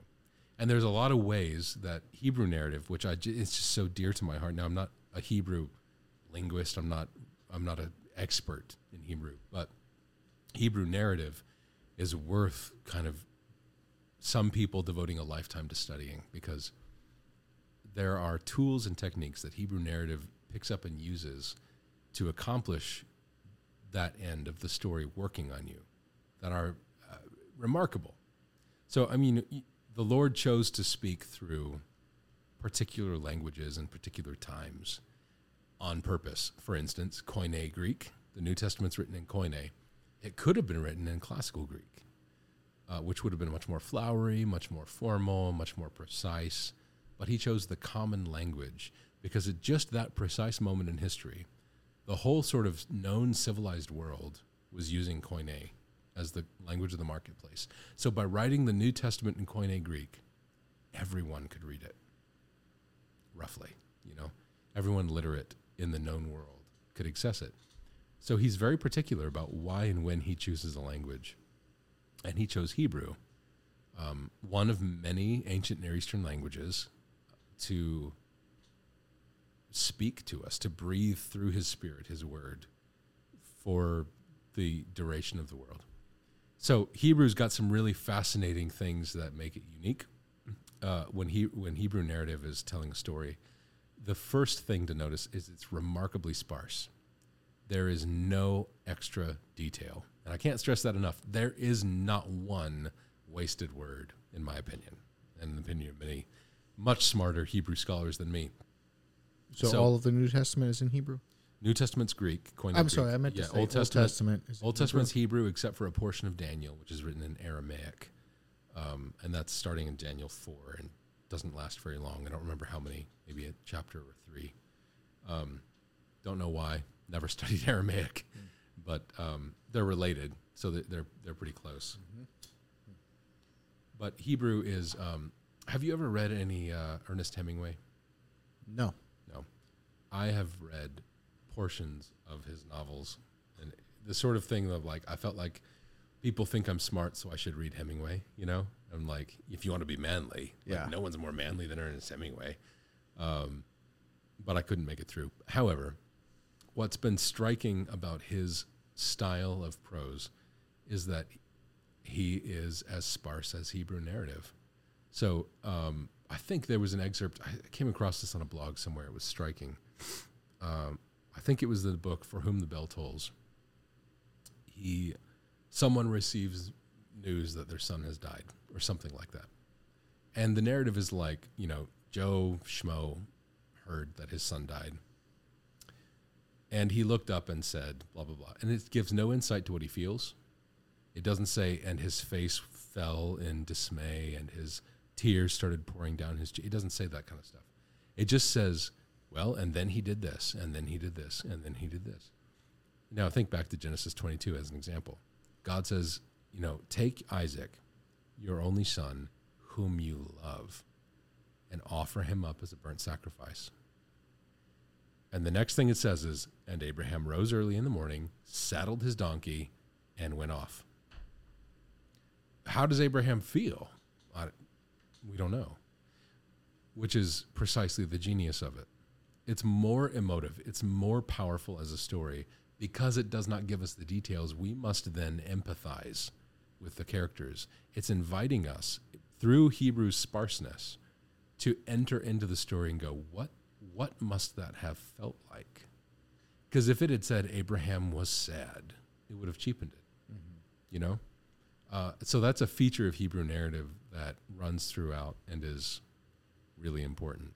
A: And there's a lot of ways that Hebrew narrative, which I j- it's just so dear to my heart. Now I'm not a Hebrew linguist. I'm not I'm not an expert in Hebrew, but Hebrew narrative is worth kind of some people devoting a lifetime to studying because there are tools and techniques that Hebrew narrative picks up and uses to accomplish that end of the story working on you that are uh, remarkable. So, I mean, the Lord chose to speak through particular languages and particular times on purpose. For instance, Koine Greek, the New Testament's written in Koine. It could have been written in classical Greek, uh, which would have been much more flowery, much more formal, much more precise. But he chose the common language because at just that precise moment in history, the whole sort of known civilized world was using Koine as the language of the marketplace. So by writing the New Testament in Koine Greek, everyone could read it. Roughly, you know, everyone literate in the known world could access it. So he's very particular about why and when he chooses a language. And he chose Hebrew, um, one of many ancient Near Eastern languages, to speak to us, to breathe through his spirit, his word, for the duration of the world. So Hebrew's got some really fascinating things that make it unique. Uh, when he when Hebrew narrative is telling a story, the first thing to notice is it's remarkably sparse. There is no extra detail, and I can't stress that enough. There is not one wasted word, in my opinion, and in the opinion of many much smarter Hebrew scholars than me.
B: So,
A: So-
B: all of the New Testament is in Hebrew.
A: New Testment's Greek. Koine
B: I'm
A: Greek.
B: sorry, I meant to say
A: Old Testament.
B: Testament. is in
A: Old
B: Hebrew.
A: Testament's Hebrew, except for a portion of Daniel, which is written in Aramaic, um, and that's starting in Daniel four and doesn't last very long. I don't remember how many, maybe a chapter or three. Um, don't know why. Never studied Aramaic, but um, they're related, so they're they're pretty close. But Hebrew is. Um, have you ever read any uh, Ernest Hemingway?
B: No.
A: No. I have read portions of his novels and the sort of thing of like I felt like people think I'm smart so I should read Hemingway, you know? I'm like if you want to be manly, like,
B: Yeah.
A: no one's more manly than Ernest Hemingway. Um, but I couldn't make it through. However, what's been striking about his style of prose is that he is as sparse as Hebrew narrative. So um, I think there was an excerpt. I came across this on a blog somewhere. It was striking. Um, I think it was the book "For Whom the Bell Tolls." He, someone receives news that their son has died, or something like that, and the narrative is like, you know, Joe Schmo heard that his son died, and he looked up and said, blah blah blah, and it gives no insight to what he feels. It doesn't say, and his face fell in dismay and his tears started pouring down his cheek. It doesn't say that kind of stuff. It just says, well, and then he did this, and then he did this, and then he did this. Now think back to Genesis 22 as an example. God says, you know, take Isaac, your only son, whom you love, and offer him up as a burnt sacrifice. And the next thing it says is, and Abraham rose early in the morning, saddled his donkey, and went off. How does Abraham feel? I, we don't know, which is precisely the genius of it. It's more emotive, it's more powerful as a story because it does not give us the details. We must then empathize with the characters. It's inviting us through Hebrew's sparseness to enter into the story and go, what what must that have felt like? Because if it had said Abraham was sad, it would have cheapened it. Mm-hmm. You know, uh, so that's a feature of Hebrew narrative that runs throughout and is really important.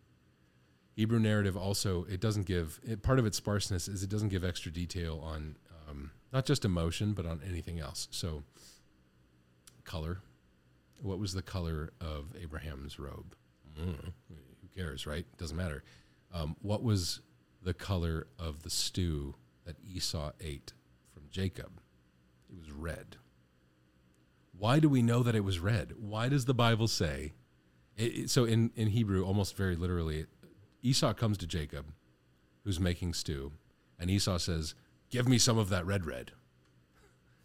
A: Hebrew narrative also it doesn't give it, part of its sparseness is it doesn't give extra detail on um, not just emotion but on anything else. So color, what was the color of Abraham's robe? Mm, who cares, right? Doesn't matter. Um, what was the color of the stew that Esau ate from Jacob? It was red. Why do we know that it was red? Why does the Bible say? It, it, so in, in Hebrew, almost very literally, Esau comes to Jacob, who's making stew, and Esau says, "Give me some of that red red."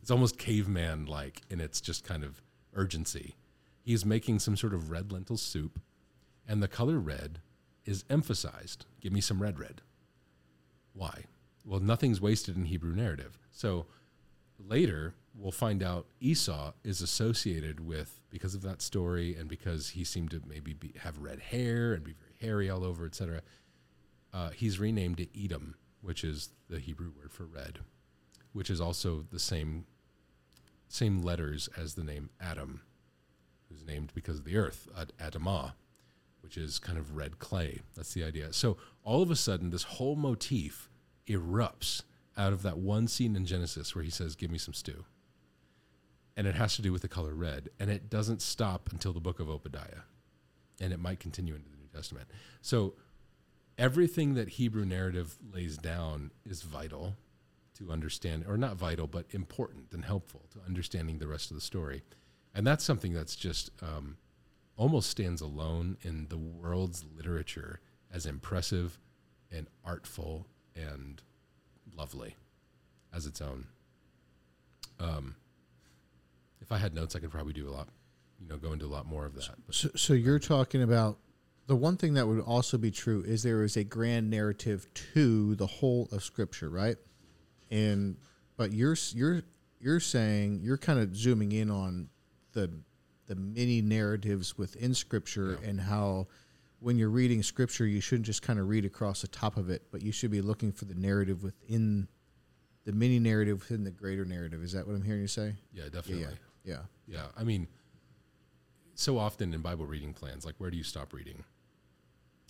A: It's almost caveman like in its just kind of urgency. He's making some sort of red lentil soup, and the color red is emphasized. Give me some red red. Why? Well, nothing's wasted in Hebrew narrative. So later, we'll find out Esau is associated with, because of that story and because he seemed to maybe be, have red hair and be very hairy all over, etc., uh, he's renamed to Edom, which is the Hebrew word for red, which is also the same same letters as the name Adam, who's named because of the earth, Ad- Adamah, which is kind of red clay. That's the idea. So all of a sudden, this whole motif erupts out of that one scene in Genesis where he says, Give me some stew. And it has to do with the color red. And it doesn't stop until the book of Obadiah. And it might continue into the New Testament. So everything that Hebrew narrative lays down is vital to understand, or not vital, but important and helpful to understanding the rest of the story. And that's something that's just um, almost stands alone in the world's literature as impressive and artful and lovely as its own. Um, if I had notes, I could probably do a lot, you know, go into a lot more of that.
B: So, so you're talking about the one thing that would also be true is there is a grand narrative to the whole of Scripture, right? And but you're you're you're saying you're kind of zooming in on the the many narratives within Scripture yeah. and how when you're reading Scripture, you shouldn't just kind of read across the top of it, but you should be looking for the narrative within the mini narrative within the greater narrative. Is that what I'm hearing you say?
A: Yeah, definitely.
B: Yeah, yeah.
A: Yeah. yeah. I mean, so often in Bible reading plans, like where do you stop reading?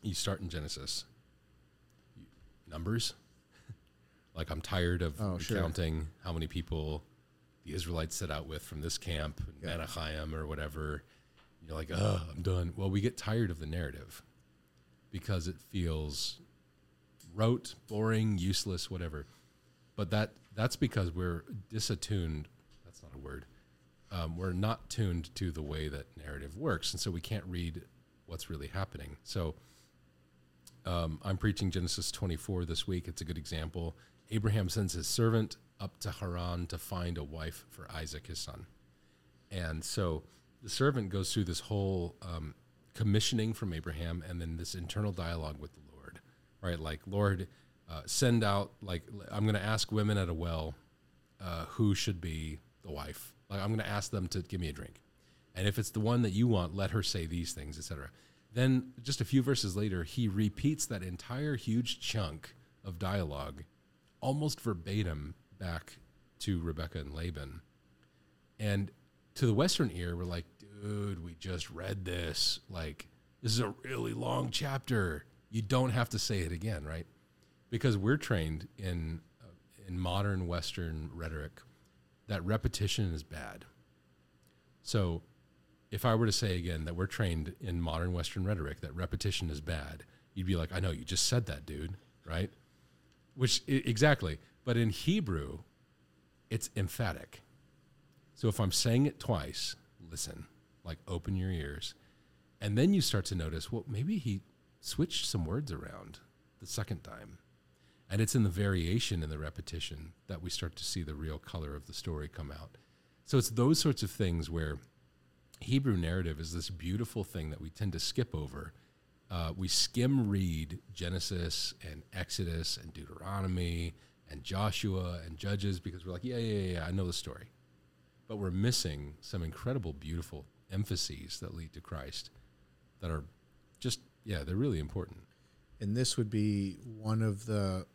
A: You start in Genesis. Numbers. Like I'm tired of oh, counting sure. how many people the Israelites set out with from this camp, yeah. Menachem or whatever. You're like, oh, I'm done. Well, we get tired of the narrative because it feels rote, boring, useless, whatever. But that that's because we're disattuned. That's not a word. Um, we're not tuned to the way that narrative works, and so we can't read what's really happening. So um, I'm preaching Genesis 24 this week. It's a good example. Abraham sends his servant up to Haran to find a wife for Isaac, his son. And so the servant goes through this whole um, commissioning from Abraham and then this internal dialogue with the Lord, right? Like, Lord, uh, send out, like, I'm going to ask women at a well uh, who should be the wife. Like, I'm going to ask them to give me a drink. And if it's the one that you want, let her say these things, etc. Then, just a few verses later, he repeats that entire huge chunk of dialogue almost verbatim back to Rebecca and Laban. And to the Western ear, we're like, dude, we just read this. Like, this is a really long chapter. You don't have to say it again, right? Because we're trained in uh, in modern Western rhetoric that repetition is bad. So if I were to say again that we're trained in modern Western rhetoric that repetition is bad, you'd be like, I know you just said that, dude, right? Which exactly, but in Hebrew, it's emphatic. So if I'm saying it twice, listen, like open your ears, and then you start to notice, well, maybe he switched some words around the second time. And it's in the variation in the repetition that we start to see the real color of the story come out. So it's those sorts of things where Hebrew narrative is this beautiful thing that we tend to skip over. Uh, we skim read Genesis and Exodus and Deuteronomy and Joshua and Judges because we're like, yeah, yeah, yeah, yeah, I know the story. But we're missing some incredible, beautiful emphases that lead to Christ that are just, yeah, they're really important.
B: and this would be one of the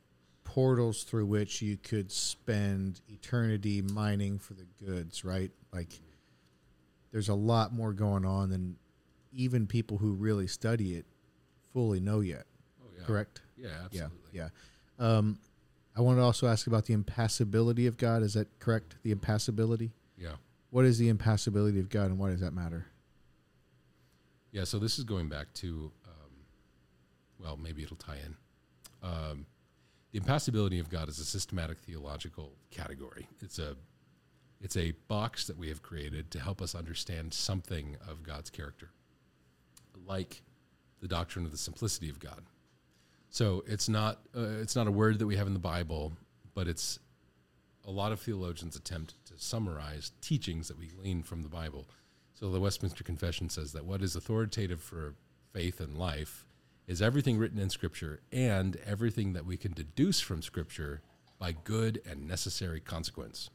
B: portals through which you could spend eternity mining for the goods, right? Like there's a lot more going on than even people who really study it fully know yet.
A: Oh, yeah.
B: Correct?
A: Yeah, absolutely.
B: Yeah. Yeah. Um, I want to also ask about the impassibility of God. Is that correct? The impassibility?
A: Yeah.
B: What is the impassibility of God and why does that matter?
A: Yeah, so this is going back to, um, well, maybe it'll tie in. Um, the impassibility of God is a systematic theological category. It's a, it's a box that we have created to help us understand something of God's character, like the doctrine of the simplicity of God. So it's not, uh, it's not a word that we have in the Bible, but it's a lot of theologians attempt to summarize teachings that we glean from the Bible. So the Westminster Confession says that what is authoritative for faith and life is everything written in Scripture and everything that we can deduce from Scripture by good and necessary consequence.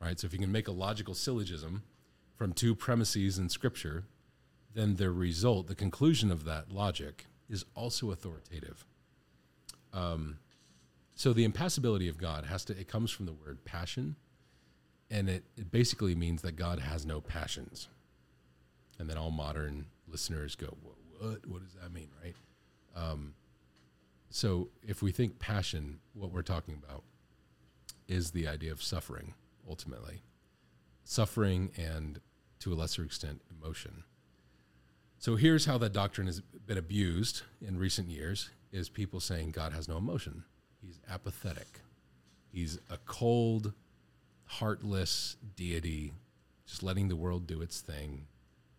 A: Right? So if you can make a logical syllogism from two premises in Scripture, then the result, the conclusion of that logic, is also authoritative. Um, so the impassibility of God has to, it comes from the word passion, and it, it basically means that God has no passions. And then all modern listeners go, what? What, does that mean, right? Um, so if we think passion, what we're talking about is the idea of suffering, ultimately. Suffering and, to a lesser extent, emotion. So here's how that doctrine has been abused in recent years is people saying God has no emotion. He's apathetic. He's a cold, heartless deity, just letting the world do its thing.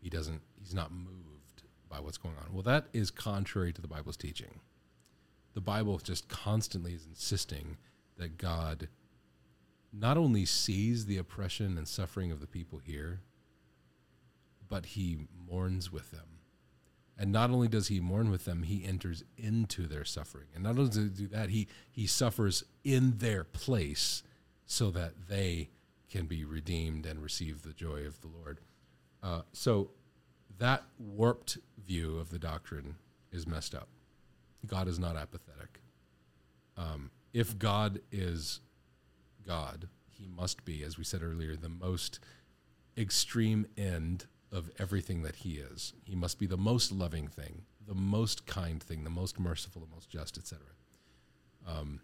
A: He doesn't he's not moved by what's going on. Well, that is contrary to the Bible's teaching. The Bible just constantly is insisting that God not only sees the oppression and suffering of the people here, but he mourns with them. And not only does he mourn with them, he enters into their suffering. And not only does he do that, he, he suffers in their place so that they can be redeemed and receive the joy of the Lord. Uh, so that warped view of the doctrine is messed up. God is not apathetic. Um, if God is God, he must be, as we said earlier, the most extreme end of everything that he is. He must be the most loving thing, the most kind thing, the most merciful, the most just, etc. Um,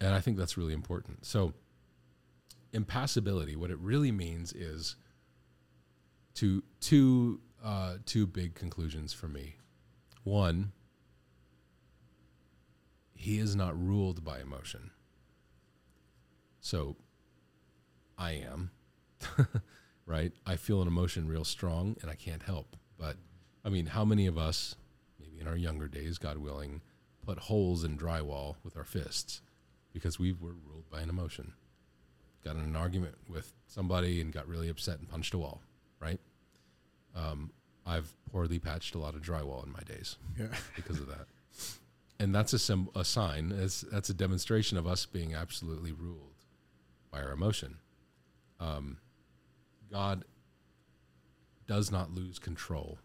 A: and I think that's really important. So, impassibility, what it really means is two two uh, two big conclusions for me. One, he is not ruled by emotion. So, I am. right? I feel an emotion real strong and I can't help. But I mean, how many of us, maybe in our younger days, God willing, put holes in drywall with our fists because we were ruled by an emotion? Got in an argument with somebody and got really upset and punched a wall, right? Um, I've poorly patched a lot of drywall in my days
B: Yeah.
A: because of that. And that's a, sim- a sign, that's, that's a demonstration of us being absolutely ruled by our emotion. Um, God does not lose control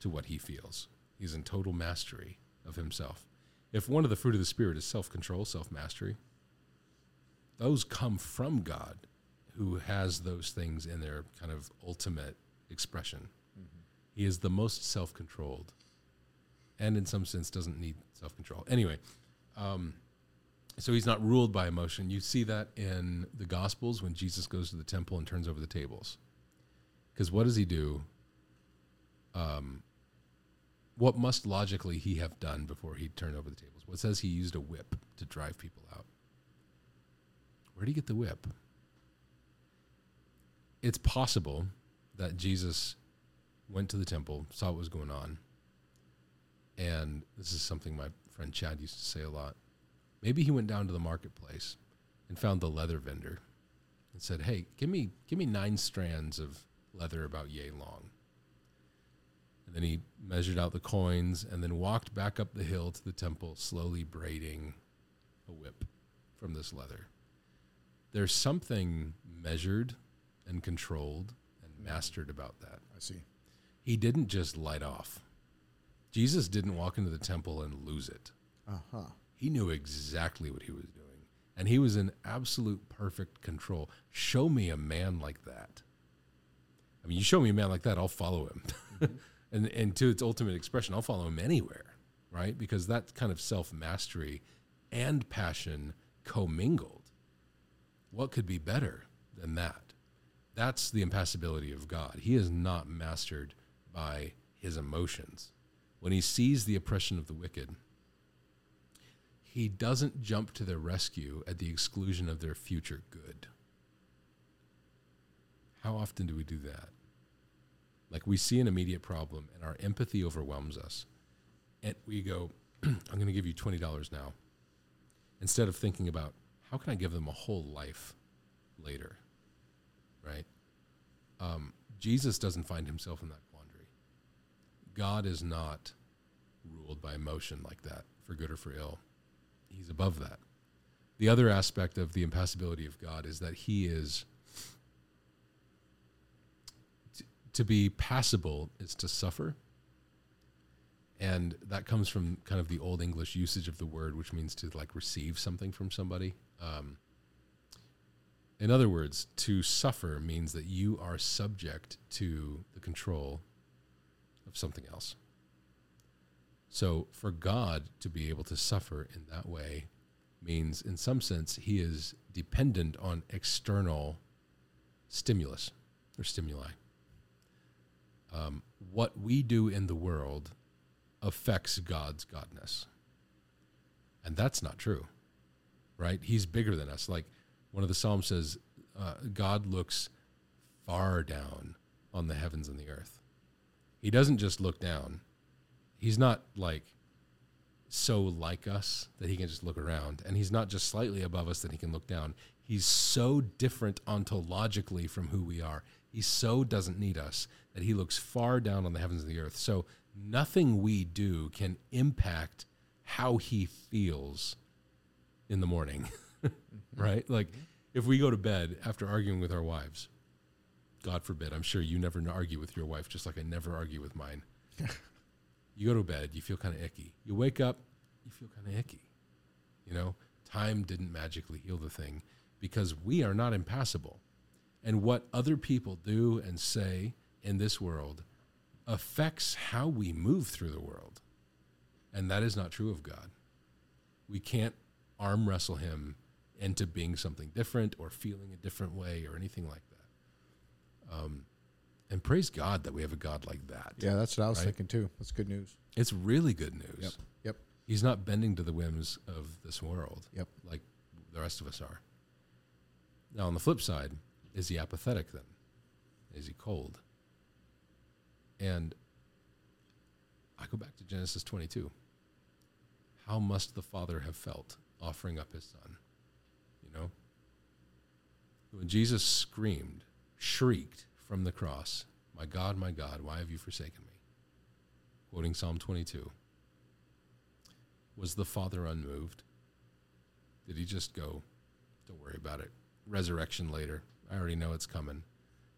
A: to what he feels. He's in total mastery of himself. If one of the fruit of the Spirit is self control, self mastery, those come from God who has those things in their kind of ultimate expression. He is the most self controlled and, in some sense, doesn't need self control. Anyway, um, so he's not ruled by emotion. You see that in the Gospels when Jesus goes to the temple and turns over the tables. Because what does he do? Um, what must logically he have done before he turned over the tables? What says he used a whip to drive people out? Where did he get the whip? It's possible that Jesus went to the temple, saw what was going on, and this is something my friend Chad used to say a lot. Maybe he went down to the marketplace and found the leather vendor and said, "Hey, give me give me nine strands of leather about yay long." And then he measured out the coins and then walked back up the hill to the temple, slowly braiding a whip from this leather. There's something measured and controlled and mastered about that.
B: I see.
A: He didn't just light off. Jesus didn't walk into the temple and lose it.
B: Uh huh.
A: He knew exactly what he was doing. And he was in absolute perfect control. Show me a man like that. I mean, you show me a man like that, I'll follow him. Mm-hmm. and, and to its ultimate expression, I'll follow him anywhere, right? Because that kind of self mastery and passion commingled. What could be better than that? That's the impassibility of God. He is not mastered by his emotions. When he sees the oppression of the wicked, he doesn't jump to their rescue at the exclusion of their future good. How often do we do that? Like we see an immediate problem and our empathy overwhelms us. And we go, I'm going to give you $20 now. Instead of thinking about how can I give them a whole life later? Right? Um, Jesus doesn't find himself in that quandary. God is not ruled by emotion like that, for good or for ill. He's above that. The other aspect of the impassibility of God is that he is t- to be passible is to suffer. And that comes from kind of the old English usage of the word, which means to like receive something from somebody. Um, in other words, to suffer means that you are subject to the control of something else. So for God to be able to suffer in that way means, in some sense, he is dependent on external stimulus or stimuli. Um, what we do in the world affects God's godness. And that's not true, right? He's bigger than us. Like one of the Psalms says, uh, God looks far down on the heavens and the earth. He doesn't just look down, he's not like so like us that he can just look around. And he's not just slightly above us that he can look down. He's so different ontologically from who we are. He so doesn't need us that he looks far down on the heavens and the earth. So nothing we do can impact how he feels in the morning right? Like if we go to bed after arguing with our wives god forbid i'm sure you never argue with your wife just like i never argue with mine you go to bed, you feel kind of icky. You wake up, you feel kind of icky. You know, time didn't magically heal the thing because we are not impassible. And what other people do and say in this world affects how we move through the world. And that is not true of God. We can't arm wrestle him into being something different or feeling a different way or anything like that. Um, and praise God that we have a God like that.
B: Yeah, that's what I was
A: Right?
B: thinking too. That's good news.
A: It's really good news.
B: Yep. Yep.
A: He's not bending to the whims of this world
B: Yep.
A: like the rest of us are. Now, on the flip side, is he apathetic then? Is he cold? And I go back to Genesis 22. How must the father have felt offering up his son? You know? When Jesus screamed, shrieked from the cross, My God, my God, why have you forsaken me? Quoting Psalm 22. Was the father unmoved? Did he just go, Don't worry about it? Resurrection later. I already know it's coming.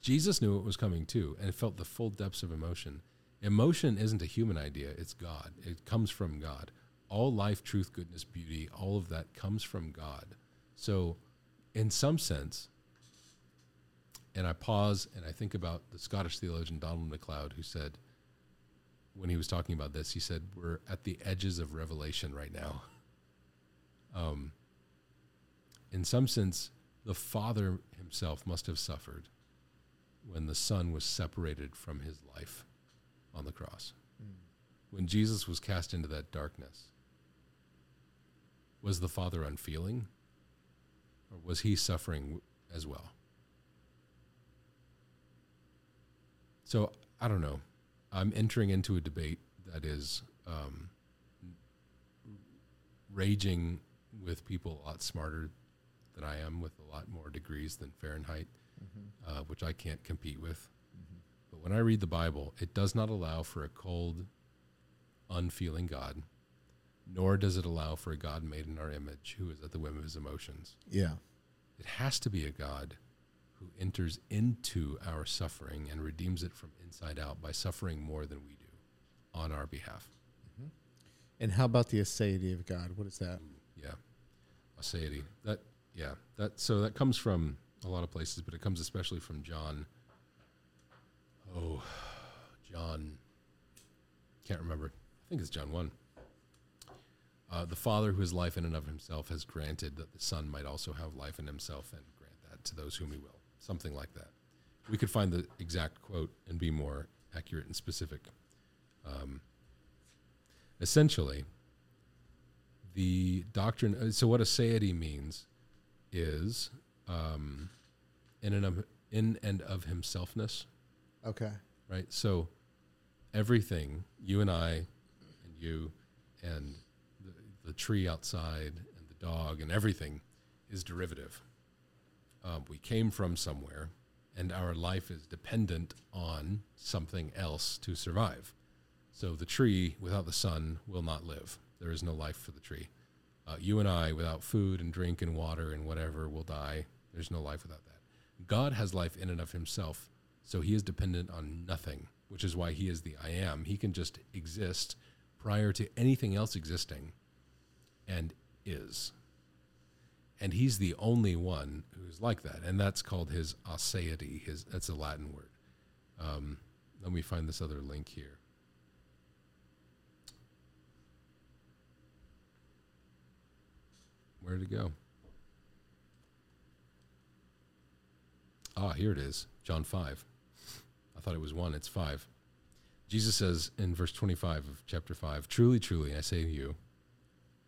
A: Jesus knew it was coming too and felt the full depths of emotion. Emotion isn't a human idea, it's God. It comes from God. All life, truth, goodness, beauty, all of that comes from God. So, in some sense, and I pause and I think about the Scottish theologian Donald MacLeod, who said, when he was talking about this, he said, We're at the edges of revelation right now. Um, in some sense, the Father himself must have suffered when the Son was separated from his life on the cross. When Jesus was cast into that darkness, was the Father unfeeling? Or was he suffering as well? So I don't know. I'm entering into a debate that is um, raging with people a lot smarter than I am, with a lot more degrees than Fahrenheit, uh, which I can't compete with. But when I read the Bible, it does not allow for a cold, unfeeling God, nor does it allow for a God made in our image who is at the whim of his emotions.
B: Yeah.
A: It has to be a God who enters into our suffering and redeems it from inside out by suffering more than we do on our behalf.
B: And how about the aseity of God? What is that?
A: Yeah. Aseity. That yeah. That so that comes from a lot of places, but it comes especially from John. Oh, John. Can't remember. I think it's John 1. Uh, the Father, who is life in and of himself, has granted that the Son might also have life in himself and grant that to those whom he will. Something like that. We could find the exact quote and be more accurate and specific. Um, essentially, the doctrine. uh, So, what aseity means is um, in and of in and of himselfness,
B: Okay.
A: right? So, everything you and I, and you, and the, the tree outside, and the dog, and everything is derivative. Um, we came from somewhere, and our life is dependent on something else to survive. So the tree without the sun will not live. There is no life for the tree. Uh, you and I, without food and drink and water and whatever, will die. There's no life without that. God has life in and of himself, so he is dependent on nothing, which is why he is the I am. He can just exist prior to anything else existing and is. And he's the only one who's like that. And that's called his aseity. His that's a Latin word. Um, let me find this other link here. Where did it go? Ah, here it is. John 5. I thought it was 1, it's 5. Jesus says in verse 25 of chapter 5 Truly, truly, I say to you,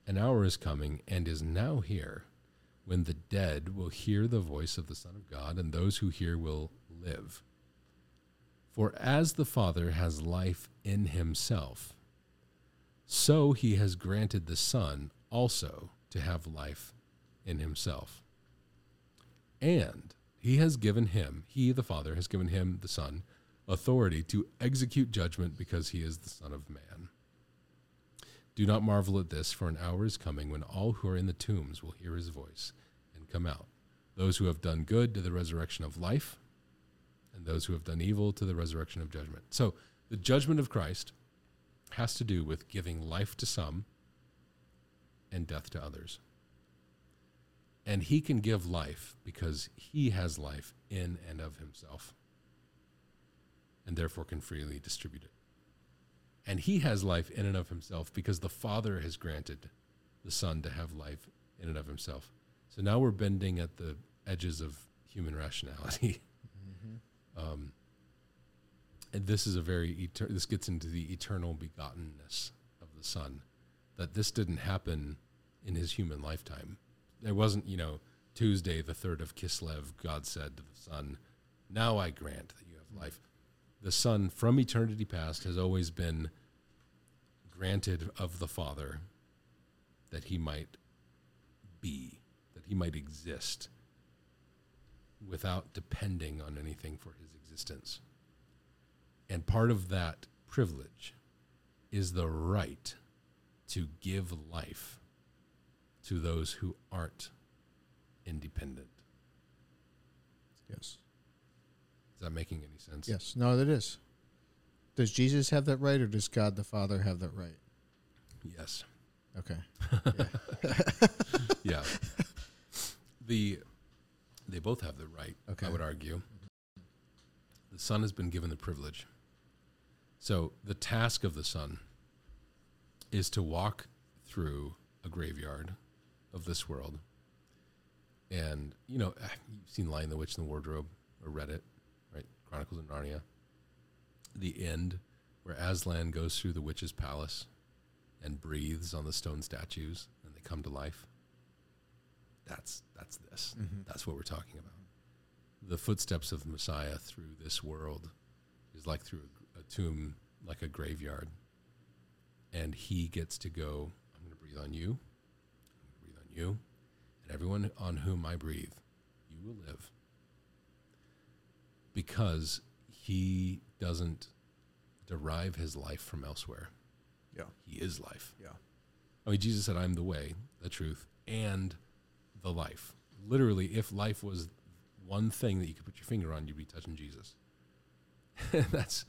A: an hour is coming and is now here when the dead will hear the voice of the Son of God, and those who hear will live. For as the Father has life in himself, so he has granted the Son also to have life in himself. And he has given him, he, the Father, has given him, the Son, authority to execute judgment because he is the Son of Man. Do not marvel at this, for an hour is coming when all who are in the tombs will hear his voice and come out. Those who have done good to the resurrection of life, and those who have done evil to the resurrection of judgment. So the judgment of Christ has to do with giving life to some and death to others. And he can give life because he has life in and of himself, and therefore can freely distribute it. And he has life in and of himself because the Father has granted the Son to have life in and of himself. So now we're bending at the edges of human rationality. Um, and this is a very this gets into the eternal begottenness of the Son, that this didn't happen in his human lifetime. There wasn't, you know, Tuesday the third of Kislev. God said to the Son, "Now I grant that you have life." The Son, from eternity past, has always been granted of the Father that he might be, that he might exist without depending on anything for his existence. And part of that privilege is the right to give life to those who aren't independent.
B: Yes.
A: Is that making any sense?
B: Yes. No, that is. Does Jesus have that right, or does God the Father have that right?
A: Yes.
B: Okay.
A: Yeah. the they both have the right,
B: Okay.
A: I would argue. The son has been given the privilege. So the task of the son is to walk through a graveyard of this world. And, you know, ah, you've seen Lion the Witch and the Wardrobe or read it? Chronicles of Narnia. The end, where Aslan goes through the witch's palace and breathes on the stone statues and they come to life. That's that's this. Mm-hmm. That's what we're talking about. The footsteps of the Messiah through this world is like through a, a tomb, like a graveyard. And he gets to go, I'm going to breathe on you. I'm going to breathe on you. And everyone on whom I breathe, you will live. Because he doesn't derive his life from elsewhere.
B: Yeah.
A: He is life.
B: Yeah.
A: I mean, Jesus said, I'm the way, the truth, and the life. Literally, if life was one thing that you could put your finger on, you'd be touching Jesus. That's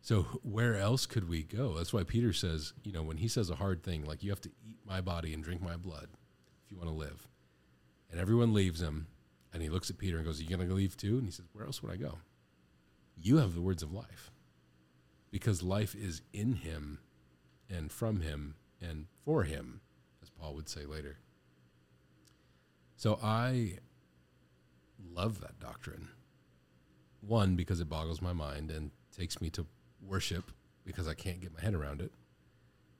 A: so. Where else could we go? That's why Peter says, you know, when he says a hard thing, like you have to eat my body and drink my blood if you want to live. And everyone leaves him, and he looks at Peter and goes, "Are you going to leave too?" And he says, "Where else would I go? You have the words of life, because life is in him, and from him, and for him, as Paul would say later." So I love that doctrine. One, because it boggles my mind and takes me to worship because I can't get my head around it.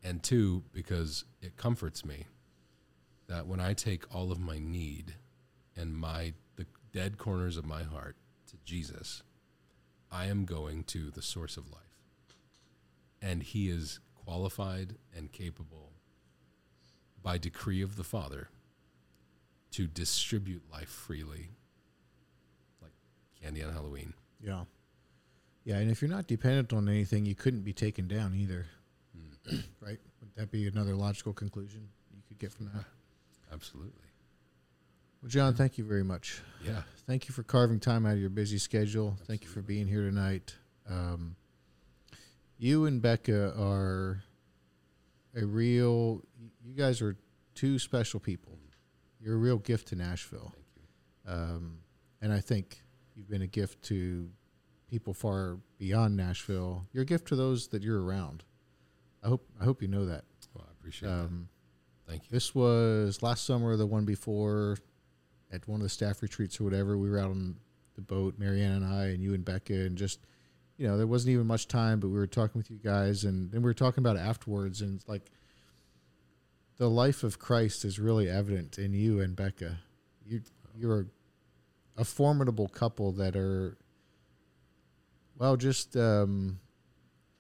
A: And two, because it comforts me that when I take all of my need and my the dead corners of my heart to Jesus, I am going to the source of life. And he is qualified and capable by decree of the Father to distribute life freely, like candy on Halloween.
B: Yeah. Yeah, and if you're not dependent on anything, you couldn't be taken down either. Hmm. right? Would that be another logical conclusion you could get from that?
A: Absolutely.
B: Well, Jon, thank you very much.
A: Yeah.
B: Thank you for carving time out of your busy schedule. Thank you for being here tonight. Um, you and Becca are a real. You guys are two special people. You're a real gift to Nashville,
A: Thank you.
B: um, and I think you've been a gift to people far beyond Nashville. You're a gift to those that you're around. I hope. I hope you know that.
A: Well, I appreciate
B: Um,
A: that. Thank you.
B: this was last summer, the one before, at one of the staff retreats or whatever. We were out on the boat, Marianne and I, and you and Becca, and just, you know, there wasn't even much time, but we were talking with you guys, and then we were talking about it afterwards, and it's like, the life of Christ is really evident in you and Becca. You you're a formidable couple that are, well, just um,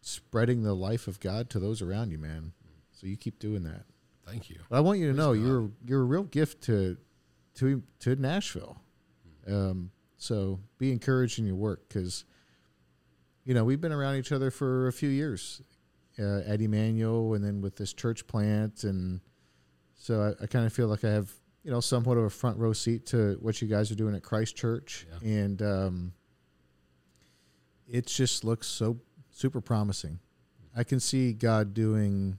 B: spreading the life of God to those around you, man. So you keep doing that.
A: Thank you.
B: But I want you to
A: Praise
B: know
A: God.
B: you're you're a real gift to to to Nashville. Um, so be encouraged in your work because you know we've been around each other for a few years uh, at Immanuel, and then with this church plant, and so I, I kind of feel like I have you know somewhat of a front row seat to what you guys are doing at Christ Church,
A: Yeah.
B: and um, it just looks so super promising. I can see God doing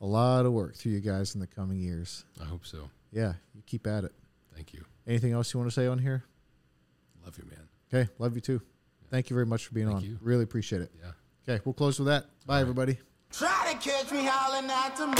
B: a lot of work through you guys in the coming years.
A: I hope so.
B: Yeah, you keep at it.
A: Thank you.
B: Anything else you want to say on here?
A: Love you, man.
B: Okay, love you too. Thank you very much for being
A: Thank
B: on.
A: you.
B: Really appreciate it.
A: Yeah.
B: Okay, we'll close with that. Bye,
A: right.
B: everybody.
C: Try to catch me howling at the moon.